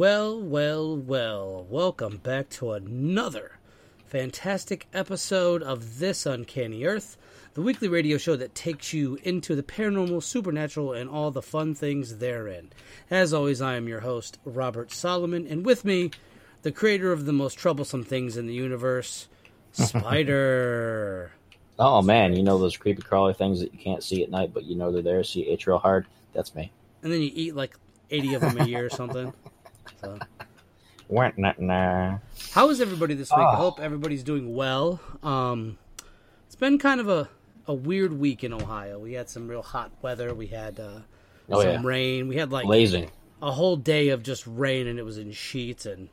Well, well, well. Welcome back to another fantastic episode of This Uncanny Earth, the weekly radio show that takes you into the paranormal, supernatural, and all the fun things therein. As always, I am your host, Robert Solomon, and with me, the creator of the most troublesome things in the universe, Spider. Oh man, you know those creepy crawly things that you can't see at night, but you know they're there, so you itch real hard. That's me. And then you eat like 80 of them a year or something. So. Wah, nah, nah. How is everybody this week? I Oh. hope everybody's doing well. Um, it's been kind of a, a weird week in Ohio. We had some real hot weather. We had uh, Oh, some yeah. rain. We had like Blazing. a whole day of just rain, and it was in sheets, and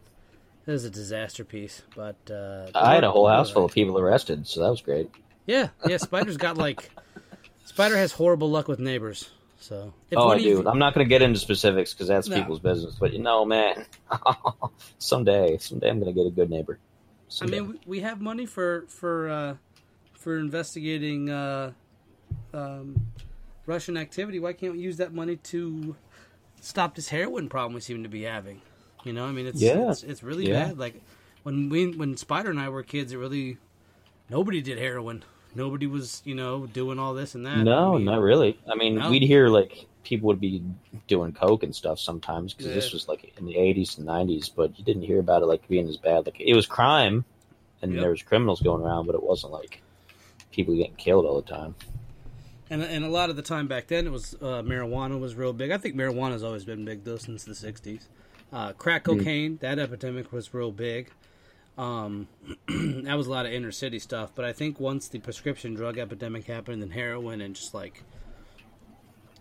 it was a disaster piece. But uh, I had a whole house full of people arrested, so that was great. Yeah, yeah. Spider's got like Spider has horrible luck with neighbors. So if oh, one I of do. you- I'm not going to get into specifics because that's No. people's business. But you know, man, someday, someday I'm going to get a good neighbor. I mean, we- we have money for for uh, for investigating uh, um, Russian activity. Why can't we use that money to stop this heroin problem we seem to be having? You know, I mean, it's Yeah. it's, it's really Yeah. bad. Like when we when Spider and I were kids, it really nobody did heroin. Nobody was you know doing all this and that. no, I mean, not really. I mean, No. we'd hear like people would be doing coke and stuff sometimes because Yeah. this was like in the 80s and 90s, but you didn't hear about it like being as bad. Like it was crime, and Yep. there was criminals going around, but it wasn't like people getting killed all the time. And and a lot of the time back then, it was uh, marijuana was real big. I think marijuana's always been big though since the '60s. Uh, crack Hmm. cocaine, that epidemic was real big. Um, that was a lot of inner city stuff. But I think once the prescription drug epidemic happened, then heroin and just like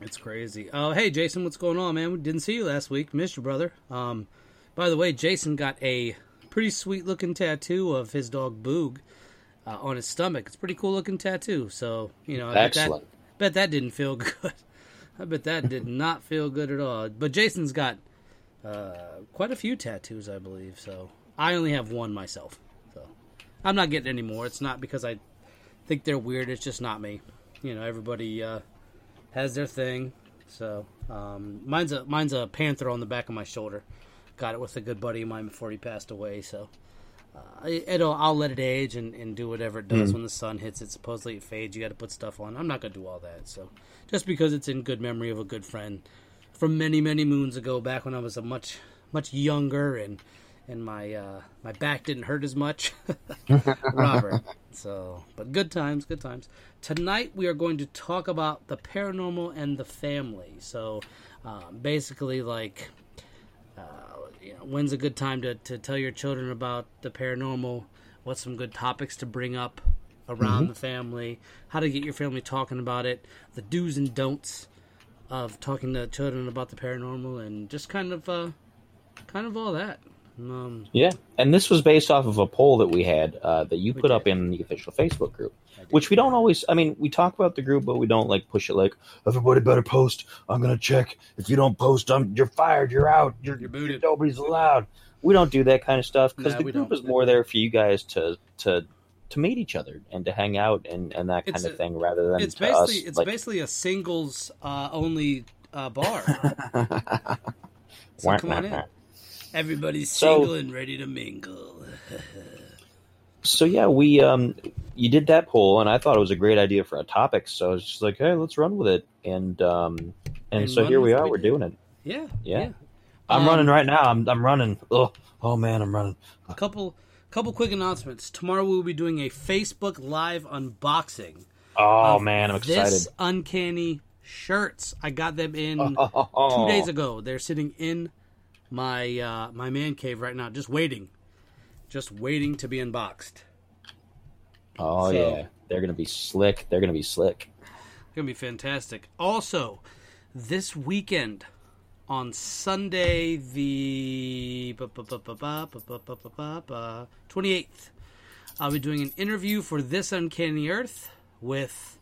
it's crazy. Oh, hey Jason, what's going on, man? We didn't see you last week. Missed you, brother. Um, by the way, Jason got a pretty sweet looking tattoo of his dog Boog uh, on his stomach. It's a pretty cool looking tattoo. So you know, I bet that- Excellent. Bet that didn't feel good. I bet that did not feel good at all. But Jason's got uh, quite a few tattoos, I believe. So I only have one myself. So I'm not getting any more. It's not because I think they're weird. It's just not me. You know, everybody uh, has their thing. So um, mine's a mine's a panther on the back of my shoulder. Got it with a good buddy of mine before he passed away. So uh, it'll I'll let it age and, and do whatever it does when the sun hits it. Supposedly it fades. You got to put stuff on. I'm not gonna do all that. So just because it's in good memory of a good friend from many many moons ago, back when I was a much much younger and and my uh, my back didn't hurt as much, Robert. So, but good times, good times. Tonight we are going to talk about the paranormal and the family. So, um, basically, like uh, you know, when's a good time to, to tell your children about the paranormal? What's some good topics to bring up around the family? How to get your family talking about it? The do's and don'ts of talking to children about the paranormal, and just kind of, uh, kind of all that. Um, Yeah, and this was based off of a poll that we had uh, that you put did. up in the official Facebook group, which we don't always. I mean, we talk about the group, but we don't like push it like everybody better post. I'm gonna check. If you don't post, I'm you're fired. You're out. You're, You're booted. Nobody's allowed. We don't do that kind of stuff because Nah, the group don't. is more there for you guys to to to meet each other and to hang out and, and that kind It's of thing, rather than it's to basically us, it's like, basically a singles uh, only uh, bar. So come on in. Everybody's So- single and ready to mingle. So yeah, we um you did that poll and I thought it was a great idea for a topic. So it's just like, hey, let's run with it. And um and, And so here we are, we we're doing it. yeah, Yeah. I'm Um, running right now. I'm I'm running. Oh, oh man, I'm running. A couple couple quick announcements. Tomorrow we'll be doing a Facebook Live unboxing. Oh man, I'm excited. This uncanny shirts. I got them in two Oh, days ago. They're sitting in my uh, my man cave right now, just waiting, just waiting to be unboxed. Oh So- yeah, they're gonna be slick. They're gonna be slick. Gonna be fantastic. Also, this weekend on Sunday the twenty eighth, I'll be doing an interview for This Uncanny Earth with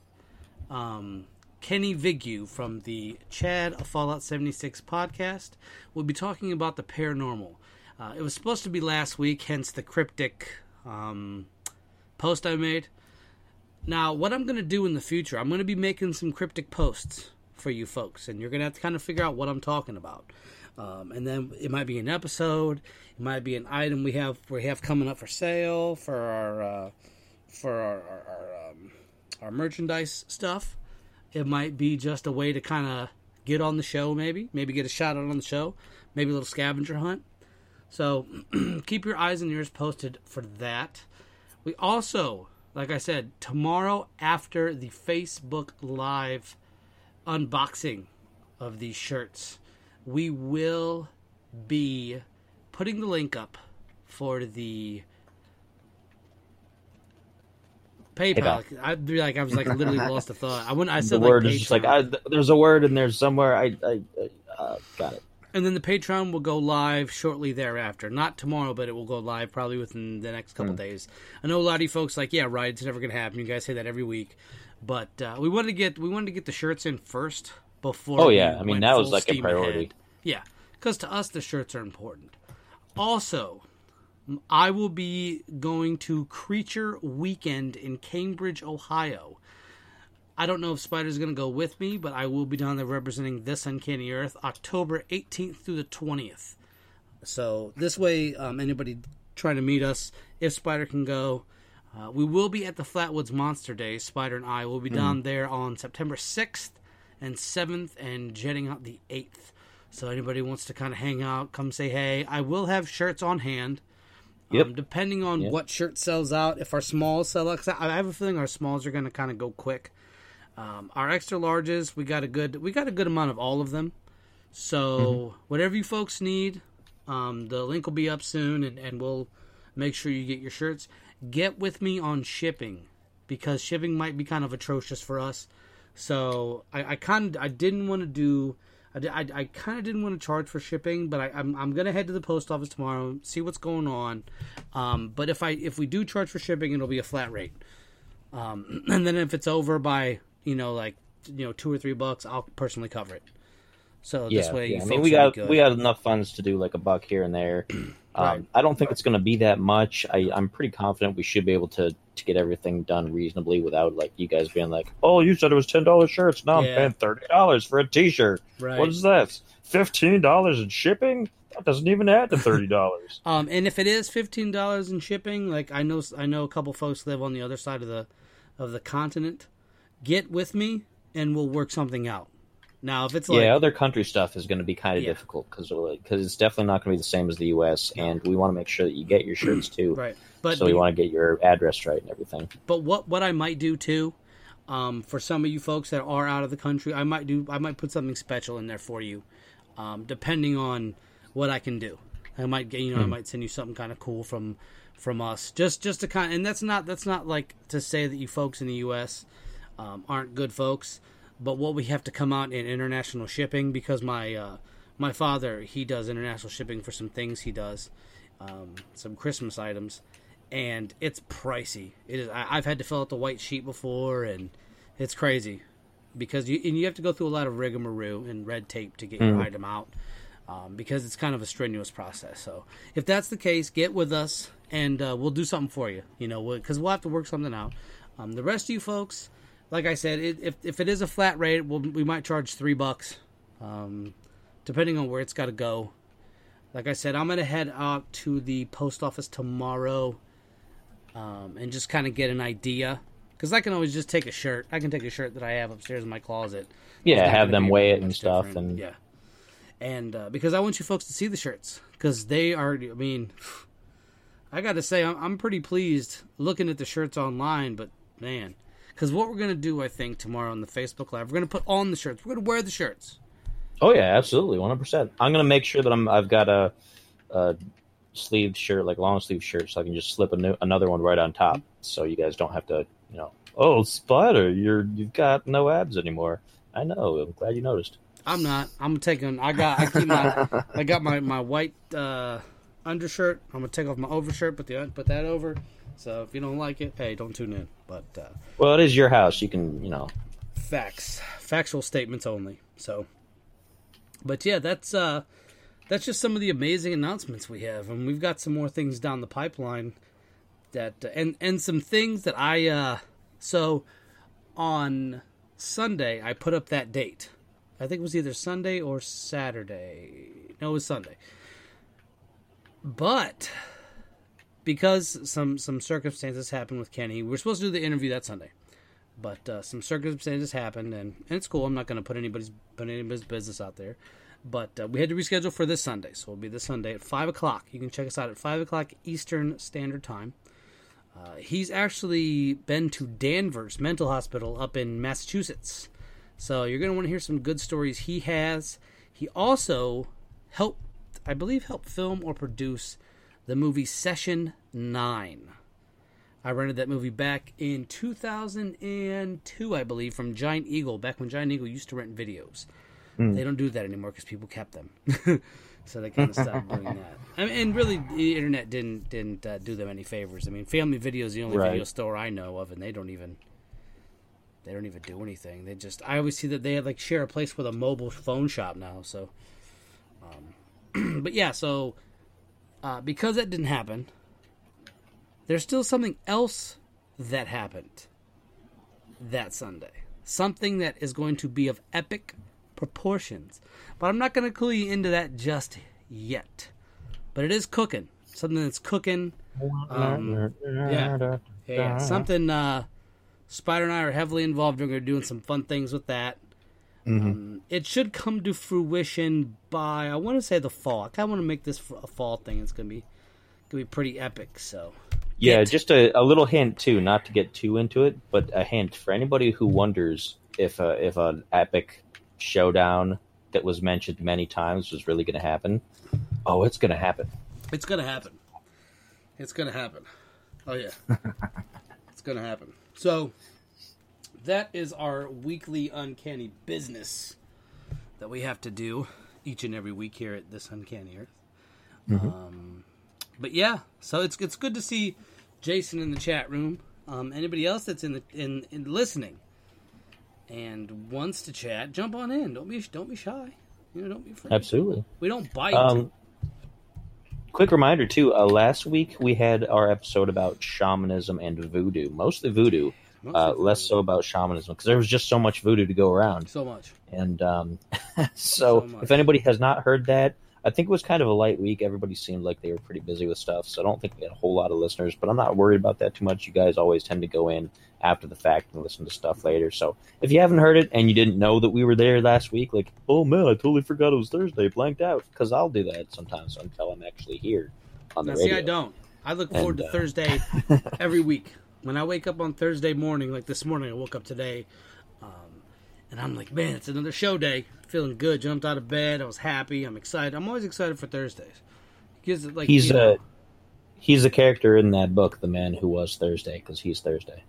um, Kenny Vigu from the Chad of Fallout 76 podcast. We'll be talking about the paranormal. Uh, it was supposed to be last week, hence the cryptic um, post I made. Now, what I'm going to do in the future, I'm going to be making some cryptic posts for you folks, and you're going to have to kind of figure out what I'm talking about. Um, and then it might be an episode. It might be an item we have we have coming up for sale for our uh, for our our, our, um, our merchandise stuff. It might be just a way to kind of get on the show, maybe maybe get a shout out on the show, maybe a little scavenger hunt. So keep your eyes and ears posted for that. We also, like I said, tomorrow after the Facebook Live unboxing of these shirts, we will be putting the link up for the PayPal. PayPal. I'd be like, I was like literally lost a thought. I wouldn't. I said The word like is just like I, there's a word and there's somewhere I, I, I uh, got it. and then the Patreon will go live shortly thereafter. Not tomorrow, but it will go live probably within the next couple days. I know a lot of you folks like, yeah, right, it's never gonna happen. You guys say that every week, but uh, we wanted to get we wanted to get the shirts in first before. Oh, we yeah. I mean, that was like a priority. ahead. Yeah, because to us the shirts are important. Also, I will be going to Creature Weekend in Cambridge, Ohio. I don't know if Spider's going to go with me, but I will be down there representing this Uncanny Earth October 18th through the 20th. So this way, um, anybody trying to meet us, if Spider can go, uh, we will be at the Flatwoods Monster Day. Spider and I will be down there on September 6th and 7th and jetting out the 8th. So anybody wants to kind of hang out, come say hey. I will have shirts on hand. Yep. Um, depending on Yep. what shirt sells out, if our smalls sell out, I have a feeling our smalls are going to kind of go quick. Um, our extra larges, we got a good, we got a good amount of all of them. So Mm-hmm. whatever you folks need, um, the link will be up soon, and, and we'll make sure you get your shirts. Get with me on shipping because shipping might be kind of atrocious for us. So I, I kind of I didn't want to do. I, I, I kind of didn't want to charge for shipping, but I, I'm, I'm gonna head to the post office tomorrow, see what's going on. Um, but if I if we do charge for shipping, it'll be a flat rate. Um, and then if it's over by you know like you know two or three bucks, I'll personally cover it. So Yeah, this way, yeah. you I mean, we got good. we got enough funds to do like a buck here and there. Um, Right. I don't think it's going to be that much. I, I'm pretty confident we should be able to to get everything done reasonably without like you guys being like, "Oh, you said it was ten dollars shirts. Now Yeah. I'm paying thirty dollars for a T-shirt. Right. What is that? Fifteen dollars in shipping? That doesn't even add to thirty dollars." Um, and if it is fifteen dollars in shipping, like I know, I know a couple folks live on the other side of the of the continent. Get with me, and we'll work something out. Now, if it's like yeah, other country stuff is going to be kind of Yeah. difficult because because it's definitely not going to be the same as the U.S. and we want to make sure that you get your shirts too. right, but so we want to get your address right and everything. But what what I might do too, um, for some of you folks that are out of the country, I might do I might put something special in there for you, um, depending on what I can do. I might get you know I might send you something kind of cool from from us just just to kind and that's not that's not like to say that you folks in the U.S. Um, aren't good folks, but what we have to come out in international shipping because my uh, my father he does international shipping for some things he does, um, some Christmas items and it's pricey. It is. I, I've had to fill out the white sheet before, and it's crazy because you and you have to go through a lot of rigmarole and red tape to get your item out um, because it's kind of a strenuous process. So if that's the case, get with us and uh, we'll do something for you. You know, because we'll have to work something out. Um, the rest of you folks, like I said, it, if if it is a flat rate, we'll, we might charge three bucks, um, depending on where it's got to go. Like I said, I'm gonna head out to the post office tomorrow um, and just kind of get an idea. Because I can always just take a shirt. I can take a shirt that I have upstairs in my closet. Yeah, have them weigh it and stuff, different. and yeah. And uh, because I want you folks to see the shirts, because they are. I mean, I got to say, I'm, I'm pretty pleased looking at the shirts online. But man, because what we're gonna do, I think tomorrow on the Facebook Live, we're gonna put on the shirts. We're gonna wear the shirts. Oh yeah, absolutely, one hundred percent. I'm gonna make sure that I'm I've got a, a sleeved shirt, like long sleeve shirt, so I can just slip a new, another one right on top, so you guys don't have to, you know, oh Spider, you're you've got no abs anymore. I know. I'm glad you noticed. I'm not. I'm taking. I got. I keep my. I got my my white uh, undershirt. I'm gonna take off my overshirt, put the put that over. So if you don't like it, hey, don't tune in. But uh, Well, it is your house. You can, you know. facts, factual statements only. So, but yeah, that's uh, that's just some of the amazing announcements we have, and we've got some more things down the pipeline. That uh, and and some things that I uh, so on Sunday I put up that date. I think it was either Sunday or Saturday. No, it was Sunday. But because some some circumstances happened with Kenny, we are supposed to do the interview that Sunday. But uh, some circumstances happened, and, and it's cool. I'm not going to put anybody's put anybody's business out there. But uh, we had to reschedule for this Sunday, so it'll be this Sunday at five o'clock. You can check us out at five o'clock Eastern Standard Time. Uh, he's actually been to Danvers Mental Hospital up in Massachusetts, so you're going to want to hear some good stories he has. He also helped, I believe, helped film or produce the movie Session Nine. I rented that movie back in 2002, I believe, from Giant Eagle, back when Giant Eagle used to rent videos. Mm. They don't do that anymore because people kept them, so they kind of stopped doing that. I mean, and really, the internet didn't didn't uh, do them any favors. I mean, Family Video is the only right. video store I know of, and they don't even they don't even do anything. They just I always see that they have like share a place with a mobile phone shop now. So, um, but yeah, so uh, because that didn't happen, there's still something else that happened that Sunday. Something that is going to be of epic proportions. But I'm not going to clue you into that just yet. But it is cooking. Something that's cooking. Um, yeah. yeah. Something uh, Spider and I are heavily involved. We're doing some fun things with that. Mm-hmm. Um, it should come to fruition by I want to say the fall. I kind of want to make this a fall thing. It's gonna be gonna be pretty epic. So yeah, hint. just a, a little hint too, not to get too into it, but a hint for anybody who wonders if a, if an epic showdown that was mentioned many times was really going to happen. Oh, it's going to happen. It's going to happen. It's going to happen. Oh yeah, it's going to happen. So that is our weekly uncanny business that we have to do each and every week here at this uncanny earth. Mm-hmm. Um, but yeah, so it's it's good to see Jason in the chat room. Um, anybody else that's in the in, in listening and wants to chat, jump on in. Don't be don't be shy. You know, don't be afraid. Absolutely. We don't bite. Um, quick reminder too. Uh, last week we had our episode about shamanism and voodoo, mostly voodoo. Uh, less so about shamanism because there was just so much voodoo to go around. So much. And um, so, so if anybody has not heard that, I think it was kind of a light week. Everybody seemed like they were pretty busy with stuff, so I don't think we had a whole lot of listeners. But I'm not worried about that too much. You guys always tend to go in after the fact and listen to stuff later. So if you haven't heard it and you didn't know that we were there last week, like, oh man, I totally forgot it was Thursday, blanked out. Because I'll do that sometimes until I'm actually here on the now, radio. See, I don't. I look forward and, to uh... Thursday every week. When I wake up on Thursday morning, like this morning, I woke up today, um, and I'm like, man, it's another show day feeling good. Jumped out of bed. I was happy. I'm excited. I'm always excited for Thursdays. Because like he's a know, he's a character in that book, The Man Who Was Thursday, because he's Thursday.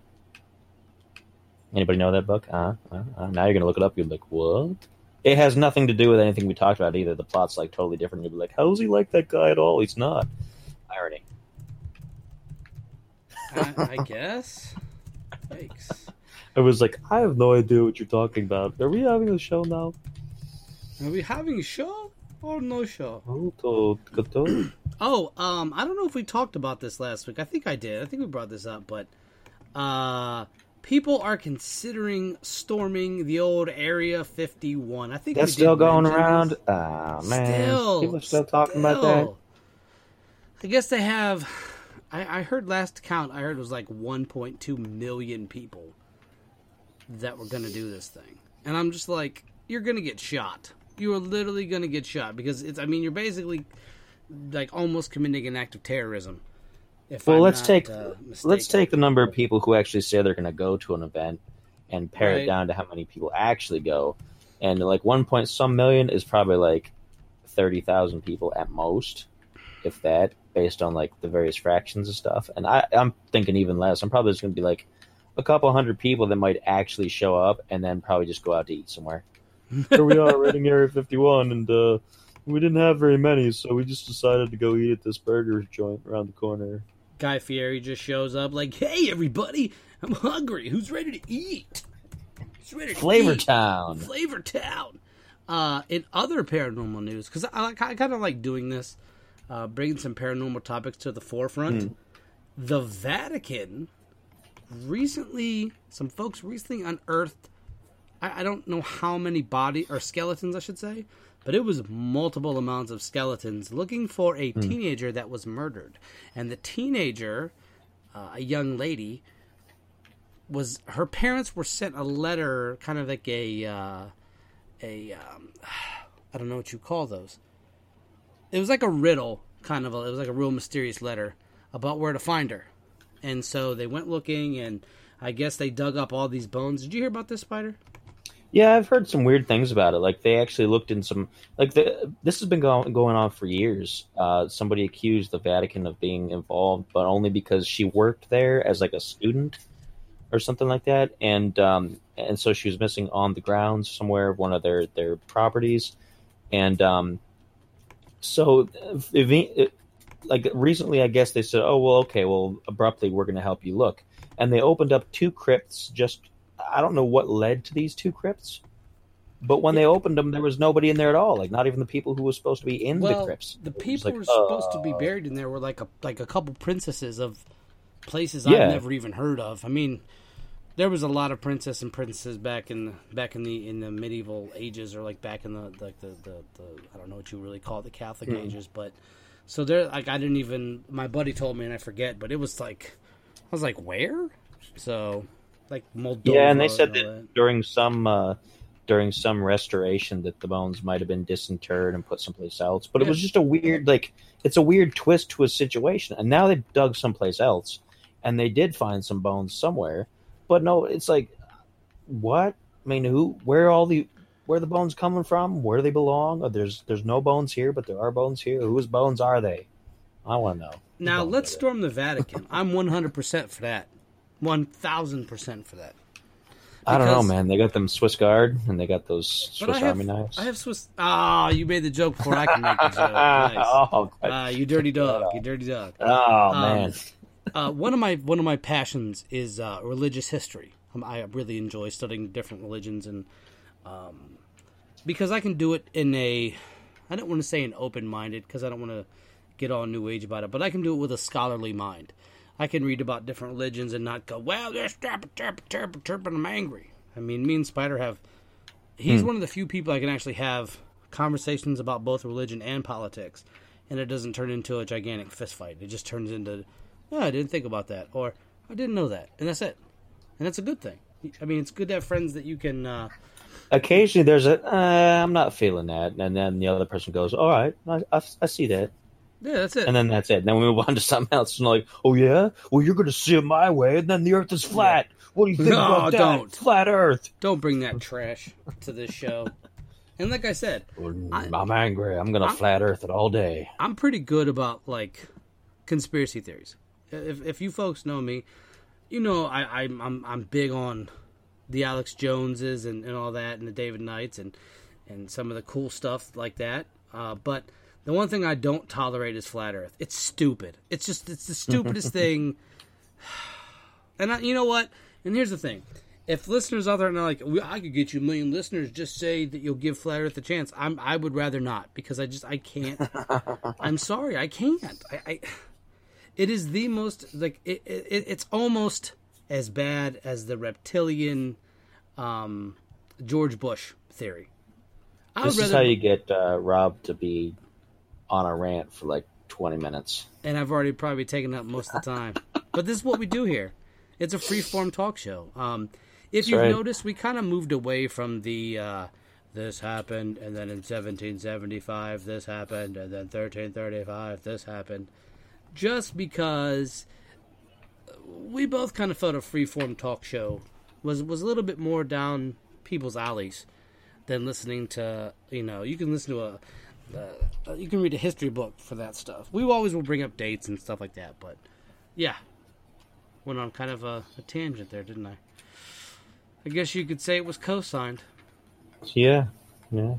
Anybody know that book? Uh, uh, uh, now you're gonna look it up. You'll be like, what? It has nothing to do with anything we talked about either. The plot's like totally different. You'll be like, how is he like that guy at all? He's not. Irony. I, I guess. Thanks. I was like, I have no idea what you're talking about. Are we having a show now? Are we having a show or no show? oh, um, I don't know if we talked about this last week. I think I did. I think we brought this up, but uh, people are considering storming the old Area 51. I think that's still going around. Oh man, still, people are still talking still. about that. I guess they have. I, I heard last count. I heard it was like 1.2 million people that were going to do this thing, and I'm just like, you're going to get shot you are literally going to get shot because it's. I mean, you're basically like almost committing an act of terrorism. well, I'm let's not, take uh, let's take the number of people who actually say they're going to go to an event and pare right. it down to how many people actually go, and like one point some million is probably like thirty thousand people at most, if that, based on like the various fractions of stuff. And I, I'm thinking even less. I'm probably just going to be like a couple hundred people that might actually show up, and then probably just go out to eat somewhere here we are raiding Area 51, and uh, we didn't have very many, so we just decided to go eat at this burger joint around the corner. Guy Fieri just shows up like, "Hey, everybody, I'm hungry. Who's ready to eat? Who's ready to Flavor eat? Town. Flavor Town." Uh, in other paranormal news, because I, I kind of like doing this, uh, bringing some paranormal topics to the forefront. Mm. The Vatican recently, some folks recently unearthed I, I don't know how many body or skeletons, I should say, but it was multiple amounts of skeletons looking for a teenager that was murdered. And the teenager, uh, a young lady, was her parents were sent a letter, kind of like a uh, a um, I don't know what you call those. It was like a riddle, kind of. A, it was like a real mysterious letter about where to find her. And so they went looking, and I guess they dug up all these bones. Did you hear about this spider? Yeah, I've heard some weird things about it. Like they actually looked in some like the this has been going going on for years. Uh, somebody accused the Vatican of being involved, but only because she worked there as like a student or something like that, and um, and so she was missing on the grounds somewhere of one of their their properties, and um, so like recently, I guess they said, oh well, okay, well abruptly we're going to help you look, and they opened up two crypts just I don't know what led to these two crypts, but when they opened them, there was nobody in there at all. Like not even the people who were supposed to be in well, the crypts. The people like, who were supposed to be uh, buried in there were like a like a couple princesses of places Yeah. I've never even heard of. I mean, there was a lot of princess and princes back in the, back in the in the medieval ages, or like back in the like the, the, the I don't know what you really call it, the Catholic Hmm. ages, but so there like I didn't even my buddy told me and I forget, but it was like I was like where? So like Moldova. Yeah, and they said all that during some uh, during some restoration that the bones might have been disinterred and put someplace else. But it was just a weird like it's a weird twist to a situation. And now they've dug someplace else, and they did find some bones somewhere. But no, it's like what? I mean, who? Where are all the where are the bones coming from? Where do they belong? Oh, there's there's no bones here, but there are bones here. Whose bones are they? I want to know. Now let's storm the Vatican. I'm 100% for that. 1000% for that. I don't know, man. They got them Swiss Guard, and they got those Swiss have, Army knives. I have Swiss. Ah, you made the joke before I can make the joke. Nice. oh. Ah, you dirty dog. You dirty dog. oh Um, man. Uh, one of my one of my passions is uh, religious history. Um, I really enjoy studying different religions, and um, because I can do it in a, I don't want to say an open minded because I don't want to get all new age about it, but I can do it with a scholarly mind. I can read about different religions and not go, well, this terp terp terp terp, and I'm angry. I mean, me and Spider have. He's one of the few people I can actually have conversations about both religion and politics, and it doesn't turn into a gigantic fist fight. It just turns into, oh, I didn't think about that, or I didn't know that, and that's it. And that's a good thing. I mean, it's good to have friends that you can. Uh, Occasionally, there's a uh, I'm not feeling that, and then the other person goes, "All right, I, I, I see that," yeah, that's it. and then that's it. And then we move on to something else, and like, "Oh yeah, well you're going to see it my way, and then the Earth is flat. What do you think No, about that? don't. Flat Earth." Don't bring that trash to this show. And like I said, I- I'm angry. I'm going to flat Earth it all day. I'm pretty good about like conspiracy theories. If if you folks know me, you know I I'm I'm, I'm big on the Alex Joneses and, and all that, and the David Knights and and some of the cool stuff like that. Uh, but the one thing I don't tolerate is flat Earth. It's stupid. It's just it's the stupidest thing. And I, you know what? And here's the thing: if listeners out there are like, I could get you a million listeners, just say that you'll give Flat Earth a chance. I'm, I would rather not because I just, I can't. I'm sorry, I can't. I, I it is the most like it, it, it's almost as bad as the reptilian, um, George Bush theory. I would This is how you get uh, Rob to be on a rant for like 20 minutes. and I've already probably taken up most of the time. but this is what we do here. It's a free form talk show. Um, if you've right. noticed, we kind of moved away from the uh, this happened, and then in 1775 this happened, and then 1335 this happened, just because we both kind of felt a free form talk show was was a little bit more down people's alleys than listening to you know you can listen to a uh, you can read a history book for that stuff. We always will bring up dates and stuff like that, but yeah, went on kind of a, a tangent there, didn't I? I guess you could say it was co-signed. Yeah, yeah.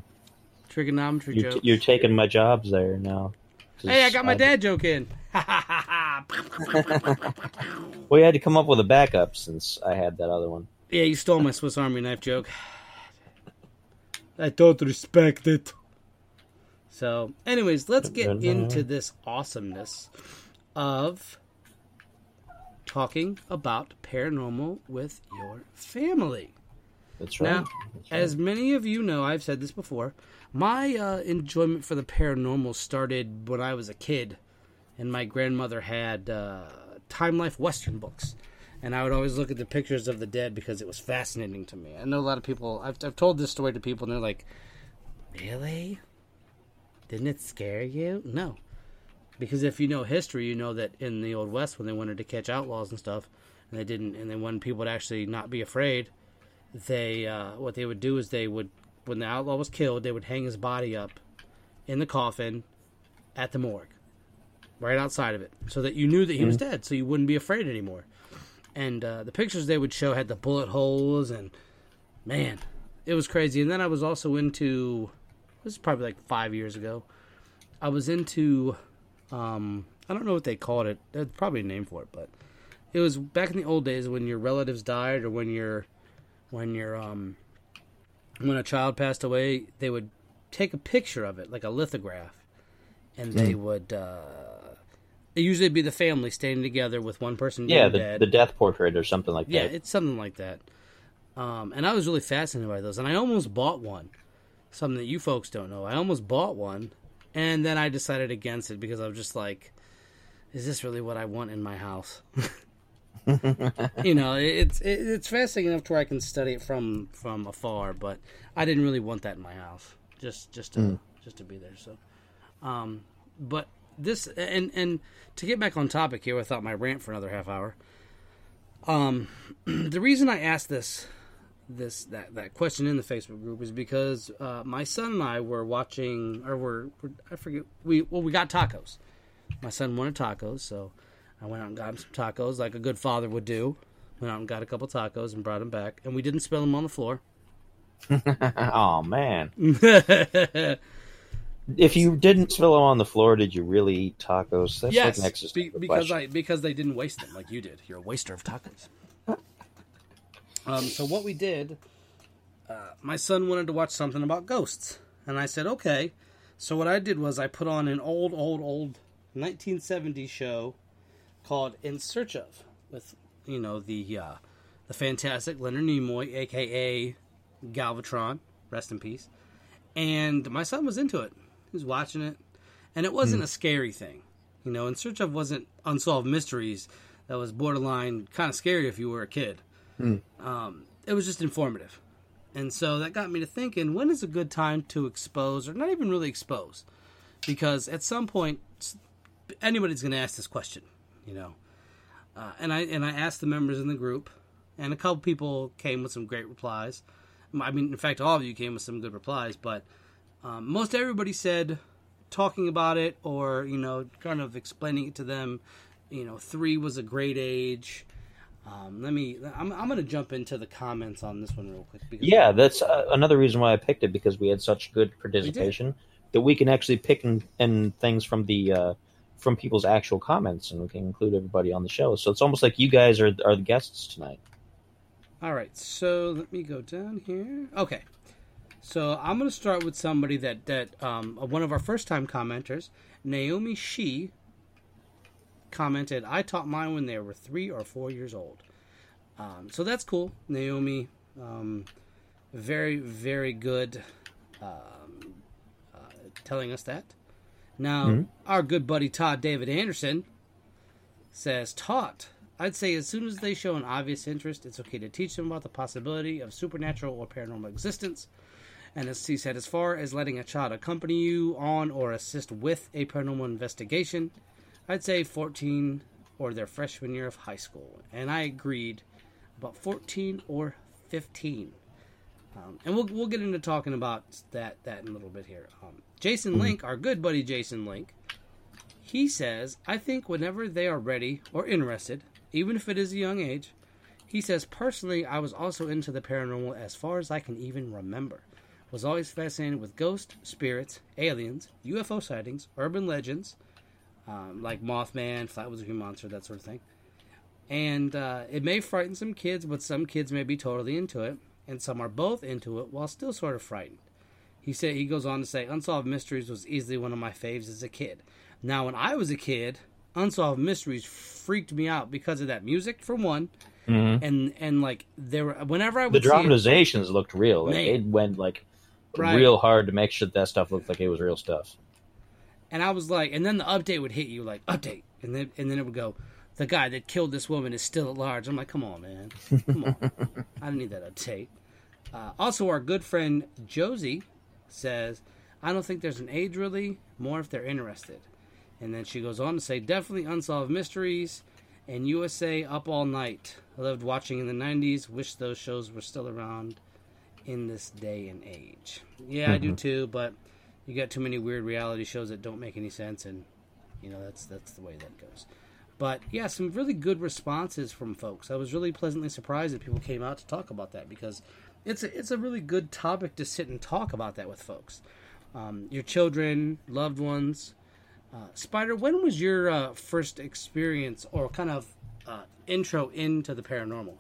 Trigonometry You're, joke. you're taking my jobs there now. Hey, I got my uh, dad joke in. Well, you had to come up with a backup since I had that other one. yeah, you stole my Swiss Army knife joke. I don't respect it. So, anyways, let's get into this awesomeness of talking about paranormal with your family. That's right. Now, That's right. as many of you know, I've said this before. My uh, enjoyment for the paranormal started when I was a kid, and my grandmother had uh, Time Life Western books, and I would always look at the pictures of the dead because it was fascinating to me. I know a lot of people. I've I've told this story to people, and they're like, "Really? Didn't it scare you?" No, because if you know history, you know that in the old west, when they wanted to catch outlaws and stuff, and they didn't, and they wanted people to actually not be afraid they uh, what they would do is they would when the outlaw was killed they would hang his body up in the coffin at the morgue right outside of it so that you knew that he was dead so you wouldn't be afraid anymore. And uh, the pictures they would show had the bullet holes and man it was crazy. And then i was also into this is probably like five years ago i was into um, i don't know what they called it there's probably a name for it but it was back in the old days when your relatives died or when your when you're um when a child passed away they would take a picture of it like a lithograph and they would uh it usually be the family standing together with one person yeah, the, dead. the death portrait or something like yeah that. Yeah, it's something like that um and i was really fascinated by those and i almost bought one something that you folks don't know i almost bought one and then i decided against it because i was just like is this really what i want in my house you know, it's it's fascinating enough to where I can study it from from afar, but I didn't really want that in my house. Just just to just to be there. So, um, but this and and to get back on topic here without my rant for another half hour. Um, the reason I asked this this that that question in the Facebook group is because uh, my son and I were watching or were, were I forget we well we got tacos. My son wanted tacos, so I went out and got him some tacos like a good father would do. Went out and got a couple tacos and brought them back, and we didn't spill them on the floor. oh man! if you didn't spill them on the floor, did you really eat tacos? That's yes, like be- because question. I because they didn't waste them like you did. You're a waster of tacos. um, so what we did, uh, my son wanted to watch something about ghosts, and I said okay. So what I did was I put on an old, old, old 1970 show called In Search of, with you know the uh, the fantastic Leonard Nimoy, aka Galvatron, rest in peace. And my son was into it. He was watching it, and it wasn't a scary thing. You know, In Search of wasn't unsolved mysteries that was borderline kind of scary if you were a kid. Um, it was just informative. And so that got me to thinking when is a good time to expose, or not even really expose? Because at some point, anybody's going to ask this question, you know. Uh, and I and I asked the members in the group, and a couple people came with some great replies. I mean, in fact, all of you came with some good replies, but um, most everybody said talking about it or you know kind of explaining it to them. You know, three was a great age. Um, let me. I'm, I'm going to jump into the comments on this one real quick. Because Yeah, that's uh, another reason why I picked it because we had such good participation that we can actually pick and, and things from the uh, from people's actual comments and we can include everybody on the show. So it's almost like you guys are are the guests tonight. All right, so let me go down here. Okay, so I'm going to start with somebody that that um, one of our first time commenters, Naomi She, commented. I taught mine when they were three or four years old. Um, so that's cool, Naomi. Um, very very good um, uh, telling us that. Now hmm? our good buddy Todd David Anderson says taught. I'd say as soon as they show an obvious interest, it's okay to teach them about the possibility of supernatural or paranormal existence. And as he said, as far as letting a child accompany you on or assist with a paranormal investigation, I'd say 14 or their freshman year of high school. And I agreed about 14 or 15. Um, and we'll, we'll get into talking about that, that in a little bit here. Um, Jason Link, our good buddy Jason Link, he says, I think whenever they are ready or interested, even if it is a young age, he says, personally, I was also into the paranormal as far as I can even remember. Was always fascinated with ghosts, spirits, aliens, UFO sightings, urban legends, um, like Mothman, Flatwoods Green Monster, that sort of thing. And uh, it may frighten some kids, but some kids may be totally into it, and some are both into it while still sort of frightened. He said he goes on to say, Unsolved Mysteries was easily one of my faves as a kid. Now, when I was a kid, Unsolved Mysteries freaked me out because of that music, for one, Mhm. and and like there were whenever I would The see it- dramatizations looked real. Like, Man. it went like Right. real hard to make sure that stuff looked like it was real stuff. and I was like, and then the update would hit you like update, and then and then it would go, the guy that killed this woman is still at large. I'm like, come on, man, come on, I don't need that update. Uh, also, our good friend Josie says, I don't think there's an age really, more if they're interested. And then she goes on to say, definitely unsolved mysteries and USA Up All Night. I loved watching in the 90s. Wish those shows were still around in this day and age. Yeah, I do too, but you got too many weird reality shows that don't make any sense, and you know that's that's the way that goes. But yeah, some really good responses from folks. I was really pleasantly surprised that people came out to talk about that because it's a, it's a really good topic to sit and talk about that with folks. Um, your children, loved ones. Uh, Spider, when was your uh, first experience or kind of uh, intro into the paranormal?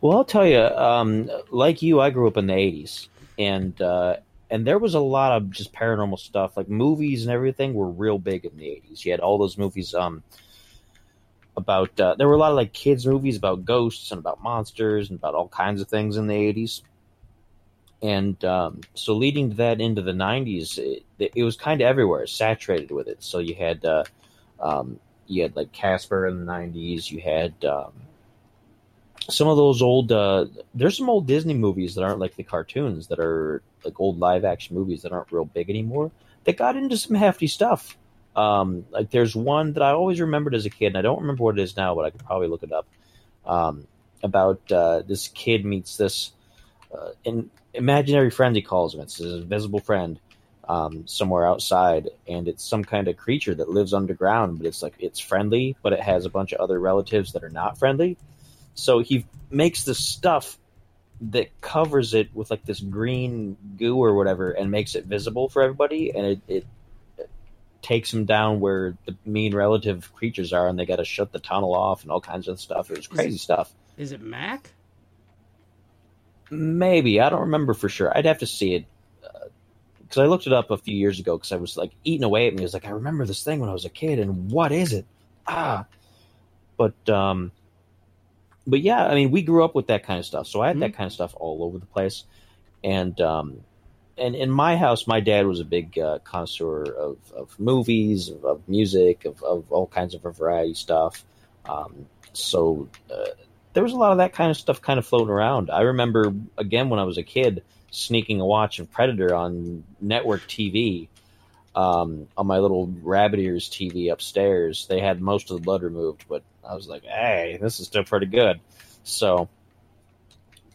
Well, I'll tell you, um, like you, I grew up in the '80s, and uh, and there was a lot of just paranormal stuff, like movies and everything, were real big in the '80s. You had all those movies um, about. Uh, there were a lot of like kids movies about ghosts and about monsters and about all kinds of things in the '80s. And um, so, leading that into the '90s, it, it was kind of everywhere, saturated with it. So you had uh, um, you had like Casper in the '90s. You had um, some of those old uh there's some old disney movies that aren't like the cartoons that are like old live action movies that aren't real big anymore that got into some hefty stuff um like there's one that i always remembered as a kid and i don't remember what it is now but i could probably look it up um about uh this kid meets this uh, imaginary friend he calls him it's his invisible friend um, somewhere outside, and it's some kind of creature that lives underground, but it's like it's friendly, but it has a bunch of other relatives that are not friendly. So he makes this stuff that covers it with like this green goo or whatever, and makes it visible for everybody, and it, it takes them down where the mean relative creatures are, and they got to shut the tunnel off and all kinds of stuff. It was crazy stuff. Is it Mac? Maybe I don't remember for sure. I'd have to see it because I looked it up a few years ago because I was like eating away at me. I was like, I remember this thing when I was a kid, and what is it? Ah, but um, but yeah, I mean, we grew up with that kind of stuff, so I had that kind of stuff all over the place, and um, and in my house, my dad was a big uh, connoisseur of, of movies, of, of music, of, of all kinds of variety stuff. Um, so uh, there was a lot of that kind of stuff kind of floating around. I remember again when I was a kid sneaking a watch of Predator on network TV um, on my little rabbit ears TV upstairs. They had most of the blood removed, but I was like, "Hey, this is still pretty good." So,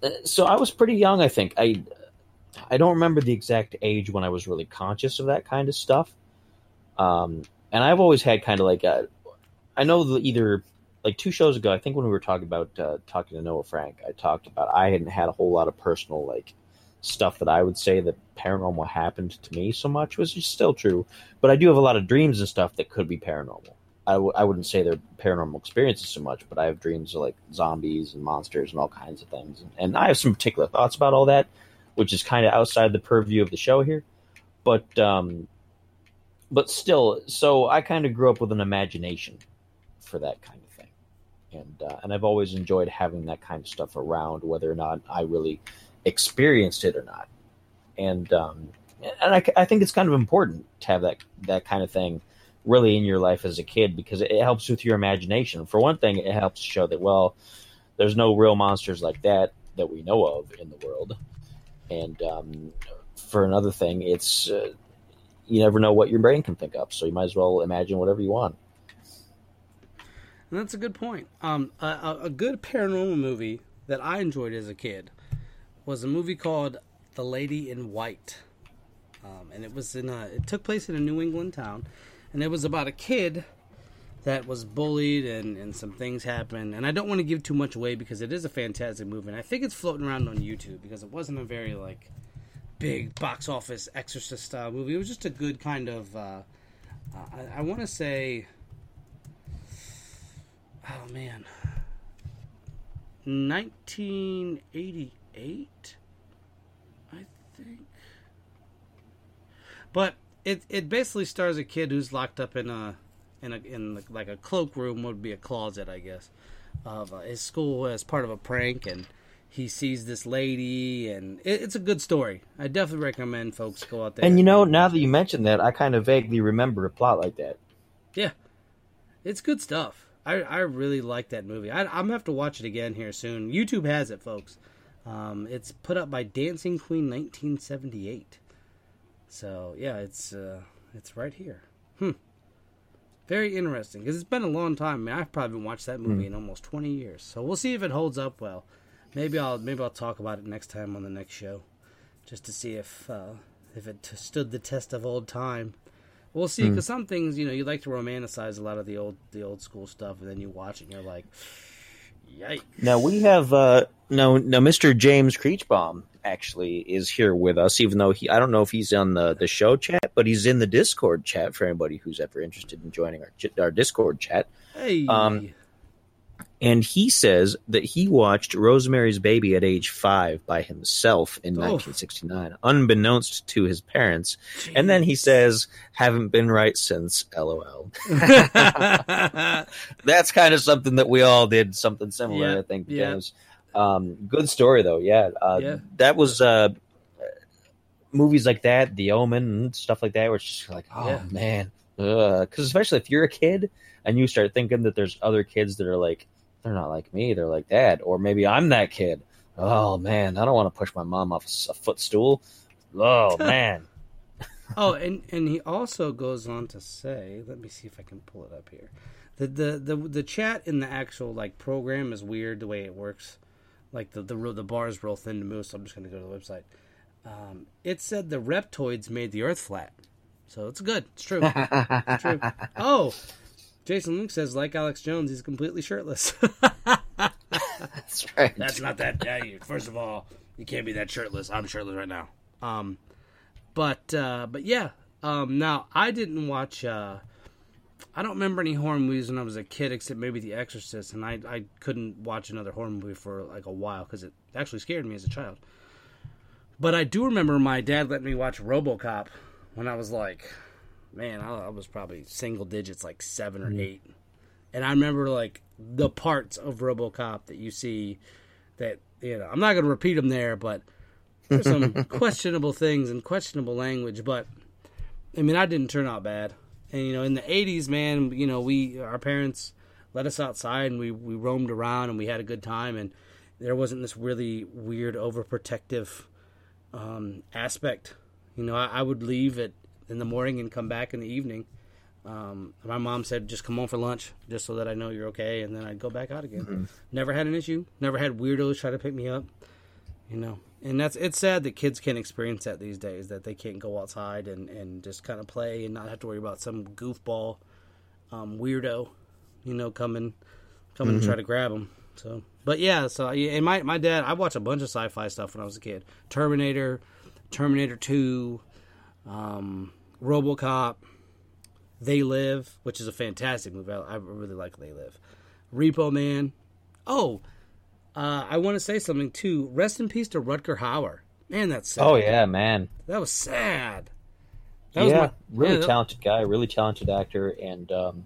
uh, so I was pretty young. I think I I don't remember the exact age when I was really conscious of that kind of stuff. Um, and I've always had kind of like a, I know the, either like two shows ago, I think when we were talking about uh, talking to Noah Frank, I talked about I hadn't had a whole lot of personal like stuff that I would say that paranormal happened to me so much, which is still true. But I do have a lot of dreams and stuff that could be paranormal. I w- I wouldn't say they're paranormal experiences so much, but I have dreams of like zombies and monsters and all kinds of things. And, and I have some particular thoughts about all that, which is kind of outside the purview of the show here. But, um, but still, so I kind of grew up with an imagination for that kind of thing. And, uh, and I've always enjoyed having that kind of stuff around, whether or not I really experienced it or not. And um, and I, I think it's kind of important to have that that kind of thing really in your life as a kid because it, helps with your imagination. For one thing, it helps show that well, there's no real monsters like that that we know of in the world. And um, for another thing, it's uh, you never know what your brain can think up, so you might as well imagine whatever you want. And that's a good point. Um, a, a, good paranormal movie that I enjoyed as a kid was a movie called The Lady in White, um, and it was in a, it took place in a New England town, and it was about a kid that was bullied and, and some things happened. And I don't want to give too much away because it is a fantastic movie, and I think it's floating around on YouTube because it wasn't a very like big box office exorcist style movie. It was just a good kind of. Uh, I, I want to say. Oh man. 1988 I think. But it it basically stars a kid who's locked up in a in a in like a cloakroom would be a closet, I guess. of uh, his school as part of a prank, and he sees this lady, and it, it's a good story. I definitely recommend folks go out there. And you know, now that you mention that, I kind of vaguely remember a plot like that. Yeah, it's good stuff. I I really like that movie. I, I'm gonna have to watch it again here soon. YouTube has it, folks. Um, it's put up by Dancing Queen 1978. So yeah, it's uh, it's right here. Hmm. Very interesting because it's been a long time. I mean, I've probably been watched that movie in almost 20 years. So we'll see if it holds up well. Maybe I'll maybe I'll talk about it next time on the next show, just to see if uh, if it t- stood the test of old time. We'll see because some things you know you like to romanticize a lot of the old the old school stuff, and then you watch it and you're like, yikes. Now we have uh no no Mr. James Creechbaum actually is here with us, even though he I don't know if he's on the, the show chat, but he's in the Discord chat for anybody who's ever interested in joining our our Discord chat. Hey, Um, And he says that he watched Rosemary's Baby at age five by himself in Oh. 1969, unbeknownst to his parents. And then he says, haven't been right since, lol. That's kind of something that we all did, something similar, Yeah, I think, yeah. Um, good story, though. Yeah. Uh, Yeah. That was uh, movies like that, The Omen, and stuff like that, where it's just like, oh, Yeah. man. Because especially if you're a kid and you start thinking that there's other kids that are like, they're not like me, they're like that. Or maybe I'm that kid. Oh, man. I don't want to push my mom off a footstool. Oh, man. Oh, and and he also goes on to say, let me see if I can pull it up here. The the the the chat in the actual like program is weird the way it works. Like the the the bar is real thin to move, so I'm just going to go to the website. Um, it said the reptoids made the Earth flat, so it's good. It's true. It's true. Oh, Jason Link says like Alex Jones, he's completely shirtless. That's right. That's not that. Yeah, you, first of all, you can't be that shirtless. I'm shirtless right now. Um, but uh, but yeah. Um, now I didn't watch. Uh, I don't remember any horror movies when I was a kid, except maybe The Exorcist, and I I couldn't watch another horror movie for like a while because it actually scared me as a child. But I do remember my dad let me watch RoboCop when I was like, man, I, I was probably single digits, like seven or mm-hmm. eight. And I remember like the parts of RoboCop that you see that you know I'm not going to repeat them there, but there's some questionable things and questionable language. But I mean, I didn't turn out bad. And you know, in the '80s, man, you know, we our parents let us outside and we we roamed around and we had a good time and there wasn't this really weird overprotective um, aspect. You know, I, I would leave it in the morning and come back in the evening. Um, my mom said, "Just come home for lunch, just so that I know you're okay," and then I'd go back out again. Never had an issue. Never had weirdos try to pick me up. You know, and that's it's sad that kids can't experience that these days. That they can't go outside and and just kind of play and not have to worry about some goofball, um, weirdo, you know, coming coming to try to grab them. So, but yeah, so and my my dad, I watched a bunch of sci-fi stuff when I was a kid. Terminator, Terminator Two, um, RoboCop, They Live, which is a fantastic movie. I, I really like They Live. Repo Man. Oh, uh, I want to say something too. Rest in peace to Rutger Hauer. Man, that's sad. Oh, yeah, man. that was sad. That yeah, my- really yeah, that- talented guy, really talented actor, and um,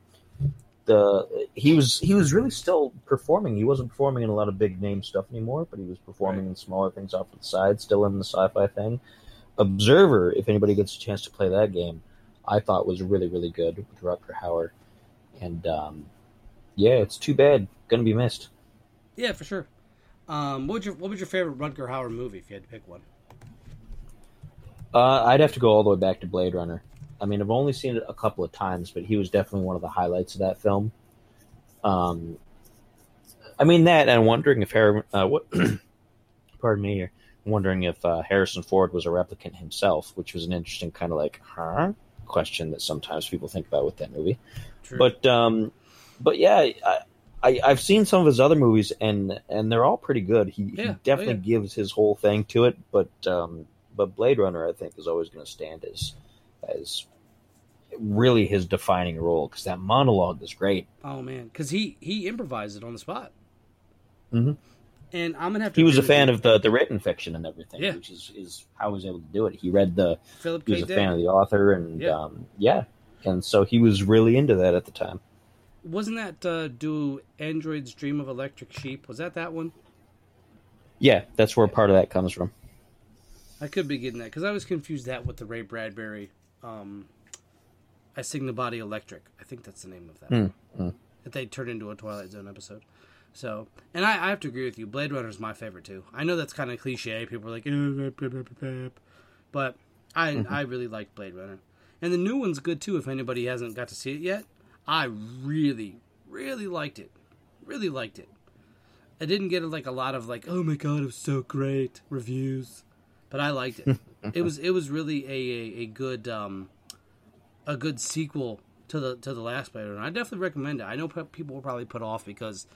the he was he was really still performing. He wasn't performing in a lot of big name stuff anymore, but he was performing Right. in smaller things off to the side, still in the sci-fi thing. Observer, if anybody gets a chance to play that game, I thought was really really good with Rutger Hauer, and um, yeah, it's too bad, gonna be missed. Yeah, for sure. Um, what was your what was your favorite Rutger Hauer movie if you had to pick one? Uh, I'd have to go all the way back to Blade Runner. I mean, I've only seen it a couple of times, but he was definitely one of the highlights of that film. Um, I mean that, and I'm wondering if Har- uh, what, pardon me, here, I'm wondering if uh, Harrison Ford was a replicant himself, which was an interesting kind of like, huh, question that sometimes people think about with that movie. True. But um, but yeah, I, I I've seen some of his other movies, and and they're all pretty good. He, Yeah. he Oh, definitely yeah. gives his whole thing to it, but um, but Blade Runner, I think, is always going to stand as as really his defining role because that monologue is great. oh man, because he he improvised it on the spot. Mhm. And I'm gonna have to. He was a fan of the the written fiction and everything, Yeah. which is is how he was able to do it. He read the Philip he was a Dick. fan of the author, and Yeah. um, yeah, and so he was really into that at the time. Wasn't that uh, do androids dream of electric sheep? Was that that one? Yeah, that's where part of that comes from. I could be getting that because I was confused that with the Ray Bradbury. Um, I sing the body electric. I think that's the name of that. Mm, mm. That they turned into a Twilight Zone episode. So, and I, I have to agree with you. Blade Runner is my favorite too. I know that's kind of cliche. People are like, "Eh, but I Mm-hmm. I really like Blade Runner, and the new one's good too. If anybody hasn't got to see it yet, I really really liked it. Really liked it. I didn't get like a lot of like, oh my god, it was so great reviews, but I liked it. it was it was really a a, a good um a good sequel to the to the last Blade Runner. I definitely recommend it. I know people will probably put off because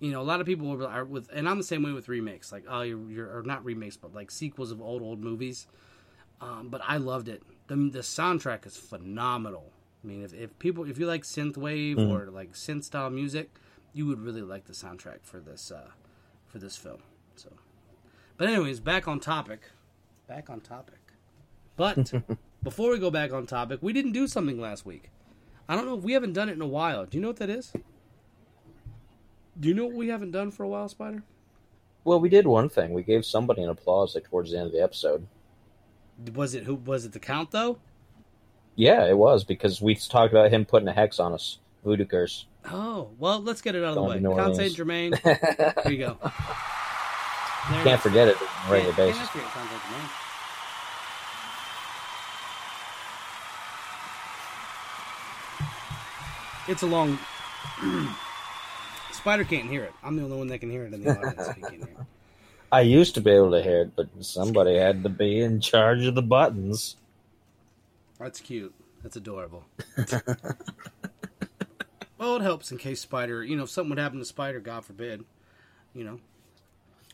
you know a lot of people will- are with, and I'm the same way with remakes. Like oh, you're, you're or not remakes, but like sequels of old old movies. Um, but I loved it. the The soundtrack is phenomenal. I mean, if, if people if you like synth wave or like synth style music, you would really like the soundtrack for this uh, for this film. So, but anyways, back on topic. Back on topic. But before we go back on topic, we didn't do something last week. I don't know if we haven't done it in a while. Do you know what that is? Do you know what we haven't done for a while, Spider? Well, we did one thing. We gave somebody an applause like towards the end of the episode. Was it who was it the count though? Yeah, it was because we talked about him putting a hex on us. Voodoo curse. Oh, well, let's get it out of the way. Count. Saint Germain. Can't Here you go. There it is. forget it on a regular Can't- basis. can't It's a long. Spider can't hear it. I'm the only one that can hear it in the audience. He can't hear it. I used to be able to hear it, but somebody had to be in charge of the buttons. That's cute. That's adorable. well, it helps in case Spider, you know, if something would happen to Spider, God forbid, you know,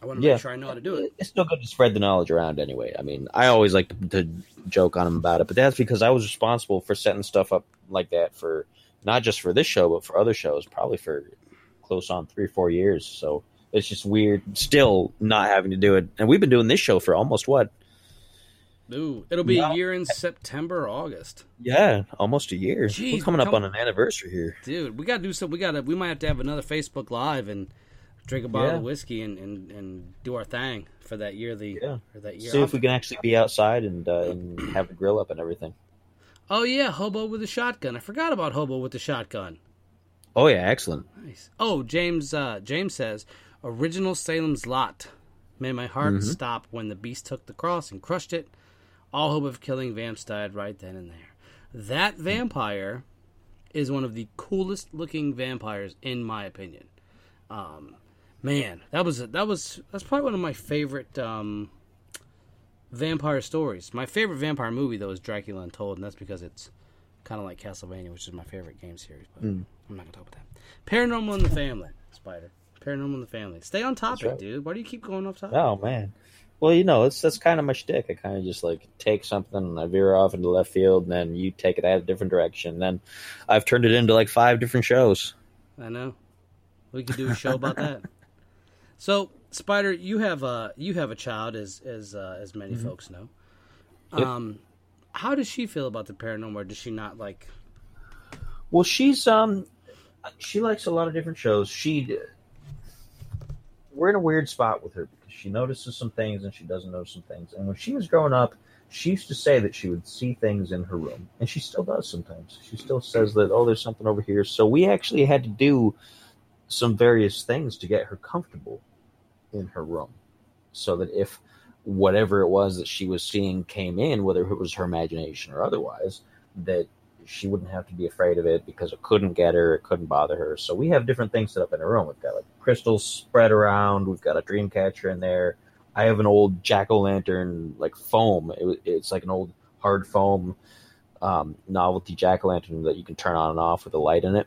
I want to Yeah. make sure I know how to do it. It's still good to spread the knowledge around anyway. I mean, I always like to, to joke on him about it, but that's because I was responsible for setting stuff up like that for not just for this show, but for other shows, probably for close on three or four years. So it's just weird still not having to do it. And we've been doing this show for almost what? Ooh, it'll be a year in September or August. Yeah, almost a year. Jeez, We're coming we're up on an anniversary here. Dude, we gotta do some. We gotta. We might have to have another Facebook Live and drink a bottle Yeah. of whiskey and, and, and do our thing for that yearly. Yeah. For that year. See if we can actually be outside and uh, and have a grill up and everything. Oh yeah, hobo with a shotgun. I forgot about hobo with the shotgun. Oh yeah, excellent. Nice. Oh, James. Uh, James says, "Original Salem's Lot. May my heart Mm-hmm. stop when the beast took the cross and crushed it. All hope of killing vamps died right then and there. That vampire is one of the coolest looking vampires in my opinion. Um, man, that was that was that's probably one of my favorite um, vampire stories. My favorite vampire movie though is Dracula Untold, and that's because it's kind of like Castlevania, which is my favorite game series. But I'm not gonna talk about that. Paranormal in the Family, Spider. Paranormal in the Family. Stay on topic, right. dude. Why do you keep going off topic? Oh man. Well, you know, it's that's kind of my shtick. I kind of just like take something and I veer off into left field, and then you take it at a different direction. Then I've turned it into like five different shows. I know. We could do a show about that. So, Spider, you have a you have a child, as as uh, as many folks know. Mm-hmm. Yep. Um, how does she feel about the paranormal? Or does she not like? Well, she's um, she likes a lot of different shows. She, we're in a weird spot with her she notices some things and she doesn't notice some things. And when she was growing up, she used to say that she would see things in her room, and she still does sometimes. She still says that oh, there's something over here. So we actually had to do some various things to get her comfortable in her room, so that if whatever it was that she was seeing came in, whether it was her imagination or otherwise, that she wouldn't have to be afraid of it because it couldn't get her, it couldn't bother her. So we have different things set up in her room. We've got like crystals spread around. We've got a dream catcher in there. I have an old jack o' lantern like foam. It, it's like an old hard foam um, novelty jack o' lantern that you can turn on and off with a light in it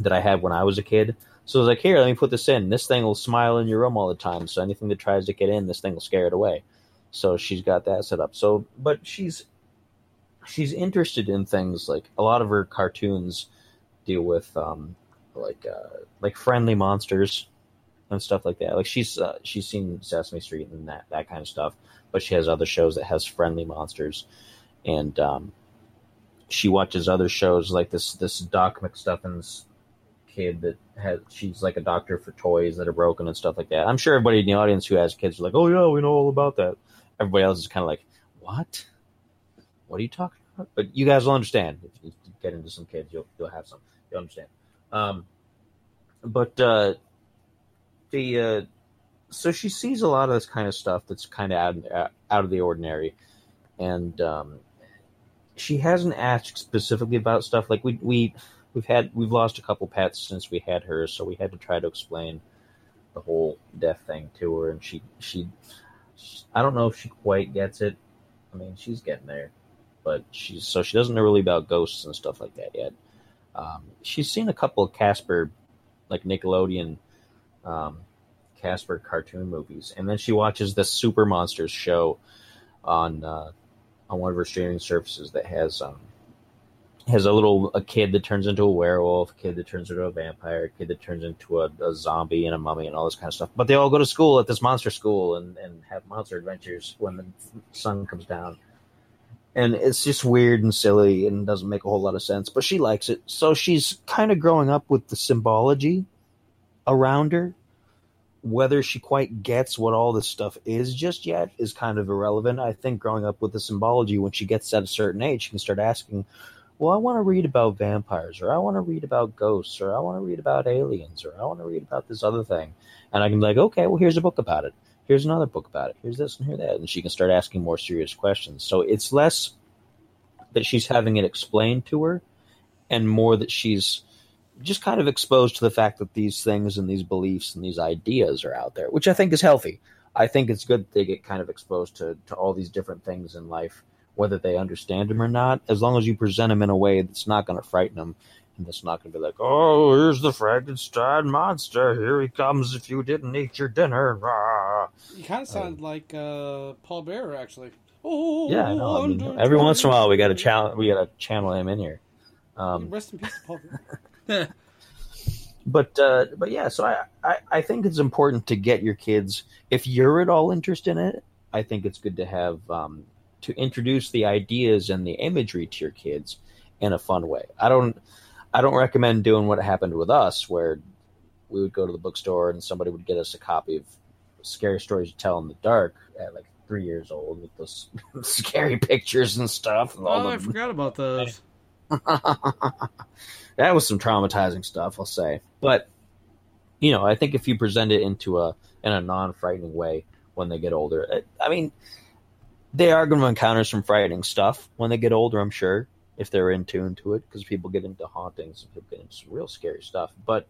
that I had when I was a kid. So I was like, here, let me put this in. This thing will smile in your room all the time. So anything that tries to get in, this thing will scare it away. So she's got that set up. So, but she's she's interested in things like a lot of her cartoons deal with um, like uh, like friendly monsters and stuff like that. Like she's uh, she's seen Sesame Street and that that kind of stuff, but she has other shows that has friendly monsters, and um, she watches other shows like this this Doc McStuffins kid that has she's like a doctor for toys that are broken and stuff like that. I'm sure everybody in the audience who has kids are like, "Oh yeah, we know all about that." Everybody else is kind of like, "What? What are you talking about?" But you guys will understand if you get into some kids, you'll you'll have some. You'll understand. Um, but uh, the uh, so she sees a lot of this kind of stuff that's kind of out out of the ordinary, and um, she hasn't asked specifically about stuff like we we we've had we've lost a couple pets since we had her, so we had to try to explain the whole death thing to her, and she she, she I don't know if she quite gets it. I mean, she's getting there, but she's so she doesn't know really about ghosts and stuff like that yet. Um, she's seen a couple of Casper, like Nickelodeon, um, Casper cartoon movies, and then she watches the Super Monsters show on uh, on one of her streaming services that has um, has a little a kid that turns into a werewolf, a kid that turns into a vampire, a kid that turns into a, a, zombie and a mummy and all this kind of stuff. But they all go to school at this monster school and, and have monster adventures when the sun comes down. And it's just weird and silly and doesn't make a whole lot of sense. But she likes it. So she's kind of growing up with the symbology around her. Whether she quite gets what all this stuff is just yet is kind of irrelevant. I think growing up with the symbology, when she gets at a certain age, she can start asking, well, I want to read about vampires, or I want to read about ghosts, or I want to read about aliens, or I want to read about this other thing. And I can be like, okay, well, here's a book about it. Here's another book about it. Here's this and here that. And she can start asking more serious questions. So it's less that she's having it explained to her and more that she's just kind of exposed to the fact that these things and these beliefs and these ideas are out there, which I think is healthy. I think it's good that they get kind of exposed to, to all these different things in life whether they understand them or not, as long as you present them in a way that's not going to frighten them and that's not going to be like, oh, here's the Frankenstein monster. Here he comes if you didn't eat your dinner. Ah. You kind of sound um, like uh, Paul Bearer, actually. Oh, yeah, I know. I mean, every once in a while, we got to channel. We got to channel him in here. Um, Rest in peace, Paul but uh, but yeah, so I, I I think it's important to get your kids if you're at all interested in it. I think it's good to have um, to introduce the ideas and the imagery to your kids in a fun way. I don't I don't recommend doing what happened with us where we would go to the bookstore and somebody would get us a copy of Scary Stories to Tell in the Dark at like three years old with those scary pictures and stuff. And oh, the... I forgot about those. that was some traumatizing stuff, I'll say. But you know, I think if you present it into a in a non frightening way when they get older, I mean, they are going to encounter some frightening stuff when they get older, I'm sure, if they're in tune to it, because people get into hauntings and people get into some real scary stuff. But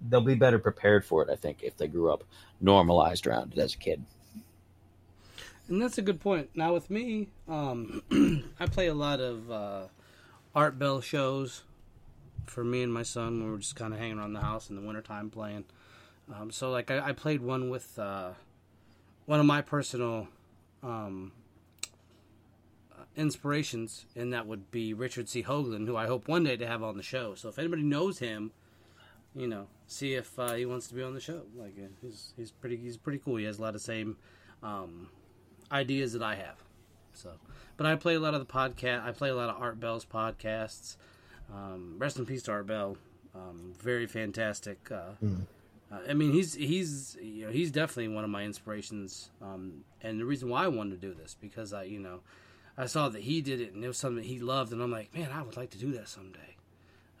they'll be better prepared for it, I think, if they grew up normalized around it as a kid. And that's a good point. Now, with me, um, I play a lot of uh, Art Bell shows for me and my son we're just kind of hanging around the house in the wintertime playing. Um, so, like, I, I, played one with uh, one of my personal um, inspirations, and that would be Richard C. Hoagland, who I hope one day to have on the show. So if anybody knows him, you know, see if uh, he wants to be on the show. Like uh, he's he's pretty he's pretty cool. He has a lot of same um, ideas that I have. So, but I play a lot of the podcast. I play a lot of Art Bell's podcasts. Um, rest in peace to Art Bell. Um, very fantastic. Uh, mm. uh, I mean, he's he's you know he's definitely one of my inspirations. Um, and the reason why I wanted to do this because I you know I saw that he did it and it was something he loved, and I'm like, man, I would like to do that someday.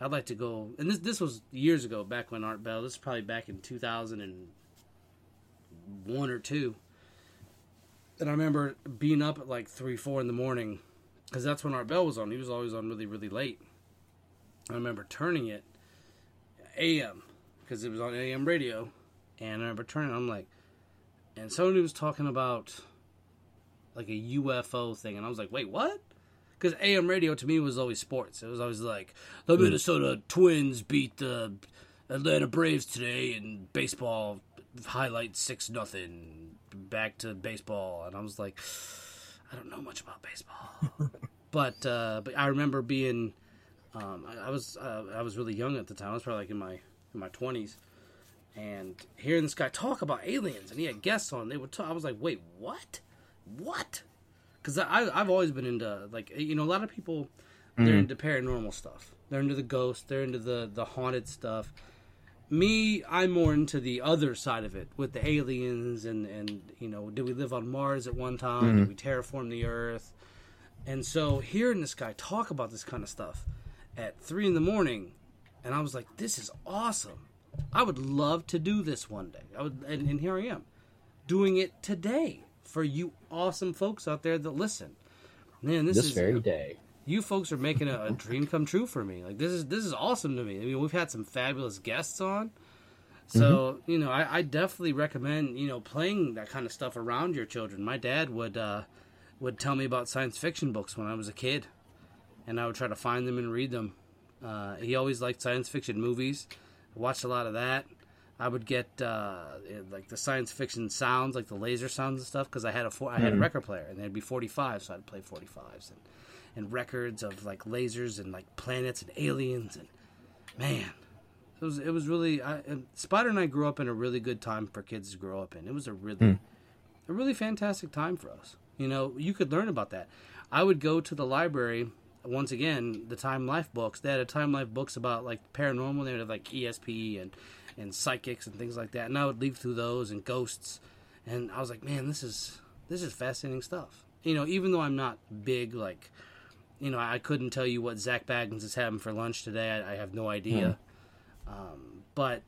I'd like to go, and this this was years ago, back when Art Bell. This is probably back in 2001 or two. And I remember being up at like three, four in the morning, because that's when Art Bell was on. He was always on really, really late. I remember turning it AM because it was on AM radio, and I remember turning. I'm like, and somebody was talking about like a UFO thing, and I was like, wait, what? Because AM radio to me was always sports. It was always like the hmm. Minnesota Twins beat the Atlanta Braves today, and baseball highlights six nothing. Back to baseball, and I was like, I don't know much about baseball, but uh, but I remember being, um, I, I, was uh, I was really young at the time. I was probably like in my in my twenties, and hearing this guy talk about aliens, and he had guests on. They would talk. I was like, wait, what? What? Because I I've always been into like you know a lot of people they're mm. into paranormal stuff. They're into the ghosts. They're into the the haunted stuff. me, I'm more into the other side of it with the aliens and and you know, did we live on Mars at one time? Mm-hmm. Did we terraform the Earth? And so hearing this guy talk about this kind of stuff at three in the morning, and I was like, this is awesome. I would love to do this one day. I would, and, and here I am, doing it today for you awesome folks out there that listen. Man, this, This is very day. you folks are making a, a dream come true for me. Like this is this is awesome to me. I mean, we've had some fabulous guests on, so you know, I, I definitely recommend you know playing that kind of stuff around your children. My dad would uh, would tell me about science fiction books when I was a kid, and I would try to find them and read them. Uh, he always liked science fiction movies. I watched a lot of that. I would get uh, eh, like the science fiction sounds, like the laser sounds and stuff, because I had a four, I had a hmm. record player, and there'd be forty five, so I'd play forty fives and and records of like lasers and like planets and aliens and man, it was it was really. I, Spider and I grew up in a really good time for kids to grow up in. It was a really hmm. a really fantastic time for us. You know, you could learn about that. I would go to the library once again, the Time Life books. They had a Time Life books about like paranormal. They would have like ESP and and psychics and things like that. And I would leaf through those and ghosts. And I was like, man, this is this is fascinating stuff. You know, even though I'm not big like, you know, I couldn't tell you what Zak Bagans is having for lunch today. I, I have no idea. Um, but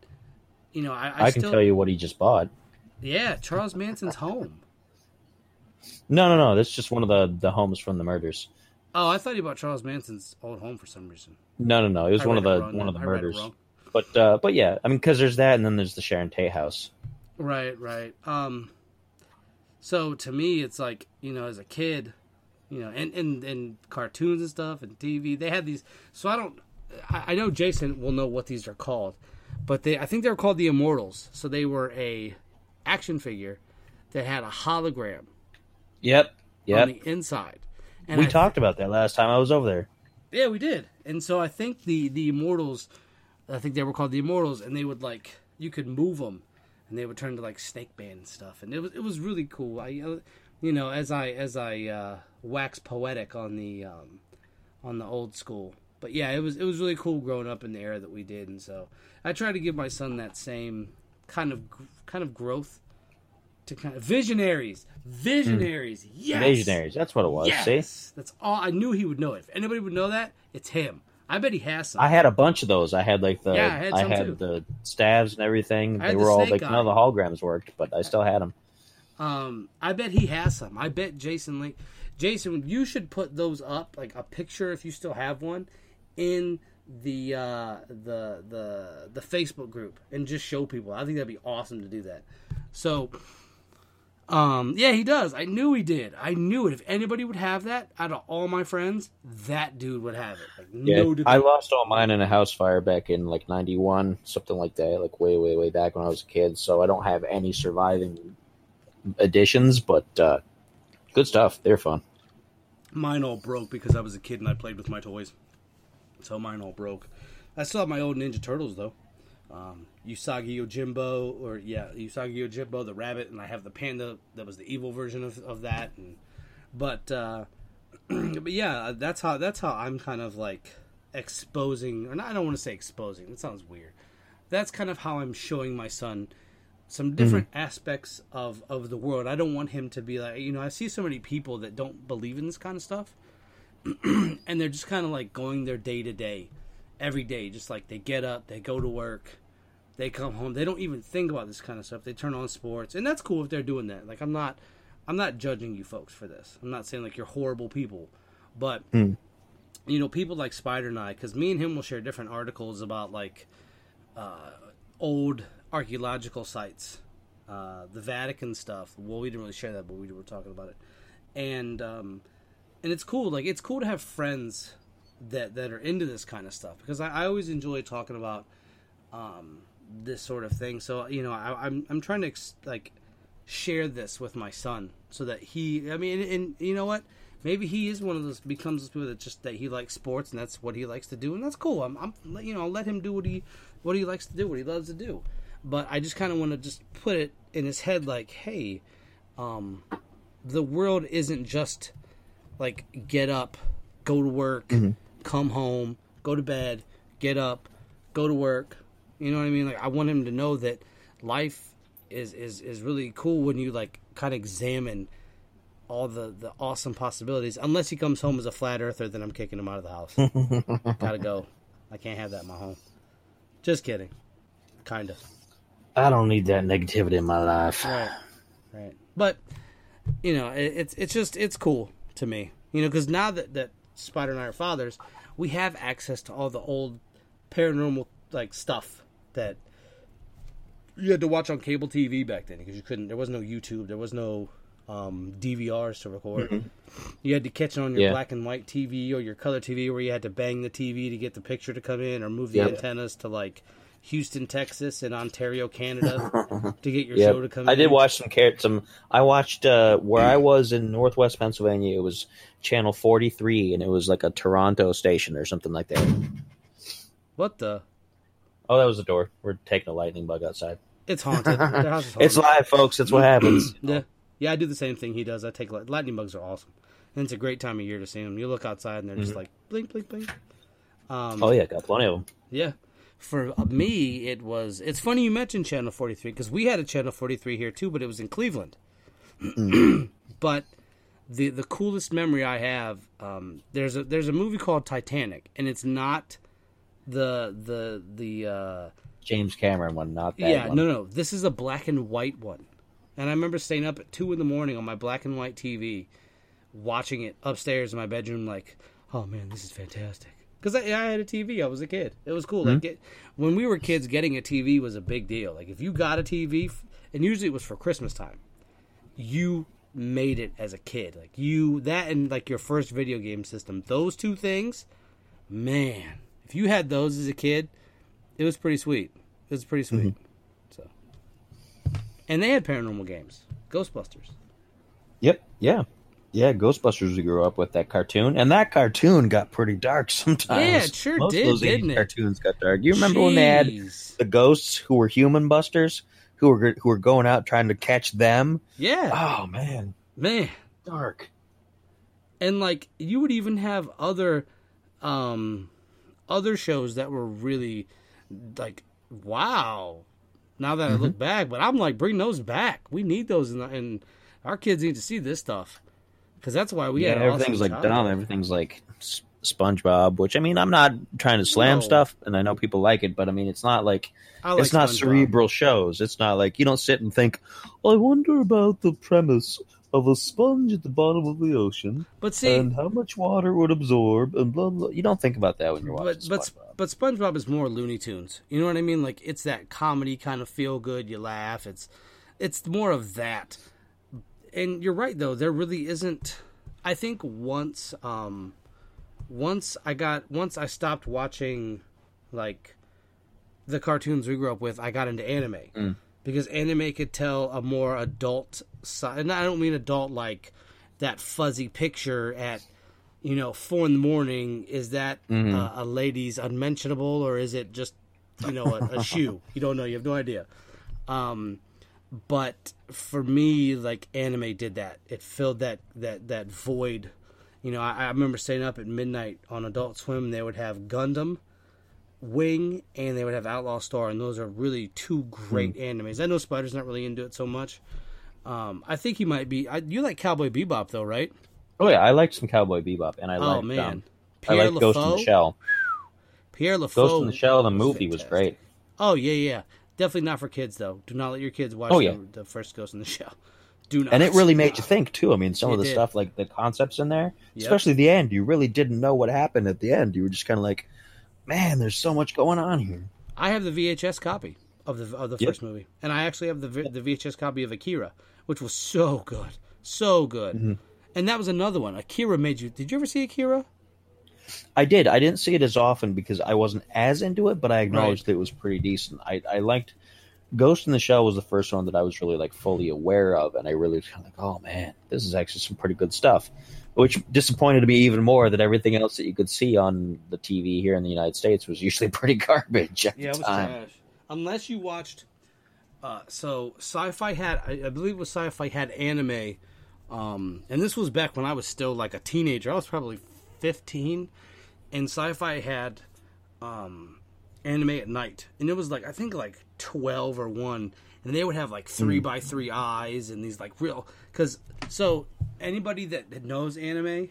you know, I, I, I, still, can tell you what he just bought. Yeah, Charles Manson's home. No, no, no. That's just one of the the homes from the murders. Oh, I thought you bought Charles Manson's old home for some reason. No, no, no. It was I one of the one of the I murders. But uh, but yeah, I mean, because there's that, and then there's the Sharon Tate house. Right, right. Um, so to me, it's like you know, as a kid, you know, and and and cartoons and stuff and TV, they had these. So I don't. I, I know Jason will know what these are called, but they I think they were called the Immortals. So they were a action figure that had a hologram Yep, yep. on the inside. And we I talked about that last time I was over there. Yeah, we did. And so I think the the Immortals, I think they were called the Immortals, and they would like you could move them, and they would turn to like Snake Band and stuff, and it was it was really cool. I, uh, you know, as I as I uh, wax poetic on the um, on the old school, but yeah, it was it was really cool growing up in the era that we did, and so I try to give my son that same kind of kind of growth to kind of visionaries, visionaries, yes, Visionaries. That's what it was. See, Yes, that's all. I knew he would know it. If anybody would know that, it's him. I bet he has some. I had a bunch of those. I had like the Yeah, I had some too. the staves and everything. I They had were the all like none of the eye. holograms worked, but I still had them. Um, I bet he has some. I bet Jason Link. Jason, you should put those up, like a picture if you still have one, in the uh, the the the Facebook group, and just show people. I think that'd be awesome to do that. So, um, yeah, he does. I knew he did. I knew it. If anybody would have that, out of all my friends, that dude would have it. Like, Yeah, no. I lost all mine in a house fire back in like '91, something like that, like way, way, way back when I was a kid. So I don't have any surviving editions, but uh, good stuff. They're fun. Mine all broke because I was a kid and I played with my toys. So mine all broke. I still have my old Ninja Turtles though. Um, Usagi Yojimbo, or yeah, Usagi Yojimbo, the rabbit, and I have the panda that was the evil version of, of that. And but uh, but yeah, that's how that's how I'm kind of like exposing, or not, I don't want to say exposing. That sounds weird. That's kind of how I'm showing my son some different aspects of of the world. I don't want him to be like, you know, I see so many people that don't believe in this kind of stuff, and they're just kind of like going their day to day, every day, just like they get up, they go to work, they come home, they don't even think about this kind of stuff. They turn on sports, and that's cool if they're doing that. Like I'm not, I'm not judging you folks for this. I'm not saying like you're horrible people, but you know, people like Spider and I, because me and him will share different articles about like uh, old archaeological sites, uh, the Vatican stuff. Well, we didn't really share that, but we were talking about it, and um, and it's cool. Like it's cool to have friends that that are into this kind of stuff because I, I always enjoy talking about um, this sort of thing. So you know, I, I'm I'm trying to ex- like share this with my son so that he. I mean, and, and you know what? Maybe he is one of those becomes those people that just that he likes sports and that's what he likes to do and that's cool. I'm, I'm you know I'll let him do what he what he likes to do what he loves to do, but I just kind of want to just put it in his head like, hey, um, the world isn't just like get up, go to work, come home, go to bed, get up, go to work, You know what I mean? Like I want him to know that life is is is really cool when you like kind of examine all the the awesome possibilities. Unless he comes home as a flat earther, then I'm kicking him out of the house. Gotta go. I can't have that in my home. Just kidding. Kind of. I don't need that negativity in my life. Right. Right. But you know, it, it's it's just it's cool to me. You know, because now that that Spider and I are fathers, we have access to all the old paranormal like stuff that you had to watch on cable TV back then because you couldn't. There was no YouTube. There was no um, DVRs to record. You had to catch it on your Yeah. black and white TV or your color TV, where you had to bang the TV to get the picture to come in, or move the Yep. antennas to like Houston, Texas, and Ontario, Canada, to get your Yeah, show to come I in. did watch some car- some. I watched uh, where I was in Northwest Pennsylvania. It was channel forty three, and it was like a Toronto station or something like that. What the? Oh, that was the door. We're taking a lightning bug outside. It's haunted. Their house is haunted. It's live, folks. That's what happens. Yeah, yeah. I do the same thing he does. I take light- lightning bugs are awesome, and it's a great time of year to see them. You look outside and they're just like blink, blink, blink. Um, Oh yeah, got plenty of them. yeah. For uh, me, it was. It's funny you mentioned Channel Forty Three because we had a Channel Forty Three here too, but it was in Cleveland. but the the coolest memory I have, um, there's a there's a movie called Titanic, and it's not the the the. Uh, James Cameron one, not that yeah, one. no, no. This is a black and white one. And I remember staying up at two in the morning on my black and white TV, watching it upstairs in my bedroom. Like, oh man, this is fantastic. Because I, I had a TV. I was a kid. It was cool. Like, it, when we were kids, getting a TV was a big deal. Like, if you got a TV, f- and usually it was for Christmas time, you made it as a kid. Like you that and like your first video game system. Those two things, man. If you had those as a kid, it was pretty sweet. It was pretty sweet. So, and they had paranormal games, Ghostbusters. Yep. Yeah. Yeah. Ghostbusters we grew up with that cartoon, and that cartoon got pretty dark sometimes. Yeah, it sure Most did, Of those 80s didn't it? Cartoons got dark. You remember when they had the ghosts who were human busters, who were who were going out trying to catch them? Yeah, Oh man, man. dark. and like you would even have other um other shows that were really like wow now that i look mm-hmm. back but i'm like bring those back we need those and, and our kids need to see this stuff because that's why we yeah, had everything's awesome like dumb. Everything's like SpongeBob, which I mean, I'm not trying to slam No. stuff, and I know people like it, but I mean, it's not like like it's not SpongeBob. cerebral shows. It's not like you don't sit and think, I wonder about the premise of a sponge at the bottom of the ocean but see and how much water it would absorb and blah blah. You don't think about that when you're watching but but SpongeBob. but SpongeBob is more Looney Tunes. You know what I mean? Like it's that comedy kind of feel good. You laugh. It's it's more of that. And you're right though. There really isn't. I think once um once I got once I stopped watching like the cartoons we grew up with, I got into anime because anime could tell a more adult side. And I don't mean adult like that fuzzy picture at you know four in the morning. Is that uh, a lady's unmentionable or is it just you know a, a shoe? You don't know. You have no idea. Um, but for me, like anime did that. It filled that that that void. You know, I, I remember staying up at midnight on Adult Swim. They would have Gundam, Wing, and they would have Outlaw Star, and those are really two great animes. I know Spider's not really into it so much. Um, I think he might be. I, you like Cowboy Bebop though, right? Oh yeah, I liked some Cowboy Bebop, and I Oh liked man, um, I Pierre like Ghost in the Shell. Pierre LaFoe. Ghost in the Shell, the movie was fantastic. great. Oh yeah, yeah. Definitely not for kids though. Do not let your kids watch Oh, yeah. the, the first Ghost in the Shell. Do not. and it really made you think too. I mean, some It of the did. stuff, like the concepts in there, Yep. especially the end, you really didn't know what happened at the end. You were just kind of like, "Man, there's so much going on here." I have the VHS copy of the of the Yep. first movie, and I actually have the the VHS copy of Akira, which was so good, so good. Mm-hmm. And that was another one. Akira made you. Did you ever see Akira? I did. I didn't see it as often because I wasn't as into it, but I acknowledged that it was pretty decent. I, I liked Ghost in the Shell was the first one that I was really like fully aware of, and I really was kind of like, "Oh man, this is actually some pretty good stuff." Which disappointed me even more that everything else that you could see on the TV here in the United States was usually pretty garbage at the time. Unless you watched. Uh, so Sci-Fi had, I, I believe, it was Sci-Fi had anime, um, and this was back when I was still like a teenager. I was probably fifteen, and Sci-Fi had um, anime at night, and it was like I think like twelve or one, and they would have like three Hmm. by three eyes and these like real because so anybody that, that knows anime,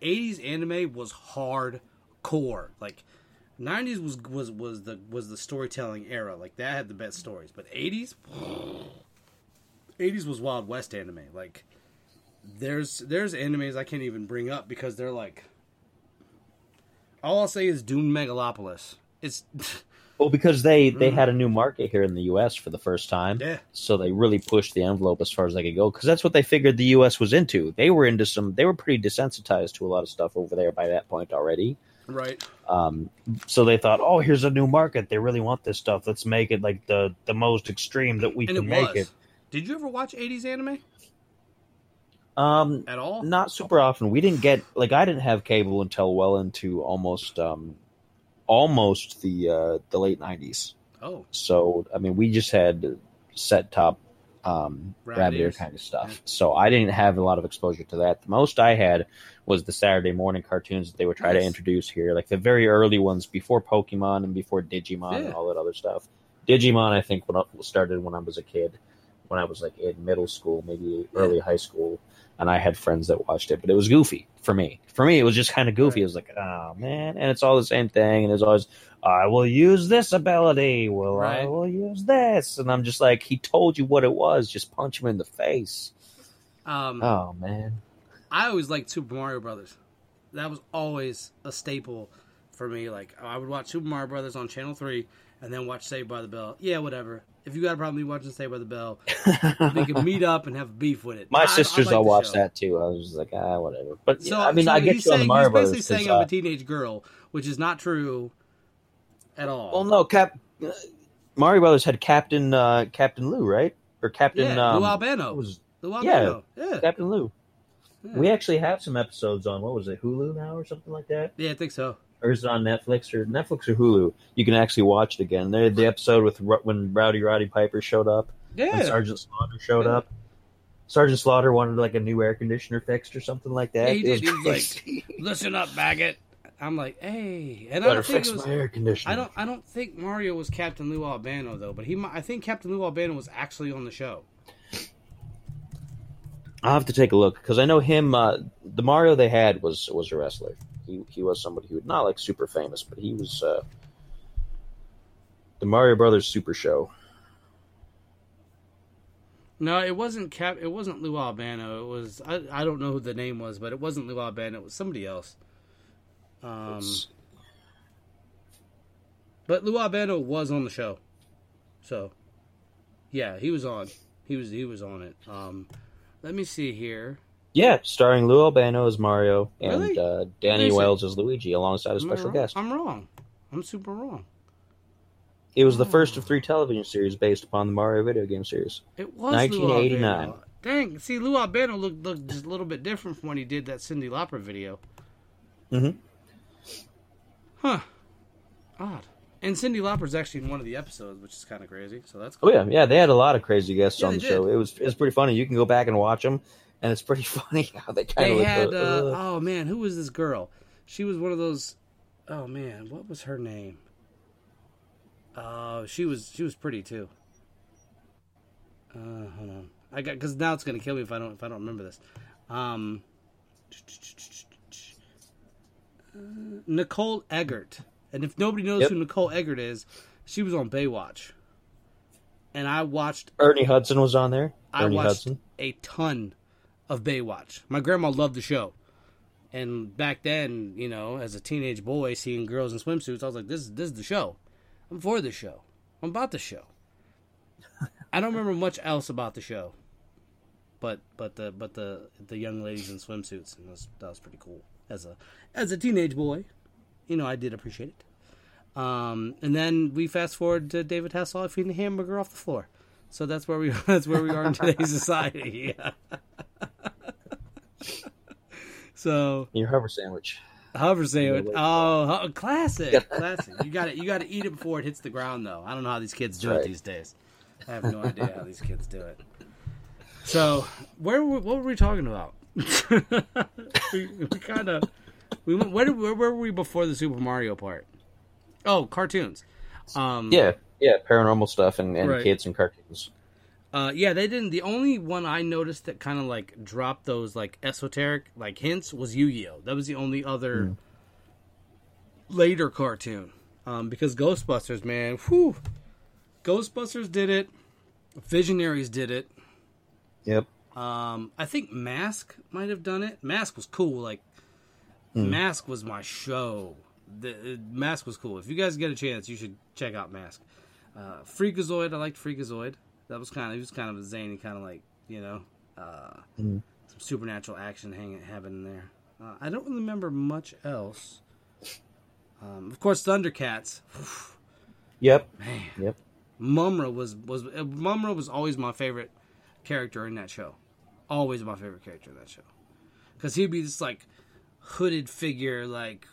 eighties anime was hardcore. Like nineties was was was the was the storytelling era. Like that had the best stories, but eighties. 80s was Wild West anime. Like, there's there's animes I can't even bring up because they're like. All I'll say is Doom Megalopolis. It's Well, because they they mm. had a new market here in the U.S. for the first time, yeah, so they really pushed the envelope as far as they could go. Because that's what they figured the U.S. was into. They were into some. They were pretty desensitized to a lot of stuff over there by that point already. Right. Um, so they thought, oh, here's a new market. They really want this stuff. Let's make it like the the most extreme that we And can it make it. Did you ever watch 80s anime Um, at all? not super often. We didn't get like I didn't have cable until well into almost um, almost the uh, the late nineties. Oh, So I mean, we just had set top um, Rabbit rabbit ear kind of stuff. Yeah. So I didn't have a lot of exposure to that. The most I had was the Saturday morning cartoons that they would try to introduce here, like the very early ones before Pokemon and before Digimon Yeah. and all that other stuff. Digimon, I think, when I started when I was a kid, when I was like in middle school, maybe early high school, and I had friends that watched it, but it was goofy for me. For me, it was just kind of goofy. Right. It was like, oh man, and it's all the same thing, and there's always, I will use this ability. Well, I will use this, and I'm just like, he told you what it was. Just punch him in the face. um, Oh man, I always liked Super Mario Brothers. That was always a staple for me. Like I would watch Super Mario Brothers on Channel Three, and then watch Saved by the Bell. Yeah, whatever. If you got a problem with me watching Saved by the Bell, we can meet up and have beef with it. my I- I sisters like all the watch show. that too. I was just like, ah, whatever. But So yeah, I mean, so I get you on the Mario he's basically Brothers. 'cause, saying I'm a teenage girl, which is not true at all. well, no, Cap. uh, Mario Brothers had Captain uh, Captain Lou, right? Or Captain yeah, um, Lou Albano. was Lou yeah. Albano. Yeah, Captain Lou. yeah. We actually have some episodes on what was it, Hulu now or something like that, yeah, I think so. or is it on Netflix or Netflix or Hulu? You can actually watch it again. The episode with when Rowdy Roddy Piper showed up and Yeah, Sergeant Slaughter showed Yeah. up. Sergeant Slaughter wanted like a new air conditioner fixed or something like that. Yeah, he did. He was like, listen up, maggot. I'm like, hey, and I don't think it was. my air conditioner. I don't. I don't think Mario was Captain Lou Albano though, but he. I think Captain Lou Albano was actually on the show. I'll have to take a look because I know him. Uh, the Mario they had was was a wrestler. He he was somebody who not like super famous, but he was uh, the Mario Brothers Super Show. No, it wasn't Cap. It wasn't Lou Albano. It was. I. I don't know who the name was, but it wasn't Lou Albano. It was somebody else. Um, but Lou Albano was on the show, so yeah, he was on. He was. He was on it. Um, let me see here. yeah, starring Lou Albano as Mario and Really? uh, Danny Wells as Luigi alongside a special guest. I'm wrong. I'm super wrong. It was the first of three television series based upon the Mario video game series. It was 1989. Lou Dang, see, Lou Albano looked looked just a little bit different from when he did that Cyndi Lauper video. Mhm. Huh. Odd. And Cyndi Lauper's actually in one of the episodes, which is kind of crazy. So that's cool. Oh yeah, yeah, they had a lot of crazy guests Yeah, on the they show. did. It was it's pretty funny. You can go back and watch them, and it's pretty funny how they kind They of had. Uh, uh, oh man, who was this girl? She was one of those. Oh man, what was her name? Oh, she was she was pretty too. Uh, hold on, I got because now it's gonna kill me if I don't if I don't remember this. Um, uh, Nicole Eggert, and if nobody knows Yep. who Nicole Eggert is, she was on Baywatch, and I watched Ernie Hudson was on there. I Ernie watched Hudson. a ton of Baywatch. My grandma loved the show. And back then, you know, as a teenage boy seeing girls in swimsuits, I was like, this, is this is the show. I'm for the show. I'm about the show. I don't remember much else about the show. But but the but the the young ladies in swimsuits and that was, that was pretty cool. As a as a teenage boy, you know, I did appreciate it. Um, and then we fast forward to David Hasselhoff eating a hamburger off the floor. So that's where we that's where we are in today's society. so Your hover sandwich. hover sandwich. Oh, hu- classic, classic. You got to You got to eat it before it hits the ground, though. I don't know how these kids do That's it these days. I have no idea how these kids do it. So, where were, what were we talking about? we we kind of we went. Where, where were we before the Super Mario part? Oh, cartoons. Um, Yeah, yeah, paranormal stuff and, and Right. kids and cartoons. Uh, yeah, they didn't. The only one I noticed that kind of like dropped those like esoteric like hints was Yu Gi Oh. That was the only other later cartoon. Um, because Ghostbusters, man, whew, Ghostbusters did it. Visionaries did it. Yep. Um, I think Mask might have done it. Mask was cool. Like Mask was my show. The uh, Mask was cool. If you guys get a chance, you should check out Mask. Uh, Freakazoid, I liked Freakazoid. That was kind of he was kind of a zany, kind of like you know, uh, some supernatural action hanging happening there. Uh, I don't really remember much else. Um, of course, Thundercats. Yep. Man, Yep. Mumm-Ra was was uh, Mumm-Ra was always my favorite character in that show. Always my favorite character in that show. Because he'd be this like hooded figure, like,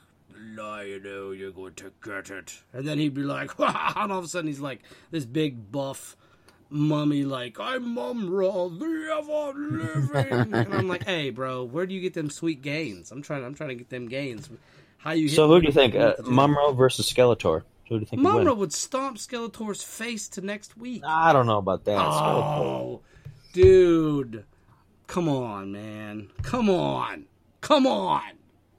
now you know you're going to get it. And then he'd be like, and all of a sudden he's like this big buff mummy, like, I'm Mumm-Ra, the ever living. and I'm like, hey, bro, where do you get them sweet gains? I'm trying, I'm trying to get them gains. How you? So who do you think? Uh, with the gym? Mumm-Ra versus Skeletor. Who do you think would Mumm-Ra win? would stomp Skeletor's face to next week. I don't know about that. Skeletor. Oh, dude. Come on, man. Come on. Come on.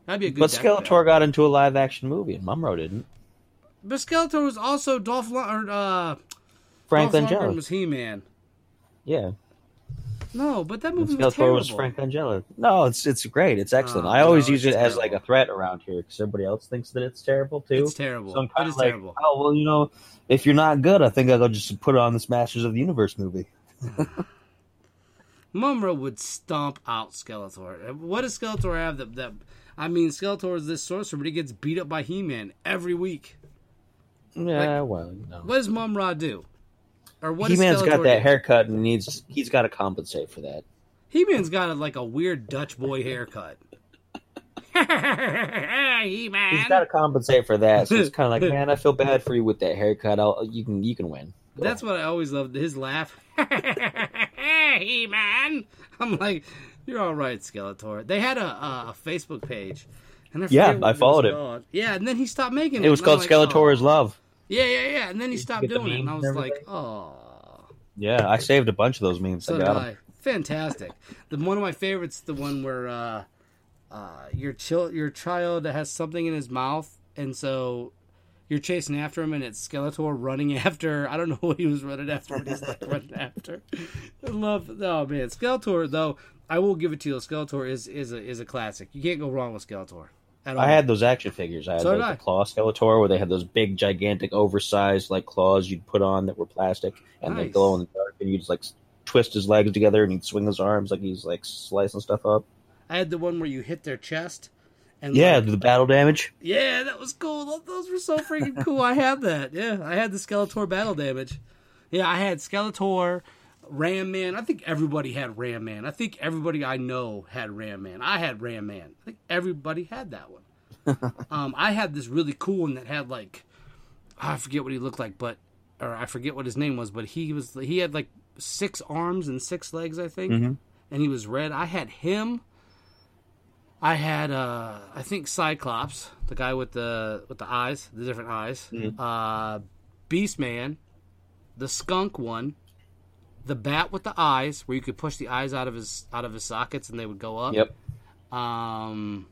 That'd be a good But Skeletor got into a live action movie, and Mumm-Ra didn't. But Skeletor was also Dolph Lund- or uh Frank Dolph Langella. Was He Man. Yeah. No, but that And movie was Skeletor terrible. was Frank Langella. No, it's it's great. It's excellent. Oh, I always no, use it as like a threat around here because everybody else thinks that it's terrible too. It's terrible. So I'm kind of like, terrible. oh well, you know, if you're not good, I think I'll just put it on this Masters of the Universe movie. Mumm-Ra would stomp out Skeletor. Uh, what does Skeletor have that, that I mean Skeletor is this sorcerer, but he gets beat up by He Man every week. Yeah, well, you know. What does Mumm-Ra do? Or what He Man's got that do? haircut and needs he's got to compensate for that. He Man's got a, like a weird Dutch boy haircut. he Man. He's got to compensate for that. So it's kind of like, man, I feel bad for you with that haircut. I'll, you can you can win. Go That's ahead. what I always loved. His laugh. he Man. I'm like, you're all right, Skeletor. They had a, a, a Facebook page. And I Yeah, I followed it. called. Yeah, and then he stopped making it. It was called like, Skeletor oh. is Love. Yeah, yeah, yeah. And then he stopped doing it, and I was and like, oh. Yeah, I saved a bunch of those memes. So I did got I. 'em. Fantastic. The one of my favorites, the one where uh, uh, your chil- your child has something in his mouth, and so you're chasing after him, and it's Skeletor running after. I don't know what he was running after, but he's like running after. I love. Oh man, Skeletor though. I will give it to you. Skeletor is is a is a classic. You can't go wrong with Skeletor. At all. I had those action figures. I had So like, I. the claw Skeletor, where they had those big, gigantic, oversized like claws you'd put on that were plastic and they glow in the dark, and you'd just like twist his legs together and he'd swing his arms like he's like slicing stuff up. I had the one where you hit their chest. And Yeah, like, the battle damage. Yeah, that was cool. Those- were so freaking cool. I had that. Yeah, I had the Skeletor battle damage. Yeah, I had Skeletor, Ram Man. I think everybody had Ram Man. I think everybody I know had Ram Man. I had Ram Man. I think everybody had that one. um, I had this really cool one that had like I forget what he looked like, but or I forget what his name was, but he was he had like six arms and six legs, I think, Mhm. and he was red. I had him. I had uh I think Cyclops, the guy with the with the eyes, the different eyes. Uh Beastman, the skunk one, the bat with the eyes, where you could push the eyes out of his out of his sockets and they would go up. Yep. Um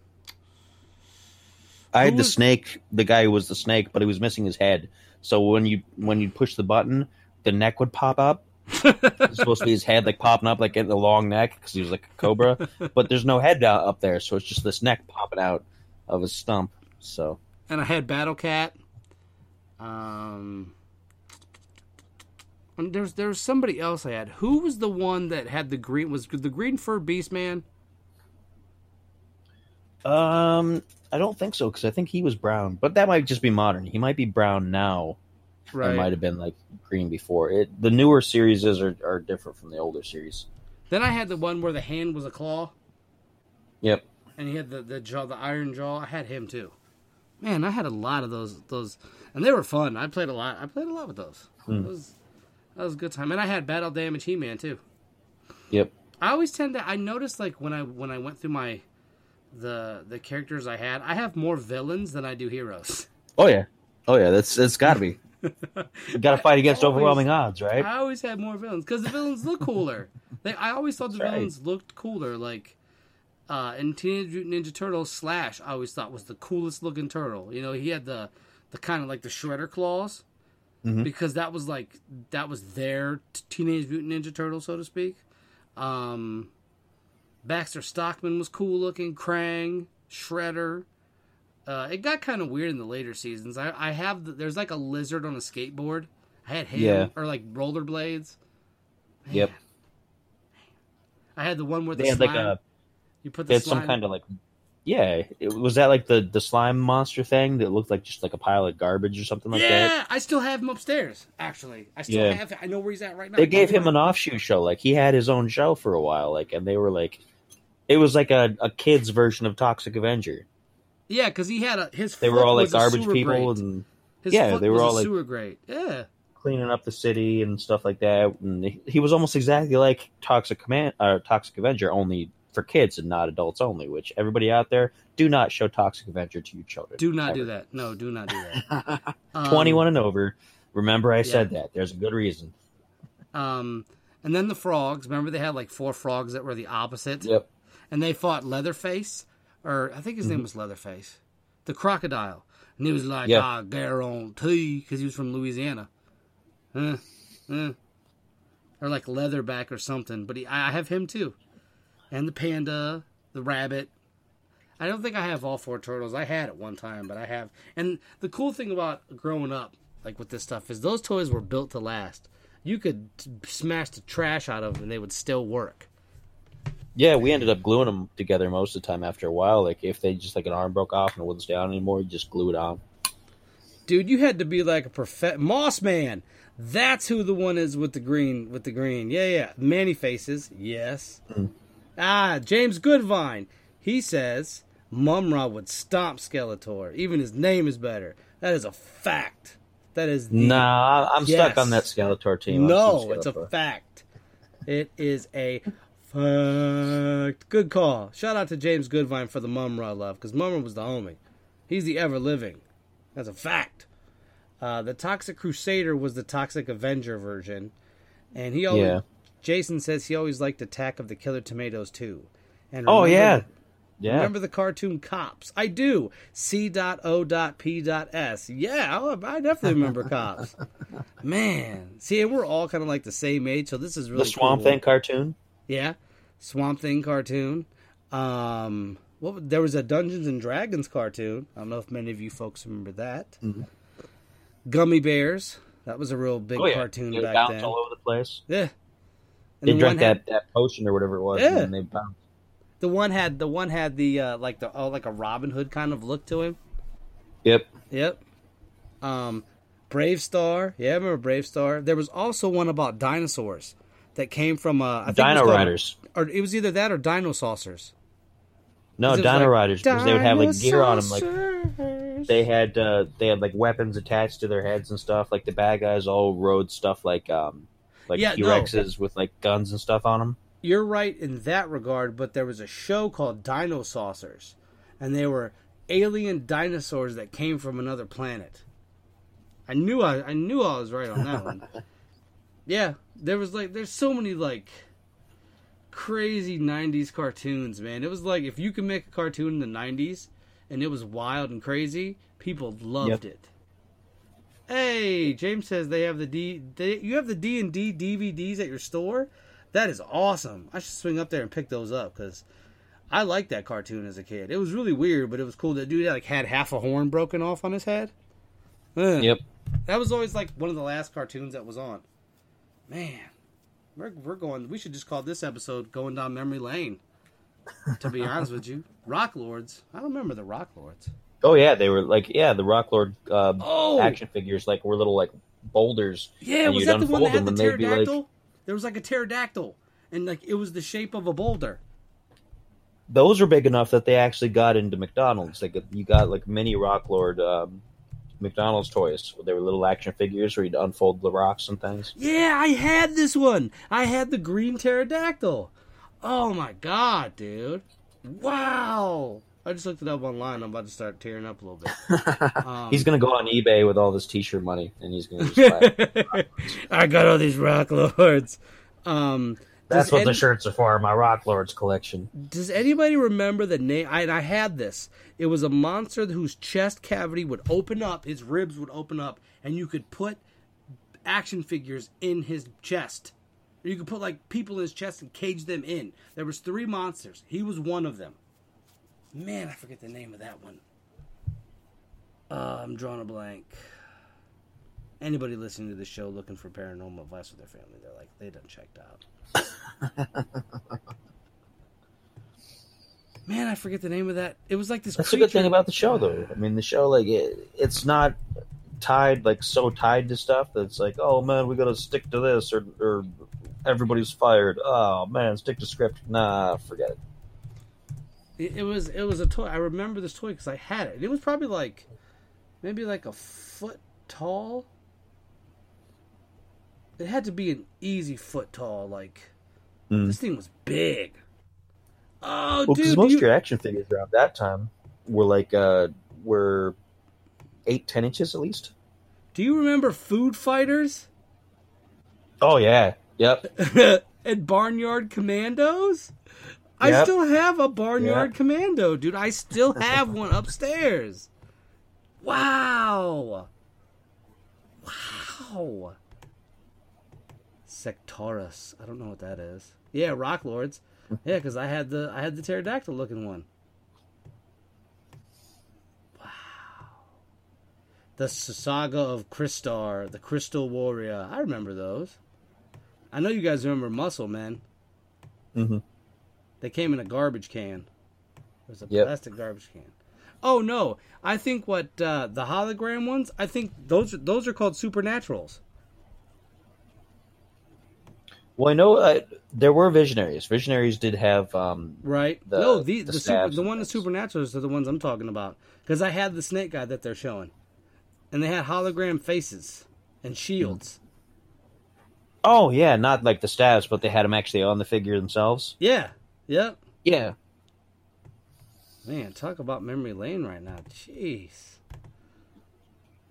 I had the was- snake, the guy who was the snake, but he was missing his head. So when you when you push the button, the neck would pop up. it's supposed to be his head like popping up like in the long neck because he was like a cobra, but there's no head down up there, so it's just this neck popping out of his stump. So and I had Battle Cat. Um and there's there's somebody else I had. Who was the one that had the green was the green fur beast man? Um, I don't think so because I think he was brown, but that might just be modern. He might be brown now. It might have been like green before. It the newer series are are different from the older series. Then I had the one where the hand was a claw Yep. and he had the, the jaw the iron jaw. I had him too. Man, I had a lot of those those and they were fun. I played a lot. I played a lot with those. Hmm. It was that was a good time. And I had battle damage He Man too. Yep. I always tend to. I noticed like when I when I went through my the the characters I had, I have more villains than I do heroes. Oh yeah. Oh yeah. That's that's got to be. You got to fight against Always. overwhelming odds, right? I always had more villains because the villains look cooler. They, I always thought the That's right. villains looked cooler. Like uh, in Teenage Mutant Ninja Turtles, Slash I always thought was the coolest looking turtle. You know, he had the the kind of like the shredder claws Mhm. because that was like that was their t- Teenage Mutant Ninja Turtle, so to speak. Um, Baxter Stockman was cool looking. Krang, Shredder. Uh, it got kind of weird in the later seasons. I, I have the, there's like a lizard on a skateboard. I had him Yeah. or like rollerblades. Man. Yep. I had the one where the They had slime. like a you put the had some kind of like yeah. It, was that like the the slime monster thing that looked like just like a pile of garbage or something like yeah, that? Yeah i still have him upstairs. Actually, I still Yeah. have. I know where he's at right now. They gave him an offshoot show. Like he had his own show for a while. Like and they were like, it was like a, a kid's version of Toxic Avenger. Yeah, because he had a his. They were all like garbage people grate. and His yeah, they were all, like- sewer grate. Yeah, cleaning up the city and stuff like that. And he, he was almost exactly like Toxic Command or Toxic Avenger, only for kids and not adults only. Which everybody out there, do not show Toxic Avenger to your children. do not do that. No, do not do that. Um, 21 and over. Remember, I said that. There's a good reason. Um, and then the frogs. Remember, they had like four frogs that were the opposite. Yep. And they fought Leatherface, or I think his Mm-hmm. name was Leatherface, the crocodile. And he was like, Yeah. "Ah, guarantee," because he was from Louisiana. Uh, uh. Or like Leatherback or something. But he, I I have him too, and the panda, the rabbit. I don't think I have all four turtles. I had at one time, but I have. And the cool thing about growing up, like with this stuff, is those toys were built to last. You could smash the trash out of them, and they would still work. Yeah, we ended up gluing them together most of the time after a while. Like, if they just, like, an arm broke off and it wouldn't stay on anymore, you just glue it on. Dude, you had to be like a prof- Moss Man. That's who the one is with the green. With the green, yeah, yeah. Manny faces, yes. Ah, James Goodvine. He says Mumm-Ra would stomp Skeletor. Even his name is better. That is a fact. That is the Nah, I'm Yes. stuck on that Skeletor team. No. Team It's a fact. It is a fact. Good call. Shout out to James Goodvine for the Mumm-Ra love because Mumm-Ra was the homie. He's the ever living. That's a fact. Uh, the Toxic Crusader was the Toxic Avenger version, and he always. Yeah. Jason says he always liked Attack of the Killer Tomatoes too. And Oh, yeah. Yeah. Remember the cartoon Cops? I do. C.O.P.S. Yeah, I I definitely remember Cops. Man, see, we're all kind of like the same age, so this is really the Swamp cool. Thing cartoon? Yeah, Swamp Thing cartoon. Um, what there was a Dungeons and Dragons cartoon. I don't know if many of you folks remember that. Gummy Bears. That was a real big Mm-hmm. Oh, yeah. cartoon They back bounce then. all over the place. Yeah. And They the drank one had- that, that potion or whatever it was, Yeah. and then they bounced. The one had the one had the uh, like the oh, like a Robin Hood kind of look to him. Yep. Yep. Um, Brave Star. Yeah, I remember Brave Star. There was also one about dinosaurs that came from uh, I think it was Dino called- Riders. or it was either that or Dino Saucers. No, Dino like Riders because they would have like gear on them. Like they had uh, they had like weapons attached to their heads and stuff. Like the bad guys all rode stuff like um like Yeah, T no. Rexes with like guns and stuff on them. You're right in that regard, but there was a show called Dino Saucers, and they were alien dinosaurs that came from another planet. I knew I, I knew I was right on that one. Yeah, there was like there's so many like crazy 90s cartoons, man. It was like if you could make a cartoon in the 90s and it was wild and crazy, people loved Yep. it. Hey, James says they have the D. They, you have the D and D DVDs at your store. That is awesome. I should swing up there and pick those up because I liked that cartoon as a kid. It was really weird, but it was cool. That dude like had half a horn broken off on his head. Ugh. Yep. That was always like one of the last cartoons that was on. Man, we're we're going. We should just call this episode "Going Down Memory Lane." To be honest with you, Rock Lords. I don't remember the Rock Lords. Oh yeah, they were like yeah, the Rock Lord uh, Oh! action figures like were little like boulders. Yeah, was that the one that had the them and they'd be, like- pterodactyl? There was like a pterodactyl, and like it was the shape of a boulder. Those were big enough that they actually got into McDonald's. Like you got like mini Rock Lord um, McDonald's toys. They were little action figures where you'd unfold the rocks and things. Yeah, I had this one. I had the green pterodactyl. Oh my god, dude! Wow, I just looked it up online. I'm about to start tearing up a little bit. Um, he's gonna go on eBay with all this T-shirt money, and he's gonna. Just buy. I got all these rock lords. Um, That's does what the shirts are for. My Rock Lords collection. Does anybody remember the name? I, I had this. It was a monster whose chest cavity would open up, his ribs would open up, and you could put action figures in his chest. You could put like people in his chest and cage them in. There was three monsters. He was one of them. Man, I forget the name of that one. Uh, I'm drawing a blank. Anybody listening to the show looking for paranormal advice with their family, they're like, they done checked out. Man, I forget the name of that. It was like this. That's creature. a good thing about the show, though. I mean, the show like it, it's not tied like so tied to stuff that's like, oh man, we got to stick to this, or or everybody's fired. Oh man, stick to script. Nah, forget it. It, it was it was a toy. I remember this toy because I had it. It was probably like maybe like a foot tall. It had to be an easy foot tall. Like Mm. this thing was big. Oh, Well, because dude! most you- of your action figures around that time were like uh were eight ten inches at least. do you remember Food Fighters Oh yeah, yep. and Barnyard Commandos? I Yep. still have a Barnyard Commando, dude. I still have one upstairs. Wow. Wow. Sectaurs. I don't know what that is. Yeah, Rock Lords. Yeah, because I had the I had the pterodactyl looking one. Wow. The saga of Crystar, the Crystal Warrior. I remember those. I know you guys remember Muscle Man. Mm-hmm. They came in a garbage can. It was a Yep. plastic garbage can. Oh no! I think what uh, the hologram ones. I think those those are called supernaturals. Well, I know uh, there were visionaries. Visionaries did have um Right? The- no, the the the, super, the one the supernaturals are the ones I'm talking about. Because I had the snake guy that they're showing, and they had hologram faces and shields. Oh yeah, not like the stabs, but they had them actually on the figure themselves. Yeah. Yep. Yeah. Man, talk about memory lane right now. Jeez.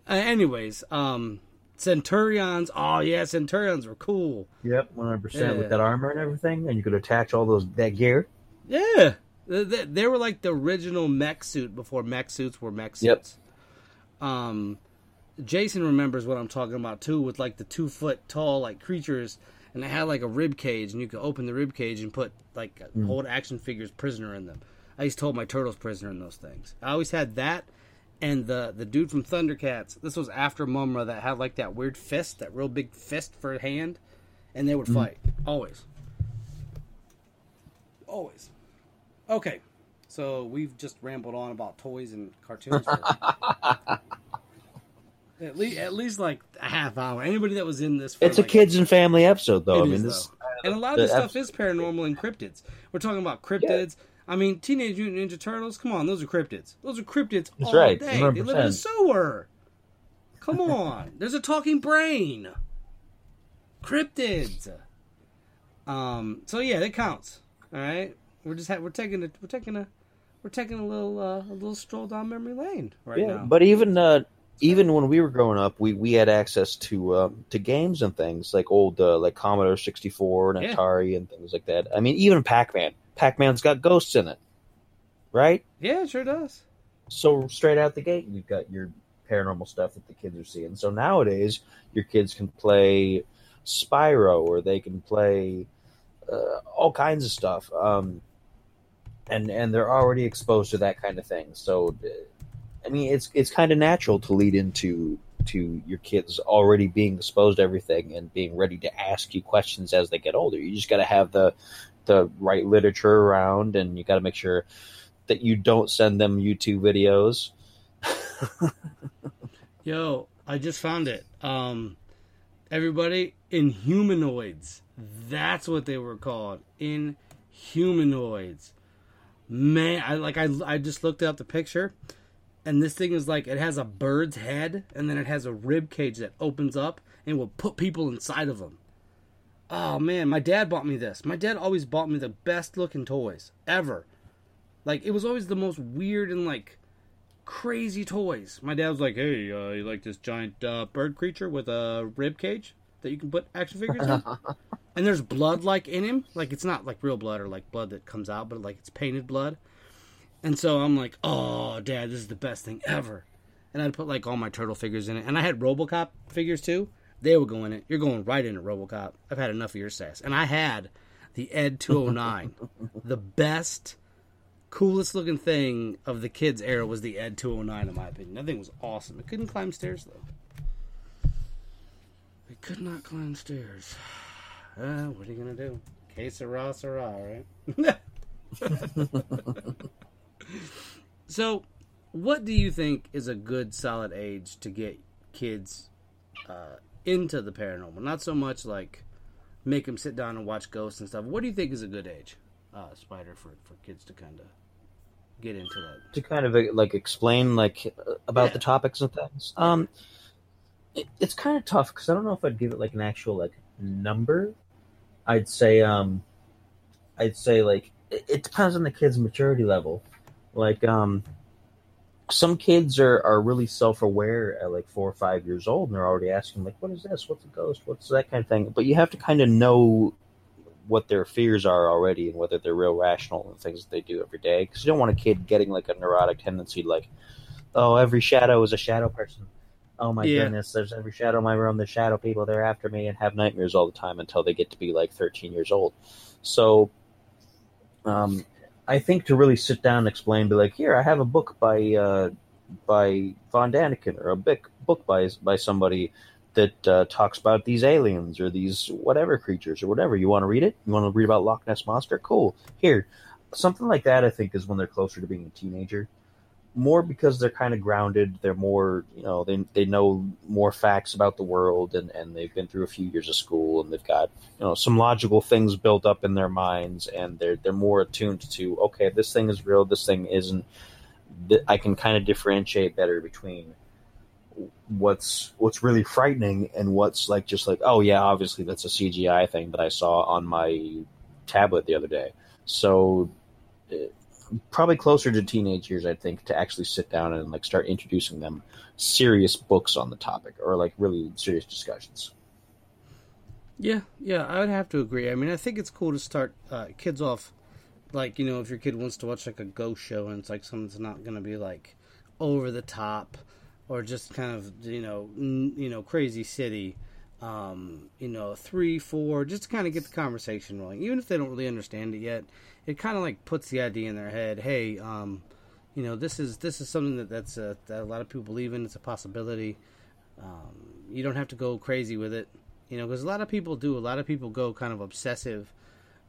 Uh, anyways, um, Centurions. Oh yeah, Centurions were cool. Yep, one hundred percent with that armor and everything, and you could attach all those that gear. Yeah, they, they, they were like the original mech suit before mech suits were mech Yep. suits. Um, Jason remembers what I'm talking about too, with like the two foot tall like creatures, and they had like a rib cage, and you could open the rib cage and put like old action figures prisoner in them. I used to hold my turtles prisoner in those things. I always had that, and the the dude from Thundercats. This was after Mumm-Ra that had like that weird fist, that real big fist for a hand, and they would mm-hmm. fight always. Always. Okay, so we've just rambled on about toys and cartoons. At least, at least like a half hour. Anybody that was in this, It's a kids and family episode, though. I mean, is, this though. and a lot of this stuff episode- is paranormal and cryptids. We're talking about cryptids. I mean, Teenage Mutant Ninja Turtles. Come on, those are cryptids. Those are cryptids That's all right, day. They live in a sewer. Come on, there's a talking brain. Cryptids. Um. So yeah, that counts. All right. We're just ha- we're taking a we're taking a we're taking a little uh, a little stroll down memory lane right yeah, now. but even uh, even when we were growing up, we, we had access to um, to games and things like old uh, like Commodore sixty four and Yeah. Atari and things like that. I mean, even Pac Man. Pac Man's got ghosts in it, right? yeah, it sure does. So straight out the gate, you've got your paranormal stuff that the kids are seeing. So nowadays, your kids can play Spyro or they can play uh, all kinds of stuff, um, and and they're already exposed to that kind of thing. So, uh, I mean, it's it's kind of natural to lead into to your kids already being exposed to everything and being ready to ask you questions as they get older. You just got to have the the right literature around, and you got to make sure that you don't send them YouTube videos. Yo, I just found it. Um, everybody Inhumanoids. That's what they were called. In humanoids. Man, I like I I just looked up the picture, and this thing is like it has a bird's head, and then it has a rib cage that opens up and will put people inside of them. Oh man, my dad bought me this. My dad always bought me the best looking toys ever. Like it was always the most weird and like crazy toys. My dad was like, "Hey, uh, you like this giant uh, bird creature with a rib cage that you can put action figures in?" and there's blood like in him. Like it's not like real blood or like blood that comes out, but like it's painted blood. And so I'm like, "Oh, dad, this is the best thing ever." And I'd put like all my turtle figures in it, and I had RoboCop figures too. They were going in it. You're going right into RoboCop. I've had enough of your sass, and I had the Ed 209, the best coolest looking thing of the kids era was the Ed 209 in my opinion. That thing was awesome. It couldn't climb stairs though. It could not climb stairs. Uh, what are you gonna do? Que sera, sera, right? so, what do you think is a good solid age to get kids uh, into the paranormal? Not so much like make them sit down and watch ghosts and stuff. What do you think is a good age, uh, Spider, for, for kids to kind of get into that? To kind of like explain like about Yeah. the topics and things. Um, it, it's kind of tough because I don't know if I'd give it like an actual like number. I'd say um, I'd say like it, it depends on the kid's maturity level. Like um, some kids are are really self aware at like four or five years old, and they're already asking like, "What is this? What's a ghost? What's that kind of thing?" But you have to kind of know what their fears are already and whether they're real rational and things that they do every day. Because you don't want a kid getting like a neurotic tendency, like, "Oh, every shadow is a shadow person." Oh my Yeah. goodness, there's every shadow in my room. There's shadow people. They're after me and have nightmares all the time until they get to be like 13 years old. So, um, I think to really sit down and explain, be like, here, I have a book by uh, by Von Daniken or a book book by by somebody that uh, talks about these aliens or these whatever creatures or whatever. You want to read it? You want to read about Loch Ness monster? Cool. Here, something like that. I think is when they're closer to being a teenager. More because they're kind of grounded. They're more, you know, they they know more facts about the world, and and they've been through a few years of school, and they've got you know some logical things built up in their minds, and they're they're more attuned to okay, this thing is real, this thing isn't. I can kind of differentiate better between what's what's really frightening and what's like just like oh yeah obviously that's a CGI thing that I saw on my tablet the other day so uh, probably closer to teenage years I think to actually sit down and like start introducing them serious books on the topic or like really serious discussions Yeah, yeah, I would have to agree. I mean, I think it's cool to start uh, kids off, like you know, if your kid wants to watch like a ghost show and it's like something that's not going to be like over the top or just kind of you know n- you know crazy city. Um, you know, three, four, just to kind of get the conversation rolling. Even if they don't really understand it yet, it kind of like puts the idea in their head. Hey, um, you know, this is this is something that that's a, that a lot of people believe in. It's a possibility. Um, you don't have to go crazy with it you know because a lot of people do a lot of people go kind of obsessive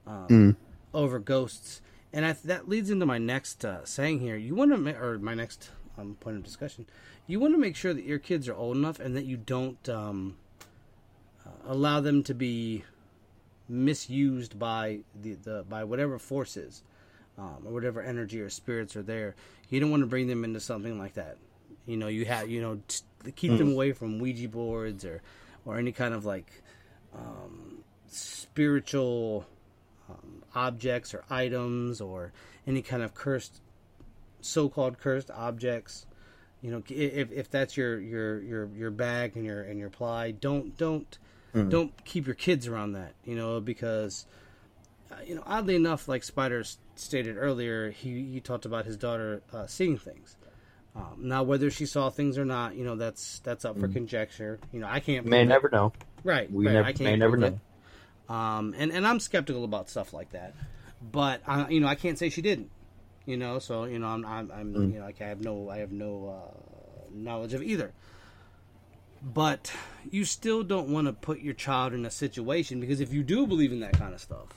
um, over ghosts and I, that leads into my next uh, saying here you want to ma- or my next um, point of discussion you want to make sure that your kids are old enough and that you don't um, allow them to be misused by the, the by whatever forces um, or whatever energy or spirits are there. You don't want to bring them into something like that. You know you have you know t- keep them away from ouija boards or or any kind of like um, spiritual um, objects or items or any kind of cursed so-called cursed objects. You know if, if that's your your your your bag and your and your ply don't don't don't keep your kids around that you know because uh, you know oddly enough like spider stated earlier he he talked about his daughter uh, seeing things. Um, now whether she saw things or not you know that's that's up for conjecture. You know i can't may prove it. never know. Right we right, never I can't may never know. It. um and and i'm skeptical about stuff like that. But I, you know i can't say she didn't you know so you know i'm i'm, I'm you know like i have no i have no uh, knowledge of either but you still don't want to put your child in a situation because if you do believe in that kind of stuff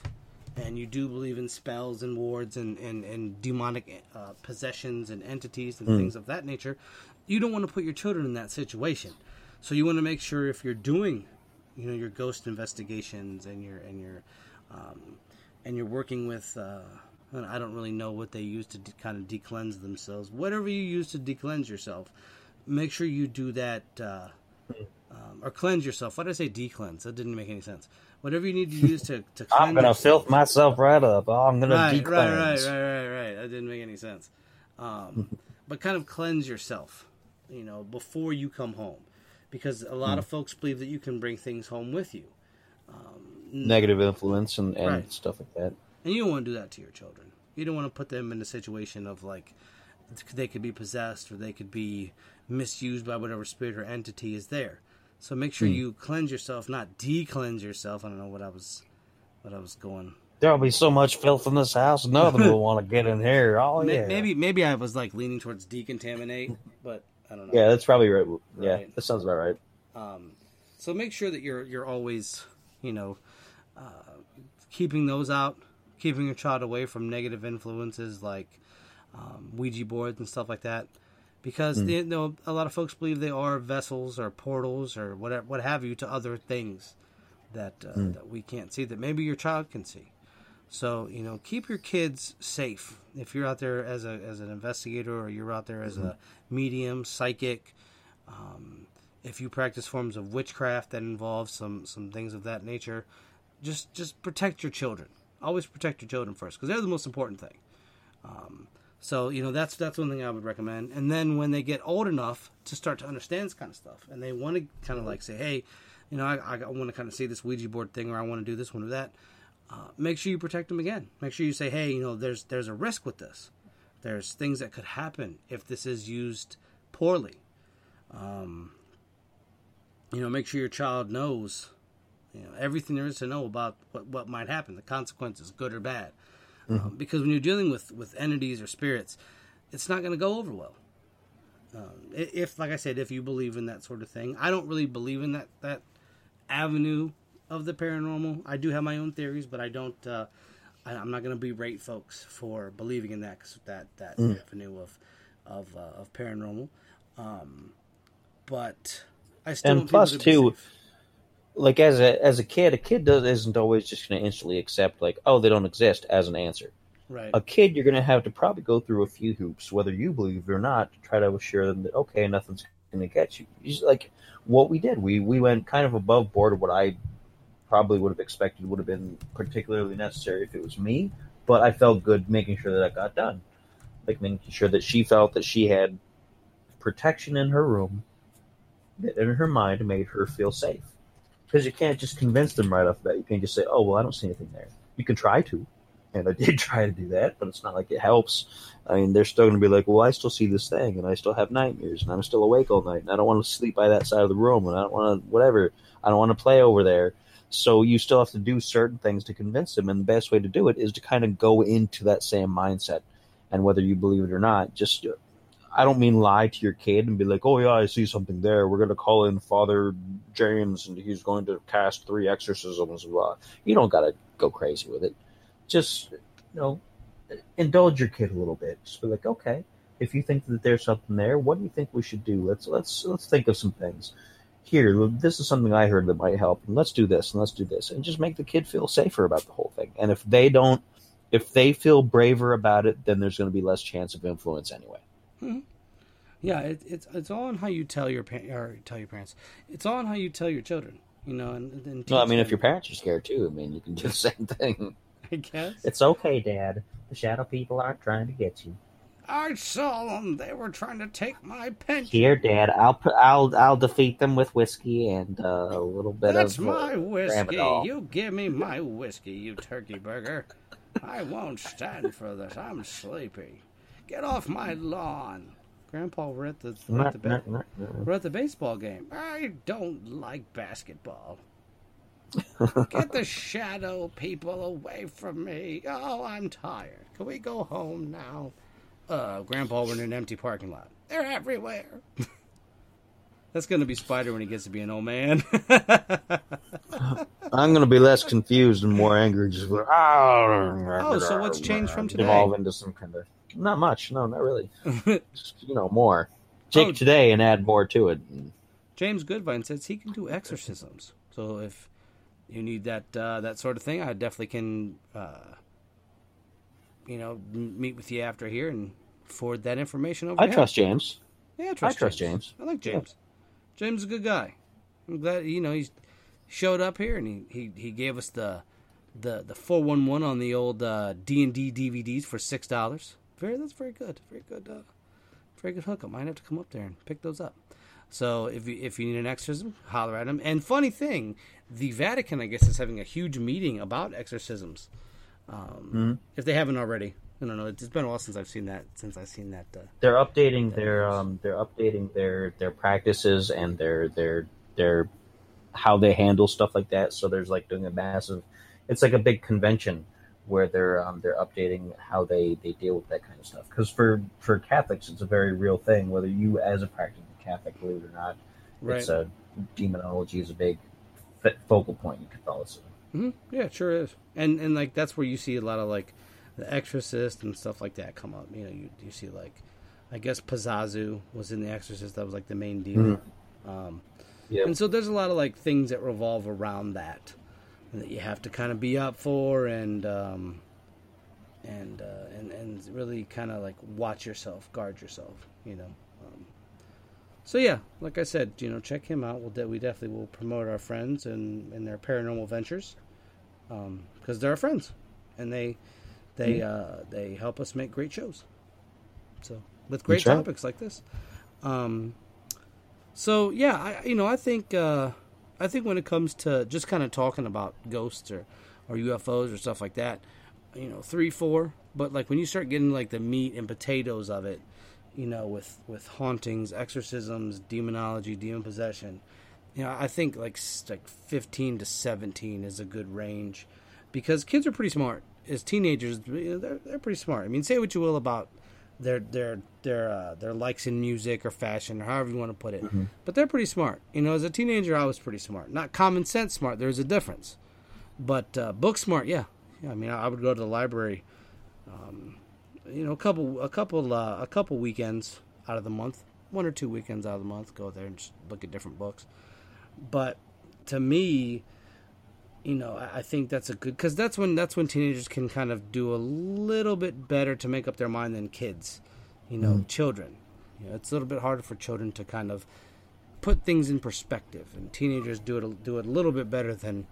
and you do believe in spells and wards and, and, and demonic uh, possessions and entities and things of that nature, you don't want to put your children in that situation. So you want to make sure if you're doing, you know, your ghost investigations and your and your um, and you're working with, uh, I don't really know what they use to de- kind of decleanse themselves. Whatever you use to decleanse yourself, make sure you do that uh, um, or cleanse yourself. Why did I say de-cleanse? That didn't make any sense. Whatever you need to use to to cleanse I'm gonna yourself. filth myself right up. Oh, I'm gonna right, de-cleanse. right, right, right, right, right. That didn't make any sense. Um, but kind of cleanse yourself, you know, before you come home, because a lot Hmm. of folks believe that you can bring things home with you, Negative influence and, and Right. stuff like that. and you don't want to do that to your children. You don't want to put them in a situation of like they could be possessed or they could be misused by whatever spirit or entity is there. So make sure you cleanse yourself, not de-cleanse yourself. I don't know what I was, what I was going. There'll be so much filth in this house, nothing will want to get in here. Oh yeah, Maybe maybe I was like leaning towards decontaminate, but I don't know. Yeah, that's probably right. Yeah, Right. that sounds about right. Um, so make sure that you're you're always, you know, uh, keeping those out, keeping your child away from negative influences like um, Ouija boards and stuff like that, because they, you know a lot of folks believe they are vessels or portals or whatever, what have you, to other things that uh, that we can't see that maybe your child can see. So you know, keep your kids safe. If you're out there as a as an investigator or you're out there as a medium, psychic, um, if you practice forms of witchcraft that involve some some things of that nature, just just protect your children. Always protect your children first because they're the most important thing. Um, so you know that's that's one thing I would recommend. And then when they get old enough to start to understand this kind of stuff, and they want to kind of like say, hey, you know, I, I want to kind of see this Ouija board thing, or I want to do this, one or that. Uh, make sure you protect them again. Make sure you say, hey, you know, there's there's a risk with this. There's things that could happen if this is used poorly. Um, you know, make sure your child knows, you know, everything there is to know about what, what might happen, the consequences, good or bad. Um, because when you're dealing with, with entities or spirits, it's not going to go over well. Um, if, like I said, if you believe in that sort of thing, I don't really believe in that that avenue of the paranormal. I do have my own theories, but I don't. Uh, I, I'm not going to berate folks for believing in that 'cause that that avenue of of uh, of paranormal. Um, but I still And plus, too, safe. Like as a as a kid, a kid does isn't always just going to instantly accept like, oh, they don't exist as an answer. right? A kid, you're going to have to probably go through a few hoops, whether you believe it or not, to try to assure them that okay, nothing's going to get you. Just like what we did, we we went kind of above board of what I probably would have expected would have been particularly necessary if it was me. But I felt good making sure that that got done, like making sure that she felt that she had protection in her room, that in her mind made her feel safe. Because you can't just convince them right off the bat. You can't just say, "Oh, well, I don't see anything there." You can try to, and I did try to do that, but it's not like it helps. I mean, they're still going to be like, "Well, I still see this thing, and I still have nightmares, and I'm still awake all night, and I don't want to sleep by that side of the room, and I don't want to whatever. I don't want to play over there." So you still have to do certain things to convince them, and the best way to do it is to kind of go into that same mindset, and whether you believe it or not, just I don't mean lie to your kid and be like, "Oh yeah, I see something there. We're going to call in Father James, and he's going to cast three exorcisms." Blah. You don't got to go crazy with it. Just you know, indulge your kid a little bit. Just be like, "Okay, if you think that there's something there, what do you think we should do? Let's let's let's think of some things." Here, this is something I heard that might help, and let's do this and let's do this, and just make the kid feel safer about the whole thing. And if they don't, if they feel braver about it, then there's going to be less chance of influence anyway. Yeah, it, it's it's all on how you tell your pa- or tell your parents. It's all on how you tell your children. You know, and, and Well, I teach mean, if your parents are scared too, I mean, you can do the same thing. I guess It's okay, Dad. The shadow people aren't trying to get you. I saw them. They were trying to take my pension. Here, Dad. I'll put, I'll I'll defeat them with whiskey and uh, a little bit That's of uh, my whiskey. Tramadol. You give me my whiskey, you turkey burger. I won't stand for this. I'm sleepy. Get off my lawn. Grandpa, we're at the we're at the, ba- we're at the baseball game. I don't like basketball. Get the shadow people away from me. Oh, I'm tired. Can we go home now? Uh, Grandpa, we're in an empty parking lot. They're everywhere. That's gonna be Spider when he gets to be an old man. I'm gonna be less confused and more angry. Just like, Oh, so what's changed from today? Evolve into some kind of not much. No, not really. Just, you know, more. Take Oh. today and add more to it. James Goodvine says he can do exorcisms. So if you need that uh, that sort of thing, I definitely can, uh, you know, meet with you after here and forward that information over. I trust James. Yeah, I trust, I trust James. I like James. James is a good guy. I'm glad you know he showed up here and he, he, he gave us the the the four one one on the old uh, D and D DVDs for six dollars. Very that's very good. Very good. Uh, very good hookup. Might have to come up there and pick those up. So if you if you need an exorcism, holler at him. And funny thing, the Vatican I guess is having a huge meeting about exorcisms. Um, Mm-hmm. If they haven't already, I don't know. It's been a while since I've seen that. Since I've seen that. Uh, They're updating their um, they're updating their their practices and their their their how they handle stuff like that. So there's like doing a massive, it's like a big convention where they're um, they're updating how they they deal with that kind of stuff. Because for for Catholics, it's a very real thing. Whether you as a practicing Catholic believe it or not, right. it's a demonology is a big f- focal point in Catholicism. hmm Yeah, it sure is. And and like that's where you see a lot of like the Exorcist and stuff like that come up. You know, you you see like I guess Pazuzu was in the Exorcist. That was like the main demon. Um, Yep. And so there's a lot of like things that revolve around that, that you have to kind of be up for and um, and uh, and and really kind of like watch yourself, guard yourself. You know. Um, so yeah, like I said, you know, check him out. We'll de- we definitely will promote our friends and, and their paranormal ventures, because they're our friends, and they they uh, they help us make great shows. So with great topics like this, um, so yeah, I you know I think uh, I think when it comes to just kind of talking about ghosts or or UFOs or stuff like that, you know, three four. But like when you start getting like the meat and potatoes of it, you know, with with hauntings, exorcisms, demonology, demon possession. You know, I think like like fifteen to seventeen is a good range, because kids are pretty smart. As teenagers, they're they're pretty smart. I mean, say what you will about their their their uh, their likes in music or fashion or however you want to put it, but they're pretty smart. You know, as a teenager, I was pretty smart. Not common sense smart. There's a difference, but uh, book smart, yeah. Yeah, I mean, I, I would go to the library um, you know, a couple, a couple, uh, a couple weekends out of the month, one or two weekends out of the month, go there and just look at different books. But to me, you know, I, I think that's a good because that's when that's when teenagers can kind of do a little bit better to make up their mind than kids, you know, children. You know, it's a little bit harder for children to kind of put things in perspective, and teenagers do it do it a little bit better than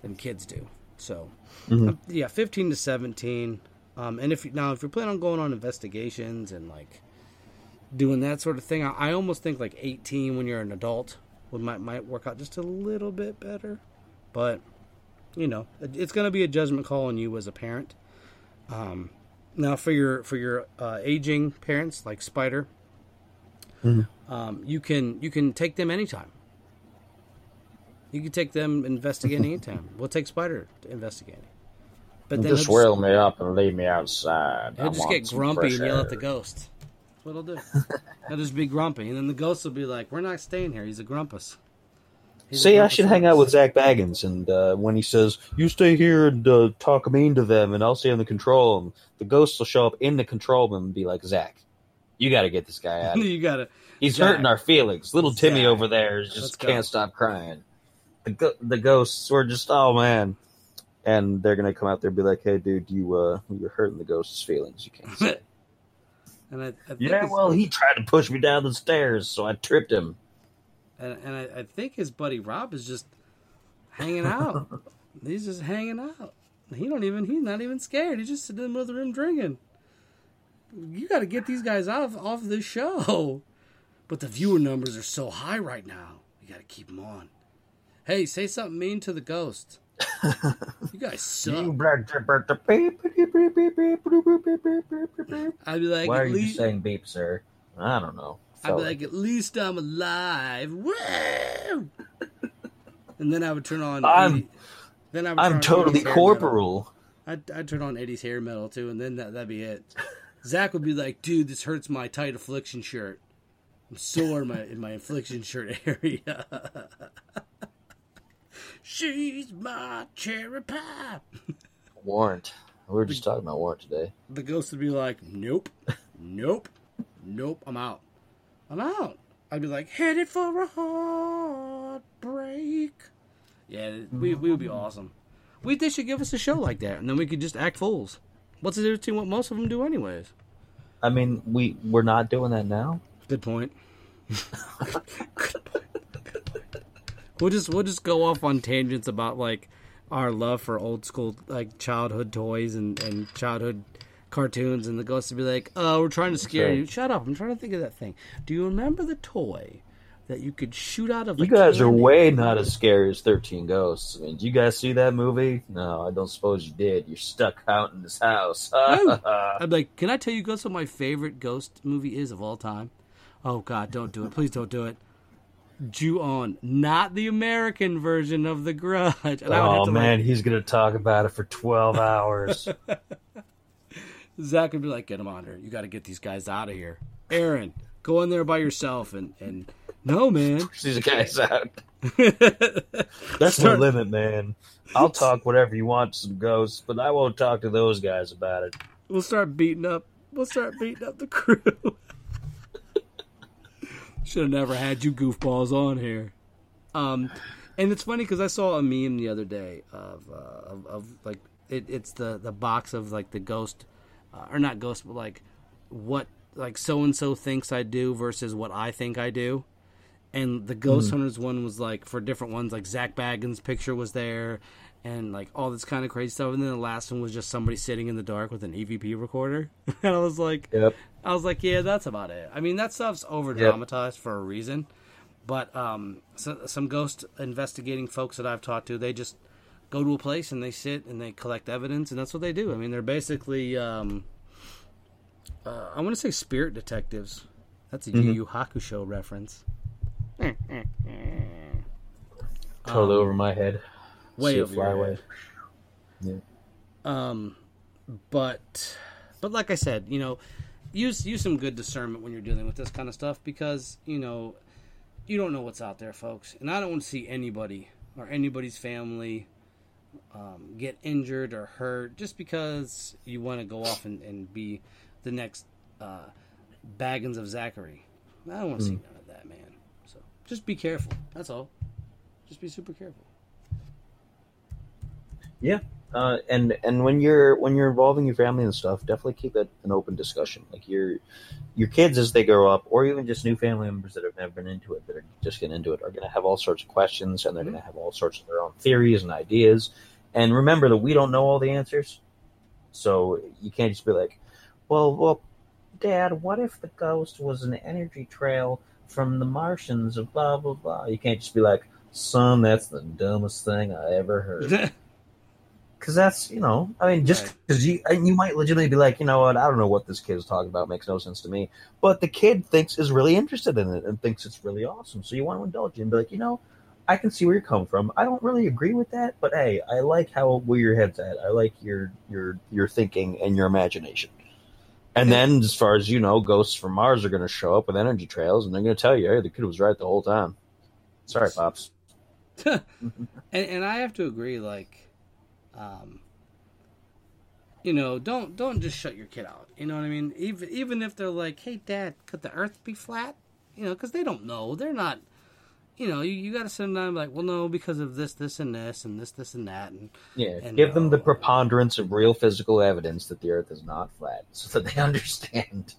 than kids do. So, um, yeah, fifteen to seventeen. Um, and if you, now if you're planning on going on investigations and like doing that sort of thing, I, I almost think like 18 when you're an adult would might might work out just a little bit better. But you know, it's going to be a judgment call on you as a parent. Um, now for your for your uh, aging parents like Spider, um, you can you can take them anytime. You can take them investigating anytime. We'll take Spider to investigating. But then Just whirl me up and leave me outside. He'll I just get grumpy and yell at the ghost. That's what he'll do. he'll just be grumpy, and then the ghost will be like, "We're not staying here. He's a grumpus." See, I should hang out with Zak Bagans, and uh, when he says, "You stay here and uh, talk mean to them, and I'll stay in the control room," the ghost will show up in the control room and be like, "Zak, you got to get this guy out. you gotta. He's Zak. hurting our feelings. Little Timmy Zak. over there is Let's just can't stop crying." The go- the ghosts were just, oh man, and they're gonna come out there and be like, "Hey, dude, you uh, you're hurting the ghost's feelings. You can't say." And I, I think yeah, well, he tried to push me down the stairs, so I tripped him. And, and I, I think his buddy Rob is just hanging out. he's just hanging out. He don't even. He's not even scared. He's just sitting in the middle of the room drinking. You got to get these guys off off this show. But the viewer numbers are so high right now. You got to keep them on. Hey, say something mean to the ghost. you guys suck. I'd be like, Why are at you least, saying beep, sir? I don't know. I'd be like, at least I'm alive. Woo! and then I would turn on. I'm- 80 then I would turn I'm totally 80s corporal. I'd, I'd turn on Eddie's hair metal too, and then that, that'd be it. Zak would be like, dude, this hurts my tight affliction shirt. I'm sore in my, in my affliction shirt area. She's my cherry pie. Warrant. We were just talking about warrant today. The ghost would be like, nope, nope, nope, I'm out. I'm out. I'd be like, headed for a heartbreak. Yeah, we, we would be awesome. We, they should give us a show like that, and then we could just act fools. What's the difference between what most of them do, anyways? I mean, we we're not doing that now. Good point. Good point. We'll just we'll just go off on tangents about like our love for old school like childhood toys and and childhood cartoons, and the ghost would be like, "Oh, we're trying to scare you." Shut up! I'm trying to think of that thing. Do you remember the toy that you could shoot out of? You guys are way not as scary as Thirteen Ghosts. I mean, did you guys see that movie? No, I don't suppose you did. You're stuck out in this house. No. I'm like, can I tell you, Ghost, what my favorite ghost movie is of all time? Oh God, don't do it! Please don't do it. Ju-on, not the American version of The Grudge. And I would have oh man, he's gonna talk about it for twelve hours. like, Zak would be like, "Get him on here. You got to get these guys out of here." Aaron, go in there by yourself and and no, man. These guys out. That's the Start- limit, man. I'll talk whatever you want to some ghosts, but I won't talk to those guys about it. We'll start beating up. We'll start beating up the crew. Should have never had you goofballs on here. Um, and it's funny because I saw a meme the other day of uh, of, of like it, it's the the box of like the ghost, uh, or not ghost, but like what like so and so thinks I do versus what I think I do. And the Ghost Hunters one was like for different ones, like Zak Bagans' picture was there, and like all this kind of crazy stuff. And then the last one was just somebody sitting in the dark with an EVP recorder. and I was like, Yep. I was like, yeah, that's about it. I mean, that stuff's over dramatized for a reason. But um, so, some ghost investigating folks that I've talked to, they just go to a place and they sit and they collect evidence, and that's what they do. I mean, they're basically, um, uh, I want to say spirit detectives. That's a Yu Yu Hakusho reference. Totally over my head. Way See it over fly head. away. Um, but but like I said, you know, use use some good discernment when you're dealing with this kind of stuff because you know you don't know what's out there, folks. And I don't want to see anybody or anybody's family um, get injured or hurt just because you want to go off and, and be the next uh, Baggins of Zachary. I don't want to see none of that, man. So just be careful. That's all. Just be super careful. Yeah, uh, and and when you're when you're involving your family and stuff, definitely keep it an open discussion. Like your your kids as they grow up, or even just new family members that have never been into it, that are just getting into it, are going to have all sorts of questions, and they're going to have all sorts of their own theories and ideas. And remember that we don't know all the answers, so you can't just be like, "Well, well, Dad, what if the ghost was an energy trail from the Martians of blah blah blah?" You can't just be like, "Son, that's the dumbest thing I ever heard." because that's you know I mean just Right. because you and you might legitimately be like you know what? I don't know what this kid is talking about. Makes no sense to me. But the kid thinks is really interested in it and thinks it's really awesome. So you want to indulge and be like you know I can see where you're coming from. I don't really agree with that but hey I like how where your head's at. I like your your your thinking and your imagination. And then as far as you know ghosts from Mars are going to show up with energy trails and they're going to tell you hey the kid was right the whole time. Sorry pops. And, and I have to agree, like, um, you know, don't don't just shut your kid out. You know what I mean? Even even if they're like, "Hey, Dad, could the Earth be flat?" You know, because they don't know. They're not. You know, you, you got to sit down and be like, "Well, no, because of this, this, and this, and this, this, and that." And Yeah, And, give them the uh, preponderance of real physical evidence that the Earth is not flat, so that they understand.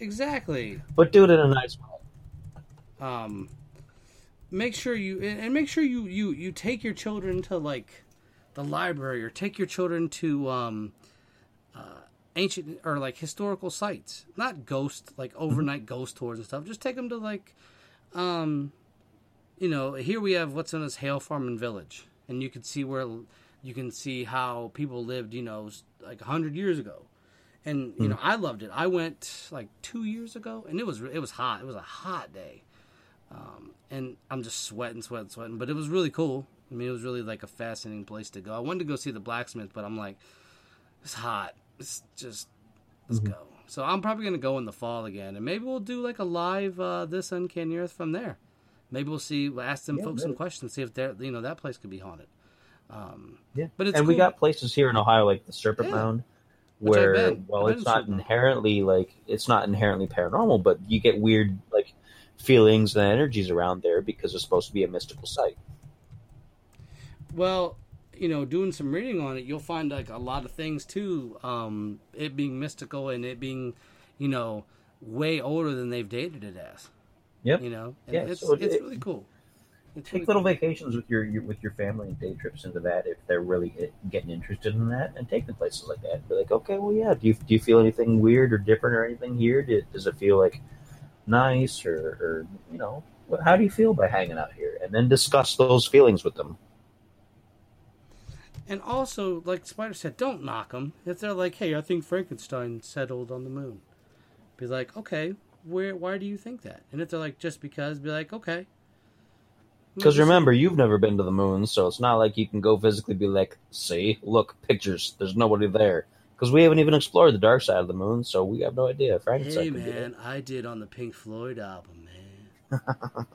exactly. But do it in a nice way. um, make sure you and make sure you you you take your children to like the library or take your children to um, uh, ancient or like historical sites, not ghost like overnight ghost tours and stuff. Just take them to like, um, you know, here we have what's known as Hale Farm and Village, and you can see where you can see how people lived, you know, like a hundred years ago. And you know, I loved it. I went like two years ago, and it was it was hot. It was a hot day, um, and I'm just sweating, sweating, sweating. But it was really cool. I mean, it was really like a fascinating place to go. I wanted to go see the blacksmith, but I'm like, it's hot. It's just let's go. So I'm probably gonna go in the fall again, and maybe we'll do like a live uh, this uncanny earth from there. Maybe we'll see. We'll ask them Yeah, folks some questions, see if they're you know that place could be haunted. Um, Yeah, but and we got places here in Ohio like the Serpent Yeah. Mound, where well, it's not Serpent inherently like it's not inherently paranormal, but you get weird like feelings and energies around there because it's supposed to be a mystical site. Well, you know, doing some reading on it, you'll find like a lot of things too. Um, it being mystical and it being, you know, way older than they've dated it as. Yep. You know, and Yeah, it's so it- it's really cool. take little vacations with your, your with your family and day trips into that if they're really getting interested in that, and take them places like that. And be like, okay, well, yeah. Do you do you feel anything weird or different or anything here? does it feel like nice or, or you know how do you feel by hanging out here? And then discuss those feelings with them. And also, like Spider said, don't knock them. If they're like, "Hey, I think Frankenstein settled on the moon," be like, "Okay, where? Why do you think that?" And if they're like, "Just because," be like, "Okay." Because remember, you've never been to the moon, so it's not like you can go physically be like, "See, look, pictures. There's nobody there." Because we haven't even explored the dark side of the moon, so we have no idea. Frankenstein. Hey man, I did on the Pink Floyd album, man.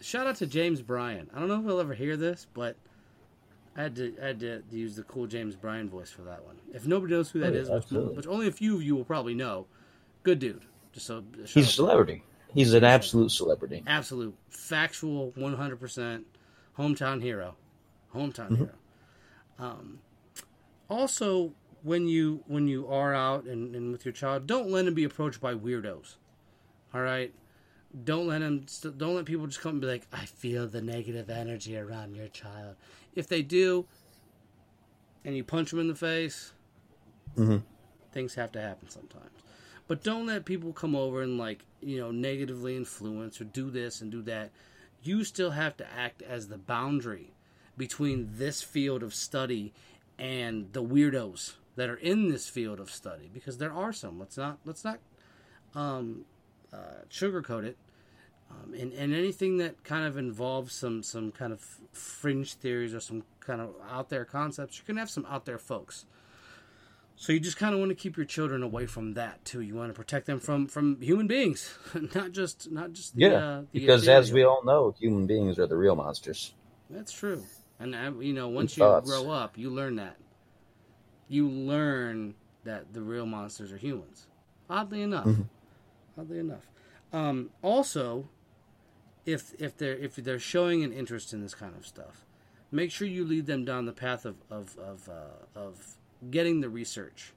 Shout out to James Bryan. I don't know if he'll ever hear this, but I had to I had to use the cool James Bryan voice for that one. If nobody knows who that oh, is, which, which, only a few of you will probably know, good dude. Just so he's a celebrity. He's an absolute celebrity. Absolute, factual, one hundred percent, hometown hero, hometown mm-hmm. hero. Um, also, when you when you are out and, and with your child, don't let him be approached by weirdos. All right, don't let him. Don't let people just come and be like, "I feel the negative energy around your child." If they do, and you punch them in the face, mm-hmm. things have to happen sometimes. But don't let people come over and like you know negatively influence or do this and do that. You still have to act as the boundary between this field of study and the weirdos that are in this field of study because there are some. Let's not let's not um, uh, sugarcoat it. Um, and, and anything that kind of involves some some kind of fringe theories or some kind of out there concepts, you're gonna have some out there folks. So you just kind of want to keep your children away from that too. You want to protect them from from human beings, not just not just the, yeah. Uh, the because ethereal. as we all know, human beings are the real monsters. That's true, and uh, you know once you thoughts. grow up, you learn that. You learn that the real monsters are humans. Oddly enough, mm-hmm. Oddly enough. Um, also, if if they're if they're showing an interest in this kind of stuff, make sure you lead them down the path of of of, uh, of getting the research.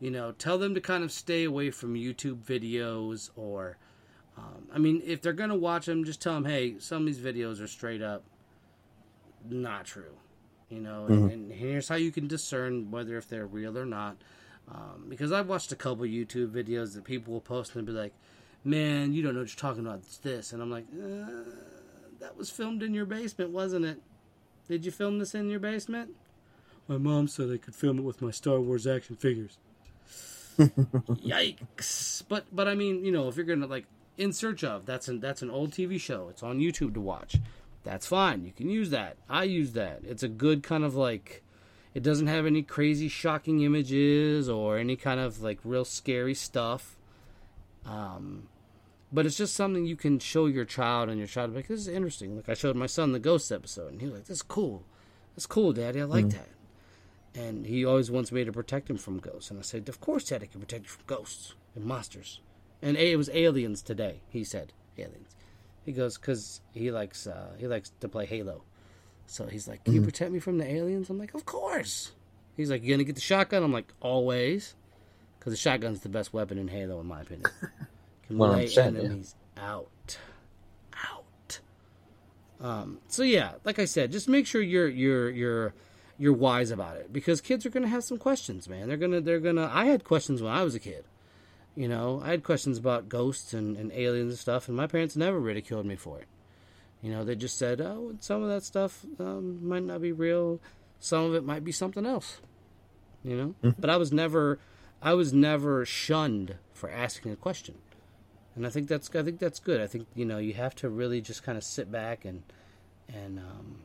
You know, tell them to kind of stay away from YouTube videos or. Um, I mean, if they're gonna watch them, just tell them, hey, some of these videos are straight up not true. You know, mm-hmm. and, and, here's how you can discern whether if they're real or not. Um, because I've watched a couple YouTube videos that people will post and be like, man, you don't know what you're talking about. It's this. And I'm like, uh, that was filmed in your basement, wasn't it? Did you film this in your basement? My mom said I could film it with my Star Wars action figures. Yikes! But but I mean, you know, if you're gonna like in search of that's an that's an old TV show. It's on YouTube to watch. That's fine. You can use that. I use that. It's a good kind of like. It doesn't have any crazy shocking images or any kind of like real scary stuff. Um, but it's just something you can show your child, and your child like, "This is interesting." Like I showed my son the ghost episode, and he was like, "This is cool. That's cool, Daddy. I like mm. that." And he always wants me to protect him from ghosts, and I said, "Of course, Daddy can protect you from ghosts and monsters." And it was aliens today. He said, "Aliens." He goes, "Cause he likes uh, he likes to play Halo." So he's like, "Can you protect me from the aliens?" I'm like, "Of course." He's like, "You gonna get the shotgun?" I'm like, "Always," because the shotgun's the best weapon in Halo, in my opinion. can lay enemies yeah. out. Out. Um, so yeah, like I said, just make sure you're you're you're you're wise about it because kids are gonna have some questions, man. They're gonna they're gonna. I had questions when I was a kid. You know, I had questions about ghosts and, and aliens and stuff, and my parents never ridiculed me for it. You know, they just said, "Oh, some of that stuff um, might not be real. Some of it might be something else." You know, mm-hmm. but I was never, I was never shunned for asking a question and I think that's I think that's good. I think you know you have to really just kind of sit back and and um,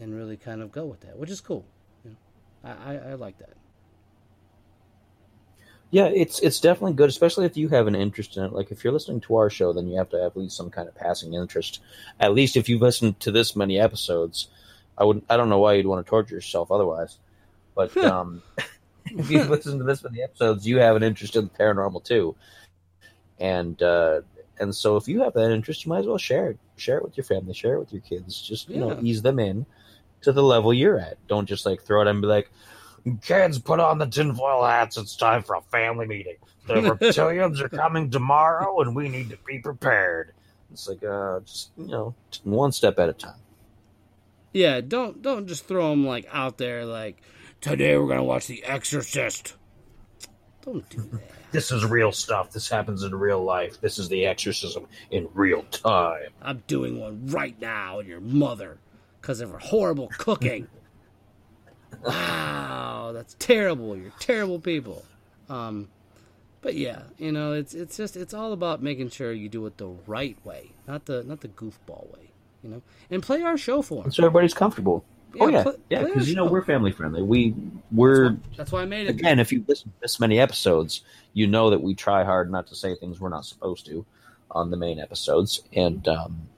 and really kind of go with that, which is cool. You know, I, I, I like that. Yeah, it's it's definitely good, especially if you have an interest in it. Like if you're listening to our show, then you have to have at least some kind of passing interest. At least if you've listened to this many episodes, I would I don't know why you'd want to torture yourself otherwise. But um, if you've listened to this many episodes, you have an interest in the paranormal too and uh, and so if you have that interest, you might as well share it. Share it with your family. Share it with your kids. Just you yeah. know, ease them in to the level you're at. Don't just like throw it and be like, "Kids, put on the tinfoil hats. It's time for a family meeting. The reptilians are coming tomorrow, and we need to be prepared." It's like uh, just you know, one step at a time. Yeah, don't don't just throw them like out there like today we're gonna watch The Exorcist. Don't do that. This is real stuff. This happens in real life. This is the exorcism in real time. I'm doing one right now, and your mother, because of her horrible cooking. Wow, that's terrible. You're terrible people. Um, but yeah, you know, it's it's just it's all about making sure you do it the right way, not the not the goofball way. You know, and play our show for them. So everybody's comfortable. oh yeah, pl- yeah, because you know show. we're family friendly. We we're That's why I made it. again, if you listen to this many episodes, you know that we try hard not to say things we're not supposed to on the main episodes, and um,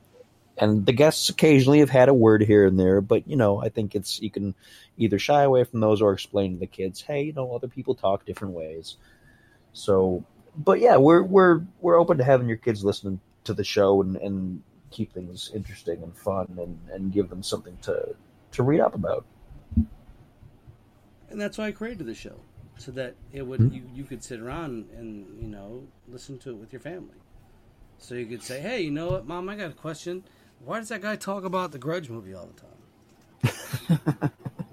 and the guests occasionally have had a word here and there, but you know, I think it's you can either shy away from those or explain to the kids, hey, you know, other people talk different ways. So, but yeah, we're we're we're open to having your kids listening to the show and and keep things interesting and fun and and give them something to to read up about. and that's why I created the show, so that it would Mhm. you you could sit around and you know listen to it with your family. So you could say, "Hey, you know what, Mom? I got a question. Why does that guy talk about the Grudge movie all the time?"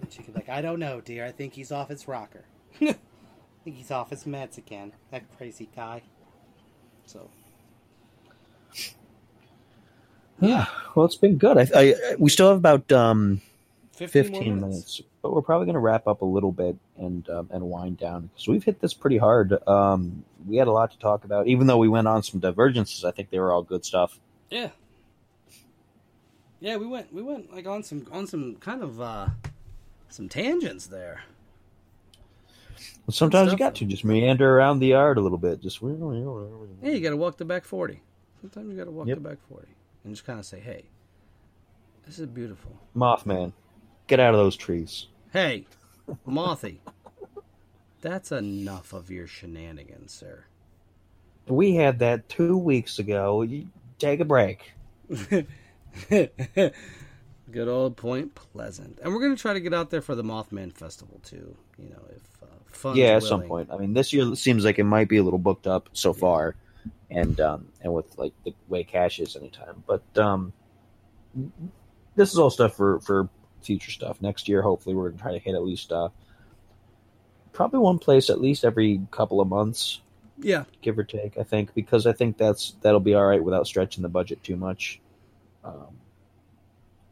and she could be like, "I don't know, dear. I think he's off his rocker. I think he's off his meds again. That crazy guy." So Yeah, well, it's been good. I, I we still have about um, 15, 15 minutes. minutes. but we're probably going to wrap up a little bit and um, and wind down because we've hit this pretty hard. Um, we had a lot to talk about, even though we went on some divergences. I think they were all good stuff. Yeah. Yeah, we went we went like on some on some kind of uh some tangents there. But sometimes you got to just meander around the yard a little bit. Just Yeah, you got to walk the back 40. Sometimes you got to walk Yep. the back 40 and just kind of say, "Hey, this is beautiful." Mothman, get out of those trees. Hey, Mothy. That's enough of your shenanigans, sir. We had that two weeks ago. You take a break. Good old Point Pleasant. And we're going to try to get out there for the Mothman Festival too, you know, if uh, fun's yeah, at some point. I mean, this year seems like it might be a little booked up so far, and um, and with like the way cash is anytime. But um, this is all stuff for for future stuff. Next year, hopefully, we're gonna try to hit at least uh, probably one place at least every couple of months, Yeah. give or take. I think because I think that's that'll be all right without stretching the budget too much. Um,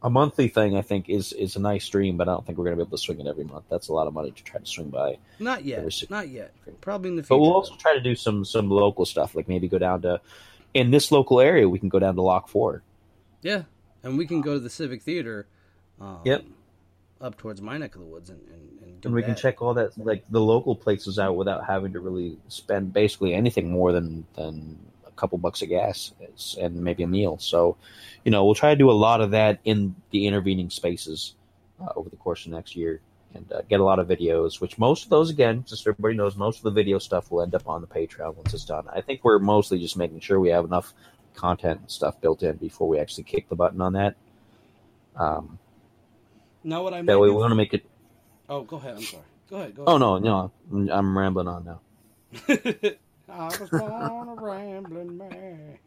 a monthly thing, I think, is is a nice stream, but I don't think we're gonna be able to swing it every month. That's a lot of money to try to swing by. Not yet. Every Not yet. Probably in the future. But we'll also try to do some some local stuff, like maybe go down to in this local area. We can go down to Lock Four. Yeah, and we can go to the Civic Theater. Um, Yep. Up towards my neck of the woods, and and, and, and we can check all that like the local places out without having to really spend basically anything more than than couple bucks of gas and maybe a meal. So, you know, we'll try to do a lot of that in the intervening spaces uh, over the course of next year and uh, get a lot of videos. Which most of those, again, just everybody knows, most of the video stuff will end up on the Patreon once it's done. I think we're mostly just making sure we have enough content and stuff built in before we actually kick the button on that. Um, Know what I that mean? way we want to make it. Oh, go ahead. I'm sorry. Go ahead. Go ahead. Oh no, no, I'm rambling on now. I was born a rambling man.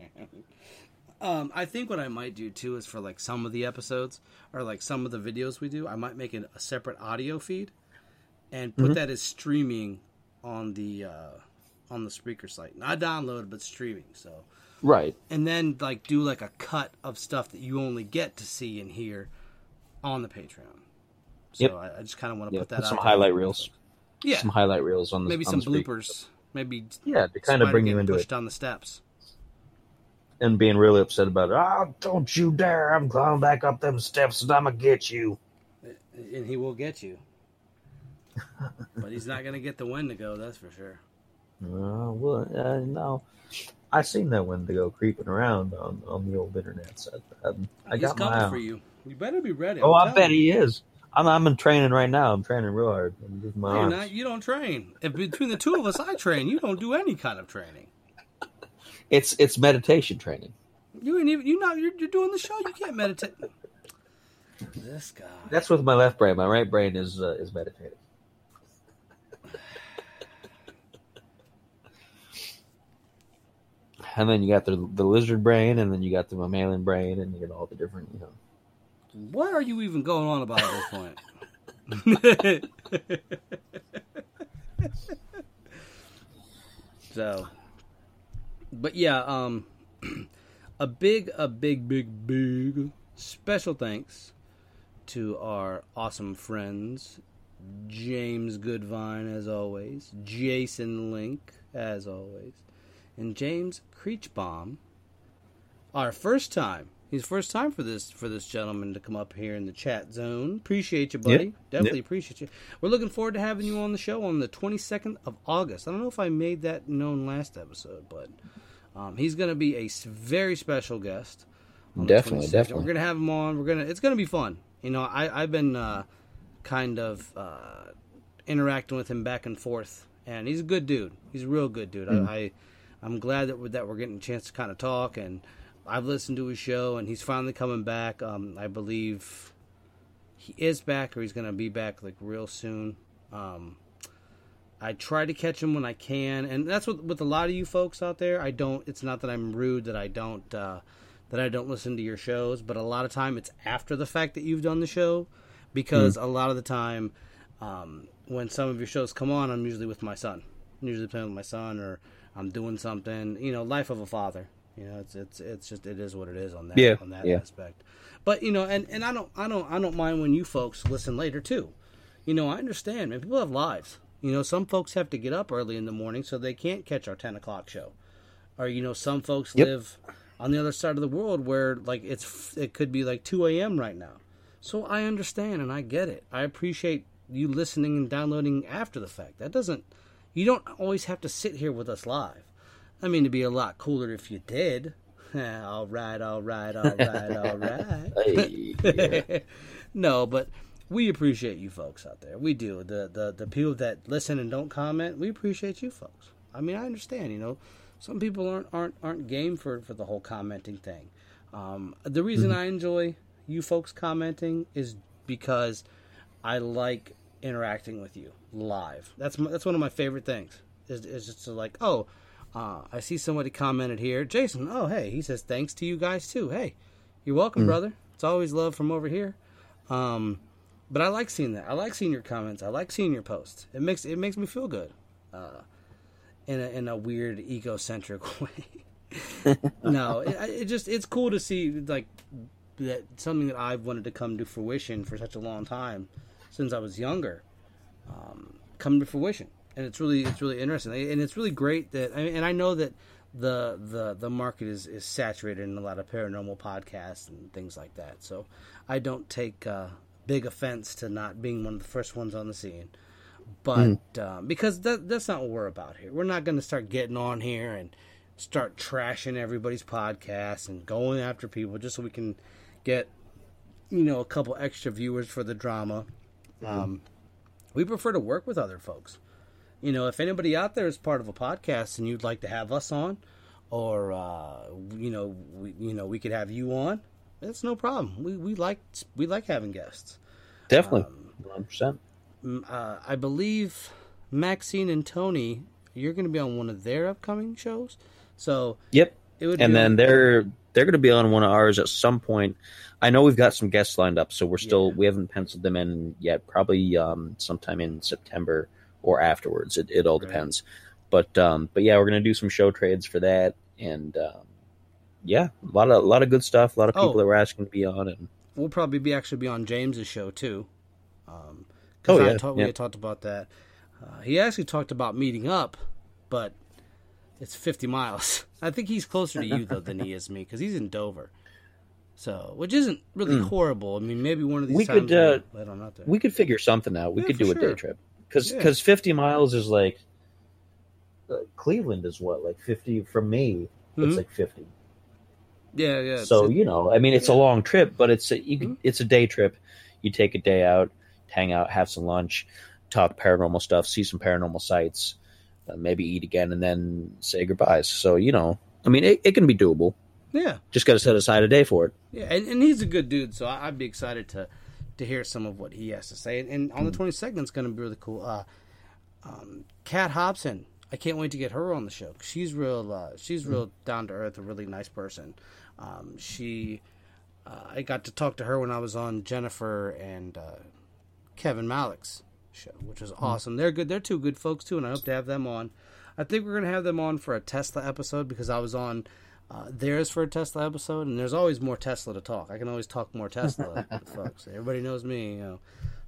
Um, I think what I might do too is for like some of the episodes or like some of the videos we do, I might make it a separate audio feed and put Mhm. that as streaming on the uh, on the Spreaker site. Not download, but streaming. So Right. and then like do like a cut of stuff that you only get to see and hear on the Patreon. So Yep. I, I just kind of want to Yeah, put that put out some highlight reels. Yeah, Some highlight reels on the maybe on some the bloopers. Maybe Yeah, to kind of bring you into pushed it down the steps. and being really upset about it. Ah, don't you dare! I'm climbing back up them steps and I'm gonna get you. and he will get you. but he's not going to get the Wendigo, that's for sure. Uh, well, uh, no, I seen that Wendigo creeping around on, on the old internet. So, um, I he's got my coming for you. You better be ready. Oh, I bet you. he is. I'm I'm in training right now. I'm training real hard. I'm my No, you're not, you don't train. If between the two of us, I train. You don't do any kind of training. It's it's meditation training. You ain't even. You not. You're, you're doing the show. You can't meditate. This guy. That's with my left brain. My right brain is uh, is meditating. and then you got the the lizard brain, and then you got the mammalian brain, and you get all the different, you know. What are you even going on about at this point? so, but yeah, um, a big, a big, big, big special thanks to our awesome friends, James Goodvine, as always, Jason Link, as always, and James Creechbaum. Our first time. He's first time for this for this gentleman to come up here in the chat zone. Appreciate you, buddy. Yep. Definitely Yep. appreciate you. We're looking forward to having you on the show on the 22nd of August. I don't know if I made that known last episode, but um, he's going to be a very special guest. Definitely, 22nd. definitely. We're gonna have him on. We're gonna. It's gonna be fun. You know, I I've been uh, kind of uh, interacting with him back and forth, and he's a good dude. He's a real good dude. Mm. I, I I'm glad that we're, that we're getting a chance to kind of talk, and I've listened to his show, and he's finally coming back. Um, I believe he is back, or he's gonna be back like real soon. Um, I try to catch him when I can, and that's what with a lot of you folks out there. I don't. It's not that I'm rude that I don't uh, that I don't listen to your shows, but a lot of time it's after the fact that you've done the show, because a lot of the time um, when some of your shows come on, I'm usually with my son. I'm usually playing with my son, or I'm doing something. You know, life of a father. You know, it's it's it's just it is what it is on that Yeah, on that yeah. aspect. But you know, and, and I don't I don't I don't mind when you folks listen later too. You know, I understand, man. People have lives. You know, some folks have to get up early in the morning so they can't catch our ten o'clock show. Or you know, some folks Yep. live on the other side of the world where like it's it could be like two a.m. right now. So I understand and I get it. I appreciate you listening and downloading after the fact. That doesn't. You don't always have to sit here with us live. I mean, it'd be a lot cooler if you did. all right, all right, all right, all right. Hey, no, but we appreciate you folks out there. We do. The, the the people that listen and don't comment, we appreciate you folks. I mean, I understand. You know, some people aren't aren't aren't game for for the whole commenting thing. Um, the reason I enjoy you folks commenting is because I like interacting with you live. That's my, that's one of my favorite things. Is is just to like, oh, uh, I see somebody commented here, Jason. Oh, hey, he says thanks to you guys too. Hey, you're welcome, brother. It's always love from over here. Um, but I like seeing that. I like seeing your comments. I like seeing your posts. It makes it makes me feel good, uh, in a in a weird egocentric way. no, it, it just it's cool to see like that something that I've wanted to come to fruition for such a long time, since I was younger, um, come to fruition, and it's really it's really interesting, and it's really great that, and I know that the the the market is is saturated in a lot of paranormal podcasts and things like that. So I don't take uh, big offense to not being one of the first ones on the scene. But um, because that, that's not what we're about here. We're not going to start getting on here and start trashing everybody's podcasts and going after people just so we can get you know a couple extra viewers for the drama. Um, we prefer to work with other folks. You know, if anybody out there is part of a podcast and you'd like to have us on, or uh, you know, we, you know, we could have you on. That's no problem. We we like we like having guests. Definitely, Um, one percent. Mm, Uh, I believe Maxine and Tony, you're going to be on one of their upcoming shows. So Yep. it would. And then on- they're they're going to be on one of ours at some point. I know we've got some guests lined up, so we're still Yeah. we haven't penciled them in yet. Probably um, sometime in September or afterwards. It, it all Right. depends. But um, but yeah, we're going to do some show trades for that, and um, yeah, a lot of a lot of good stuff. A lot of people Oh. that were asking to be on, and we'll probably be actually be on James's show too. Um, Oh, because I yeah, we had talked about that. Uh, he actually talked about meeting up, but it's 50 miles. I think he's closer to you though than he is me because he's in Dover. So, which isn't really horrible. I mean, maybe one of these. We times could, uh, we'll let him out there. we could figure something out. We Yeah, could do a sure. day trip because Yeah. fifty miles is like uh, Cleveland is what like fifty from me. Mhm. It's like fifty. yeah, yeah. so you know, I mean, it's a long trip, but it's a, you Mhm. it's a day trip. You take a day out, hang out, have some lunch, talk paranormal stuff, see some paranormal sites, uh, maybe eat again, and then say goodbyes. So you know, I mean, it, it can be doable. yeah, Just got to set aside a day for it. yeah, and, and he's a good dude. So I, I'd be excited to to hear some of what he has to say. And, and on the Hmm. twenty second, it's going to be really cool. Uh, um, Kat Hobson, I can't wait to get her on the show. She's real. Uh, she's real down to earth, a really nice person. Um, she, uh, I got to talk to her when I was on Jennifer and uh, Kevin Malik's show, which was awesome. They're good. They're two good folks too, and I hope to have them on. I think we're gonna have them on for a Tesla episode because I was on uh, theirs for a Tesla episode, and there's always more Tesla to talk. I can always talk more Tesla, folks. Everybody knows me, you know.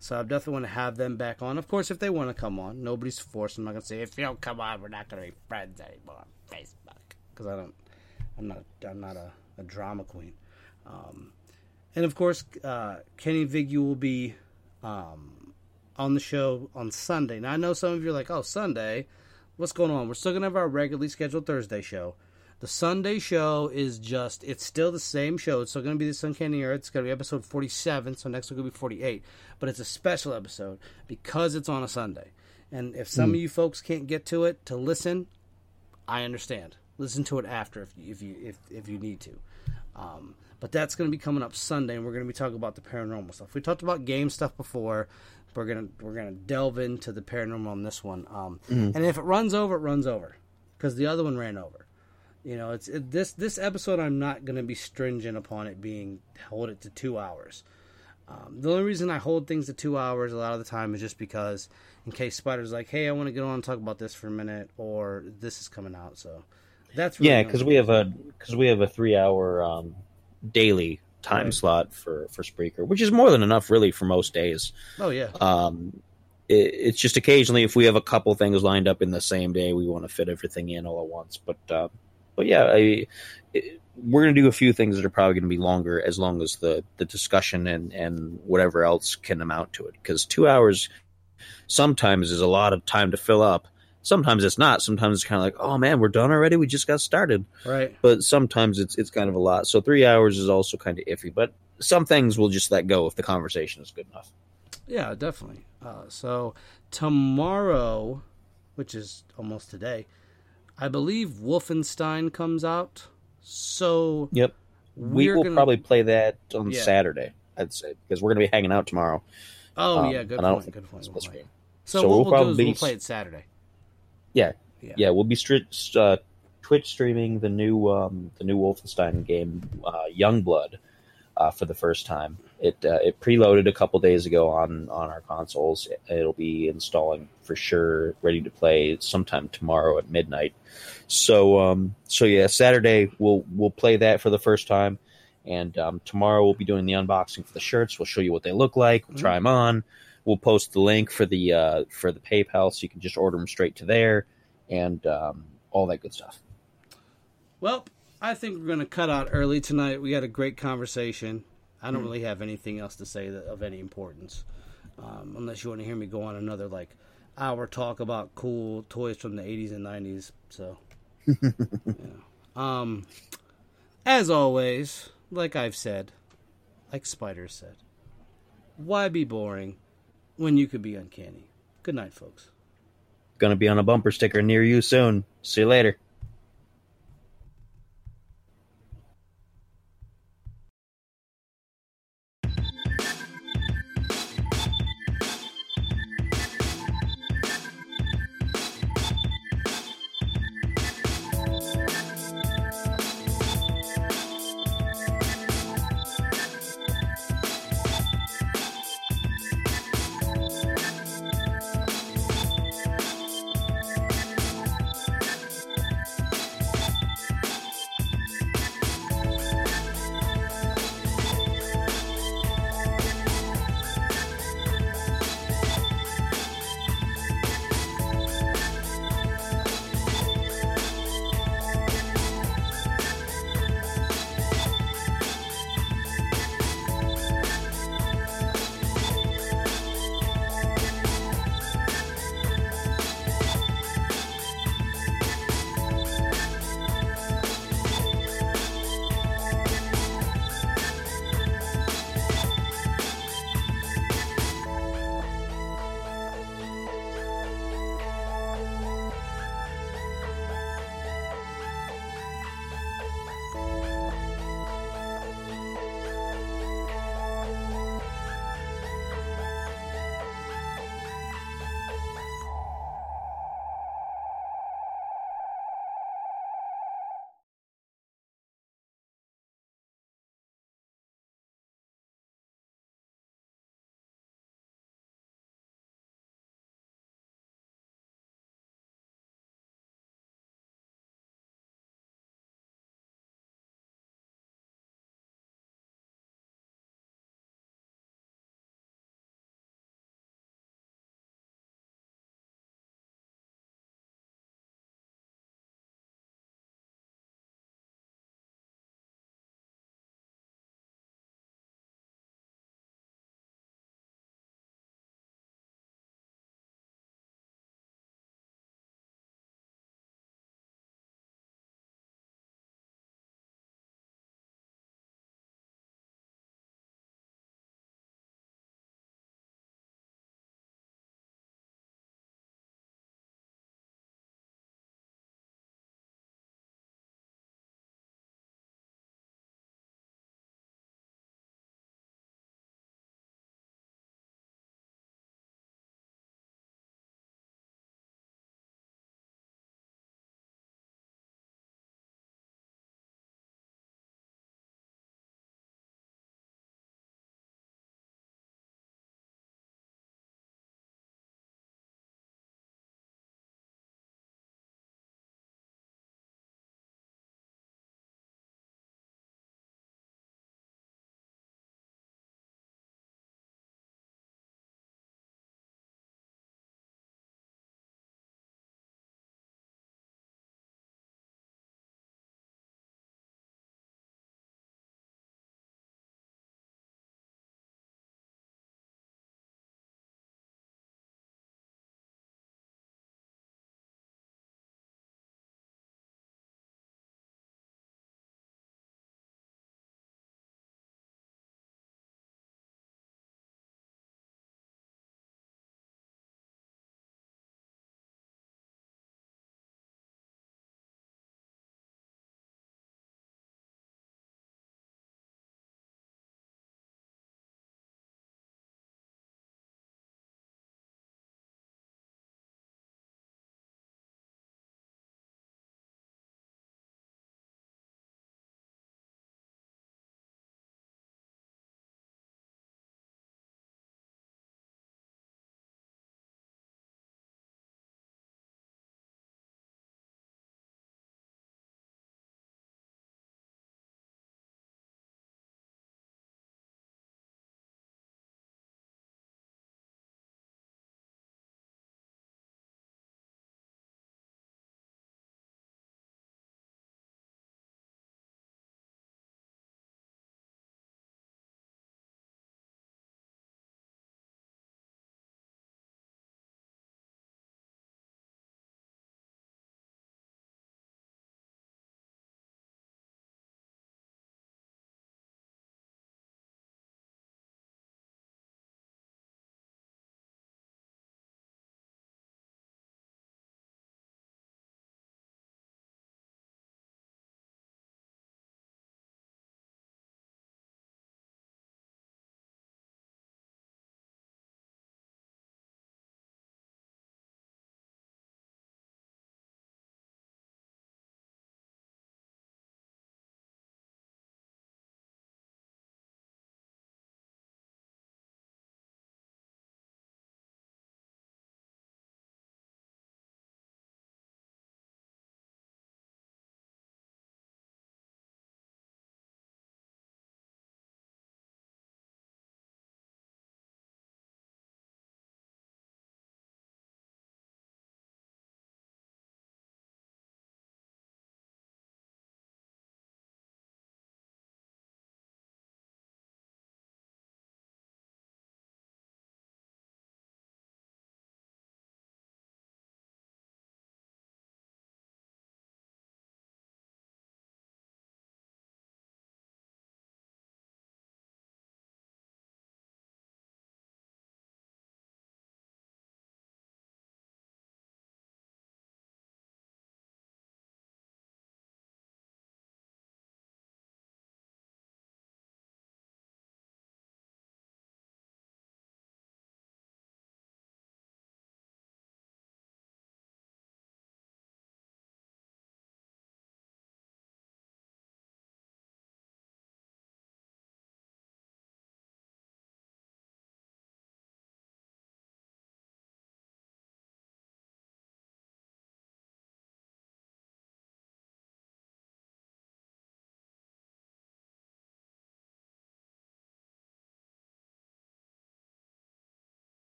So I definitely want to have them back on. Of course, if they want to come on, nobody's forced. I'm not gonna say if you don't come on, we're not gonna be friends anymore on Facebook because I don't. I'm not. I'm not a, a drama queen. Um, and of course, uh, Kenny Vigu will be um, on the show on Sunday. Now I know some of you are like, "Oh, Sunday, what's going on?" We're still gonna have our regularly scheduled Thursday show. The Sunday show is just, it's still the same show. It's still going to be the Uncanny Earth. It's going to be episode 47, so next week will be 48. But it's a special episode because it's on a Sunday. And if some mm. of you folks can't get to it to listen, I understand. Listen to it after if, you, if you if, if you need to. Um, but that's going to be coming up Sunday, and we're going to be talking about the paranormal stuff. We talked about game stuff before. We're gonna we're gonna delve into the paranormal on this one. Um, mm. And if it runs over, it runs over, because the other one ran over. You know, it's it, this this episode. I'm not going to be stringent upon it being hold it to two hours. Um, the only reason I hold things to two hours a lot of the time is just because, in case Spider's like, "Hey, I want to get on and talk about this for a minute," or this is coming out, so that's really yeah, because we have a because we have a three hour um, daily time right. slot for for Spreaker, which is more than enough, really, for most days. Oh yeah. Um, it, it's just occasionally if we have a couple things lined up in the same day, we want to fit everything in all at once, but. Uh, but yeah, I, it, we're going to do a few things that are probably going to be longer as long as the, the discussion and, and whatever else can amount to it. Because two hours sometimes is a lot of time to fill up. Sometimes it's not. Sometimes it's kind of like, oh man, we're done already. We just got started. Right. But sometimes it's it's kind of a lot. So three hours is also kind of iffy. But some things we'll just let go if the conversation is good enough. Yeah, definitely. Uh, so tomorrow, which is almost today, I believe Wolfenstein comes out. So yep, we will gonna... probably play that on yeah. Saturday. I'd say because we're going to be hanging out tomorrow. Oh um, yeah, good point. Good point. So, so, what we'll, we'll probably do is we'll play it Saturday. Yeah, yeah, yeah we'll be stri- uh, Twitch streaming the new um, the new Wolfenstein game, uh, Youngblood, uh, for the first time. It uh, it preloaded a couple days ago on on our consoles. It'll be installing for sure, ready to play sometime tomorrow at midnight. So um, so yeah, Saturday we'll we'll play that for the first time, and um, tomorrow we'll be doing the unboxing for the shirts. We'll show you what they look like. We'll try them on. We'll post the link for the uh, for the PayPal so you can just order them straight to there, and um, all that good stuff. Well, I think we're going to cut out early tonight. We had a great conversation. I don't mm. really have anything else to say that, of any importance, um, unless you want to hear me go on another like hour talk about cool toys from the 80s and 90s. So, um, as always, like I've said, like Spider said, why be boring when you could be uncanny? Good night, folks. Gonna be on a bumper sticker near you soon. See you later.